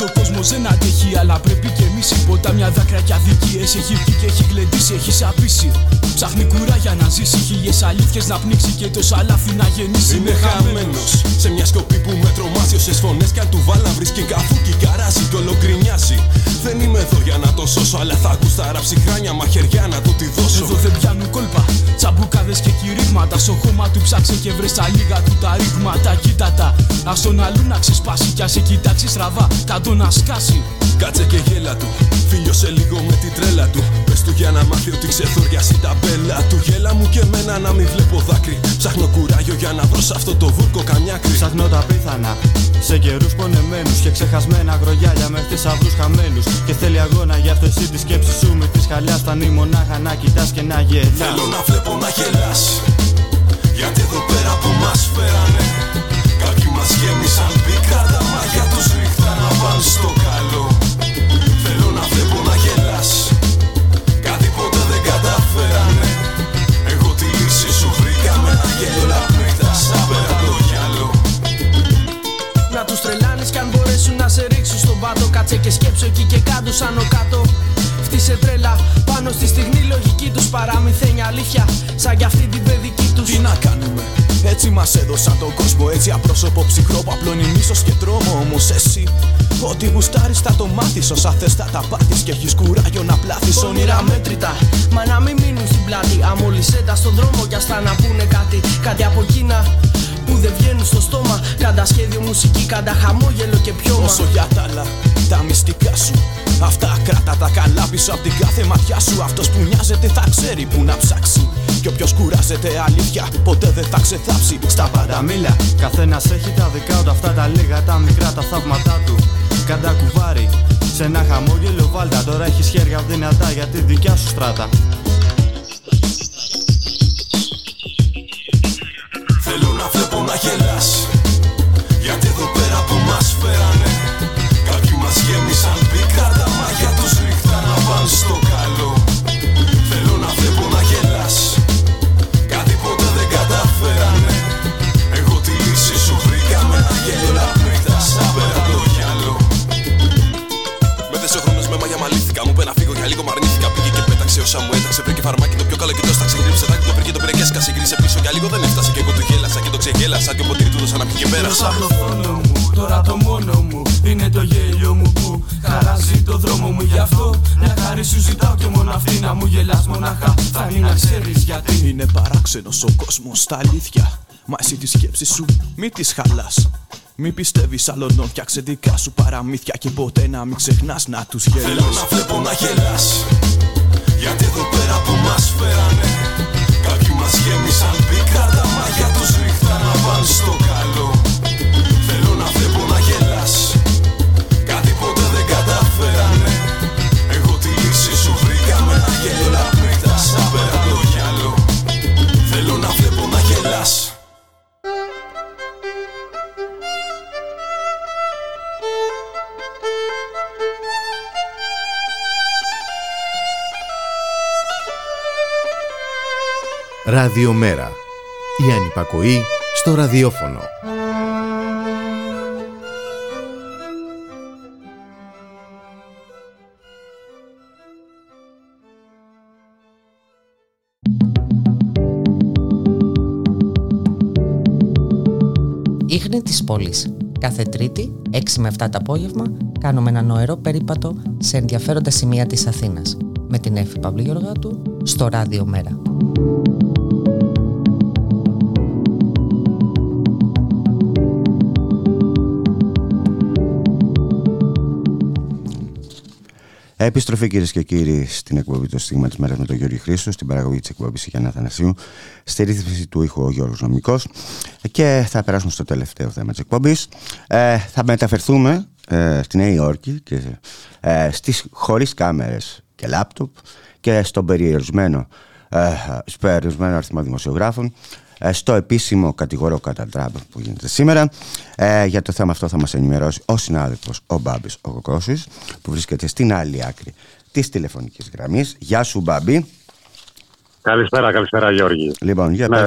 ο κόσμος δεν αντέχει αλλά πρέπει και εμείς Ποτάμια δάκρυα και αδικίες. Έχει βγει και έχει γλεντήσει, έχει σαπίσει. Ψάχνει κουράγια να ζήσει, χίλιες αλήθειες να πνίξει και το σαλάφι να γεννήσει. Είναι χαμένος σε μια σκοπή που με τρομάζει Όσες φωνές κι αν του βάλα βρίσκει καφούκι καράζει κι ολογκρινιάζει Δεν είμαι εδώ για να τον σώσω αλλά θα ακούς τα ραψιχράνια μαχαιριά να του τη δώσω. Εδώ δεν πιάνουν κόλπα, τσαμπουκάδες και κηρύγματα. Στο χώμα του ψάξε και βρες τα λίγα του τα ρήγματα. Κοίτα τα, ας τον αλλού να ξεσπάσει κι ας σε κοιτάξει στραβά, κάτω να σκάσει. Κάτσε και γέλα του, φίλιωσε λίγο με την τρέλα του. Πες του για να μάθει ότι ξεθοριάσει τα μπέλα του. Γέλα μου και εμένα να μην βλέπω δάκρυ. Ψάχνω κουράγιο για να βρω σε αυτό το βούρκο καμιά κρύ Ψάχνω τα πίθανα σε καιρούς πονεμένους και ξεχασμένα αγρογιάλια με θησαυρούς χαμένους. Και θέλει αγώνα γι' αυτό εσύ τη σκέψη σου με τη χαλιάς. Φτάνει μονάχα να κοιτάς και να γελάς. Θέλω να βλέπω να γελάς. Γιατί εδώ πέρα που μας φέρανε Κάποιοι μας γέμισαν στο καλό. Θέλω να βλέπω να γελάς. Κάτι ποτέ δεν καταφέρανε Εγώ τη λύση σου βρήκα με ένα γέλιο λαπνίχτα Σαν πέρα το γυαλό. Να τους τρελάνεις κι αν μπορέσουν να σε ρίξουν στον πάτο. Κάτσε και σκέψω εκεί και κάτω σαν ο κάτω. Φτύσε τρέλα πάνω στη στιγμή λογική τους Παραμυθένια αλήθεια. Σαν κι αυτή την παιδική τους. Τι να κάνουμε έτσι μας έδωσαν τον κόσμο Έτσι απρόσωπο ψυχρό που απλώνει μίσος και τρόμο. Όμως εσύ Ό,τι γουστάρεις θα το μάθεις. Όσα θες θα τα πάθεις Και έχεις κουράγιο να πλάθεις. Όνειρα μέτρητα Μα να μην μείνουν στην πλάτη. Αμολυσέτα στον δρόμο κι ας να πούνε κάτι. Κάτι από εκείνα που δεν βγαίνουν στο στόμα. Κάντα σχέδιο μουσική, κάντα χαμόγελο και πιώμα Όσο για τα άλλα, τα μυστικά σου Αυτά κράτα τα καλά πίσω από την κάθε ματιά σου. Αυτός που νοιάζεται θα ξέρει που να ψάξει Και όποιος κουράζεται αλήθεια ποτέ δεν θα ξεθάψει Στα πάντα μίλα Καθένας έχει τα δικά του αυτά τα λίγα τα μικρά τα θαύματά του. Κάντα κουβάρι σε ένα χαμόγελο βάλτα. Τώρα έχεις χέρια δυνατά για τη δικιά σου στράτα. Θέλω να βλέπω να γελάς Γιατί εδώ πέρα που μας φέρανε Κάποιοι μας γέμισαν γιατί Είναι παράξενος ο κόσμος στα αλήθεια. Μα εσύ τη σκέψη σου μη τις χαλάς. Μη πιστεύεις άλλον, φτιάξε δικά σου παραμύθια Και ποτέ να μην ξεχνάς να τους γελάς. Θέλω να βλέπω να γελάς. Γιατί εδώ πέρα που μας φέρανε Κάποιοι μας γέμισαν πίκρα Τα μάγια τους ρίχτα να πάνε στο καλό Ραδιομέρα. Η ανυπακοή στο ραδιόφωνο. Ίχνη της πόλης. Κάθε Τρίτη, 6 με 7 το απόγευμα, κάνουμε ένα νοερό περίπατο σε ενδιαφέροντα σημεία της Αθήνας. Με την Εφη Παυλή Γεωργάτου, στο Ράδιο Μέρα. Επιστροφή κυρίες και κύριοι στην εκπομπή το Στίγμα της Μέρας με τον Γιώργη Χρήστο, στην παραγωγή της εκπομπής Γιάννα Θανασίου, στη ρύθμιση του ήχου ο Γιώργος Νομικός. Και θα περάσουμε στο τελευταίο θέμα της εκπομπής. Ε, θα μεταφερθούμε ε, στη Νέα Υόρκη και ε, στις χωρίς κάμερες και λάπτοπ και στον περιορισμένο ε, αριθμό δημοσιογράφων ε, στο επίσημο κατηγορό κατά Τραμπ που γίνεται σήμερα. Ε, για το θέμα αυτό θα μας ενημερώσει ο συνάδελφος ο Μπάμπης ο Κοκόσης που βρίσκεται στην άλλη άκρη της τηλεφωνικής γραμμής. Γεια σου Μπάμπη. Καλησπέρα, καλησπέρα Γιώργη. Λοιπόν, για ναι,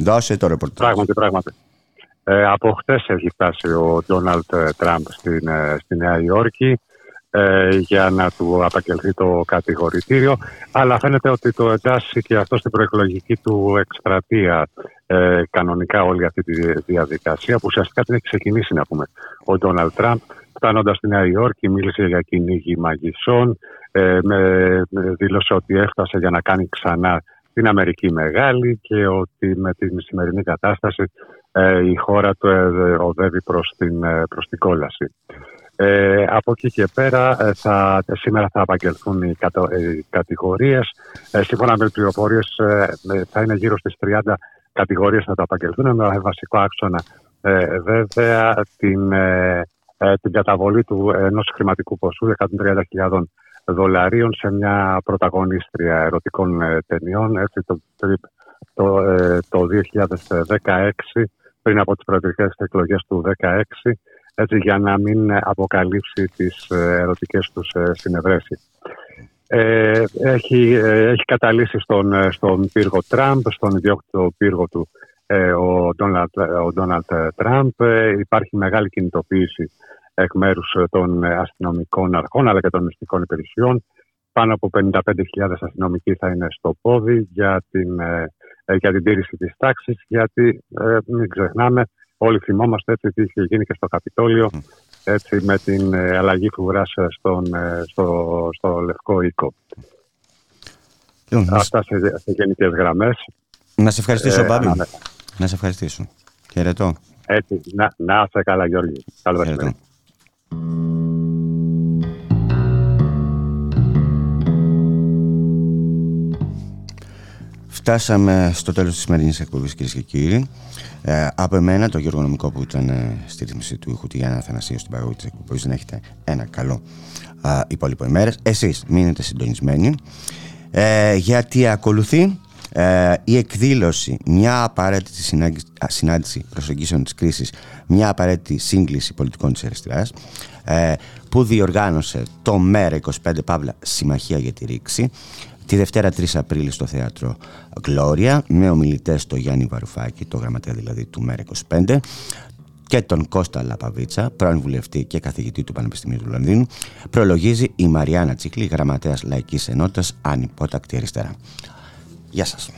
Δώσε το ρεπορτάζ. Πράγματι, πράγματι. Ε, από χτε έχει φτάσει ο Ντόναλτ Τραμπ στην, ε, στη Νέα Υόρκη ε, για να του απαγγελθεί το κατηγορητήριο. Αλλά φαίνεται ότι το εντάσσει και αυτό στην προεκλογική του εκστρατεία ε, κανονικά όλη αυτή τη διαδικασία που ουσιαστικά την έχει ξεκινήσει να πούμε ο Ντόναλτ Τραμπ. Φτάνοντας στη Νέα Υόρκη, μίλησε για κυνήγι μαγισσών. Ε, με, δήλωσε ότι έφτασε για να κάνει ξανά την Αμερική μεγάλη και ότι με την σημερινή κατάσταση ε, η χώρα του ε, οδεύει προς την, ε, προς την κόλαση. Ε, από εκεί και πέρα θα, σήμερα θα απαγγελθούν οι, κατο, οι κατηγορίες. σύμφωνα με πληροφορίες θα είναι γύρω στις 30 κατηγορίες θα τα απαγγελθούν με βασικό άξονα βέβαια την, την καταβολή του ενός χρηματικού ποσού 130.000 δολαρίων σε μια πρωταγωνίστρια ερωτικών ταινιών. Έτσι, το, το, το 2016 πριν από τις προεδρικές εκλογές του 2016 έτσι, για να μην αποκαλύψει τις ε, ερωτικές τους ε, συνευρέσεις. Ε, έχει, ε, έχει καταλύσει στον, στον πύργο Τραμπ, στον ιδιόκτητο πύργο του ο Ντόναλτ ο Τραμπ. υπάρχει μεγάλη κινητοποίηση εκ μέρους των αστυνομικών αρχών αλλά και των μυστικών υπηρεσιών. Πάνω από 55.000 αστυνομικοί θα είναι στο πόδι για την ε, για την τήρηση της τάξης, γιατί ε, μην ξεχνάμε, όλοι θυμόμαστε έτσι τι είχε γίνει και στο Καπιτόλιο, έτσι με την ε, αλλαγή φουγράς στον, στο, στο Λευκό Οίκο. Λοιπόν, Αυτά σε, σε γενικές γραμμές. Να σε ευχαριστήσω, ε, Μπάμπη. Να, να σε ευχαριστήσω. Χαιρετώ. Έτσι, να, να είσαι καλά, Γιώργη. Καλό μεσημέρι. Φτάσαμε στο τέλος της σημερινής εκπομπής κυρίες και κύριοι. Ε, από εμένα, το Γιώργο Νομικό που ήταν ε, στη ρύθμιση του ήχου του Γιάννα Αθανασίου στην παραγωγή της εκπομπής, να έχετε ένα καλό ε, υπόλοιπο ημέρες. Εσείς μείνετε συντονισμένοι, ε, γιατί ακολουθεί ε, η εκδήλωση, μια απαραίτητη συνάντηση προσεγγίσεων της κρίσης, μια απαραίτητη σύγκληση πολιτικών της αριστεράς, ε, που διοργάνωσε το ΜΕΡΑ 25 Παύλα Συμμαχία για τη Ρήξη Τη Δευτέρα 3 Απρίλη στο θέατρο Γκλώρια με ομιλητές το Γιάννη Βαρουφάκη, το γραμματέα δηλαδή του ΜΕΡΑ25 και τον Κώστα Λαπαβίτσα, πρώην βουλευτή και καθηγητή του Πανεπιστημίου του Λονδίνου, προλογίζει η Μαριάννα Τσίκλη, γραμματέας Λαϊκής Ενότητας, ανυπότακτη αριστερά. Γεια σας.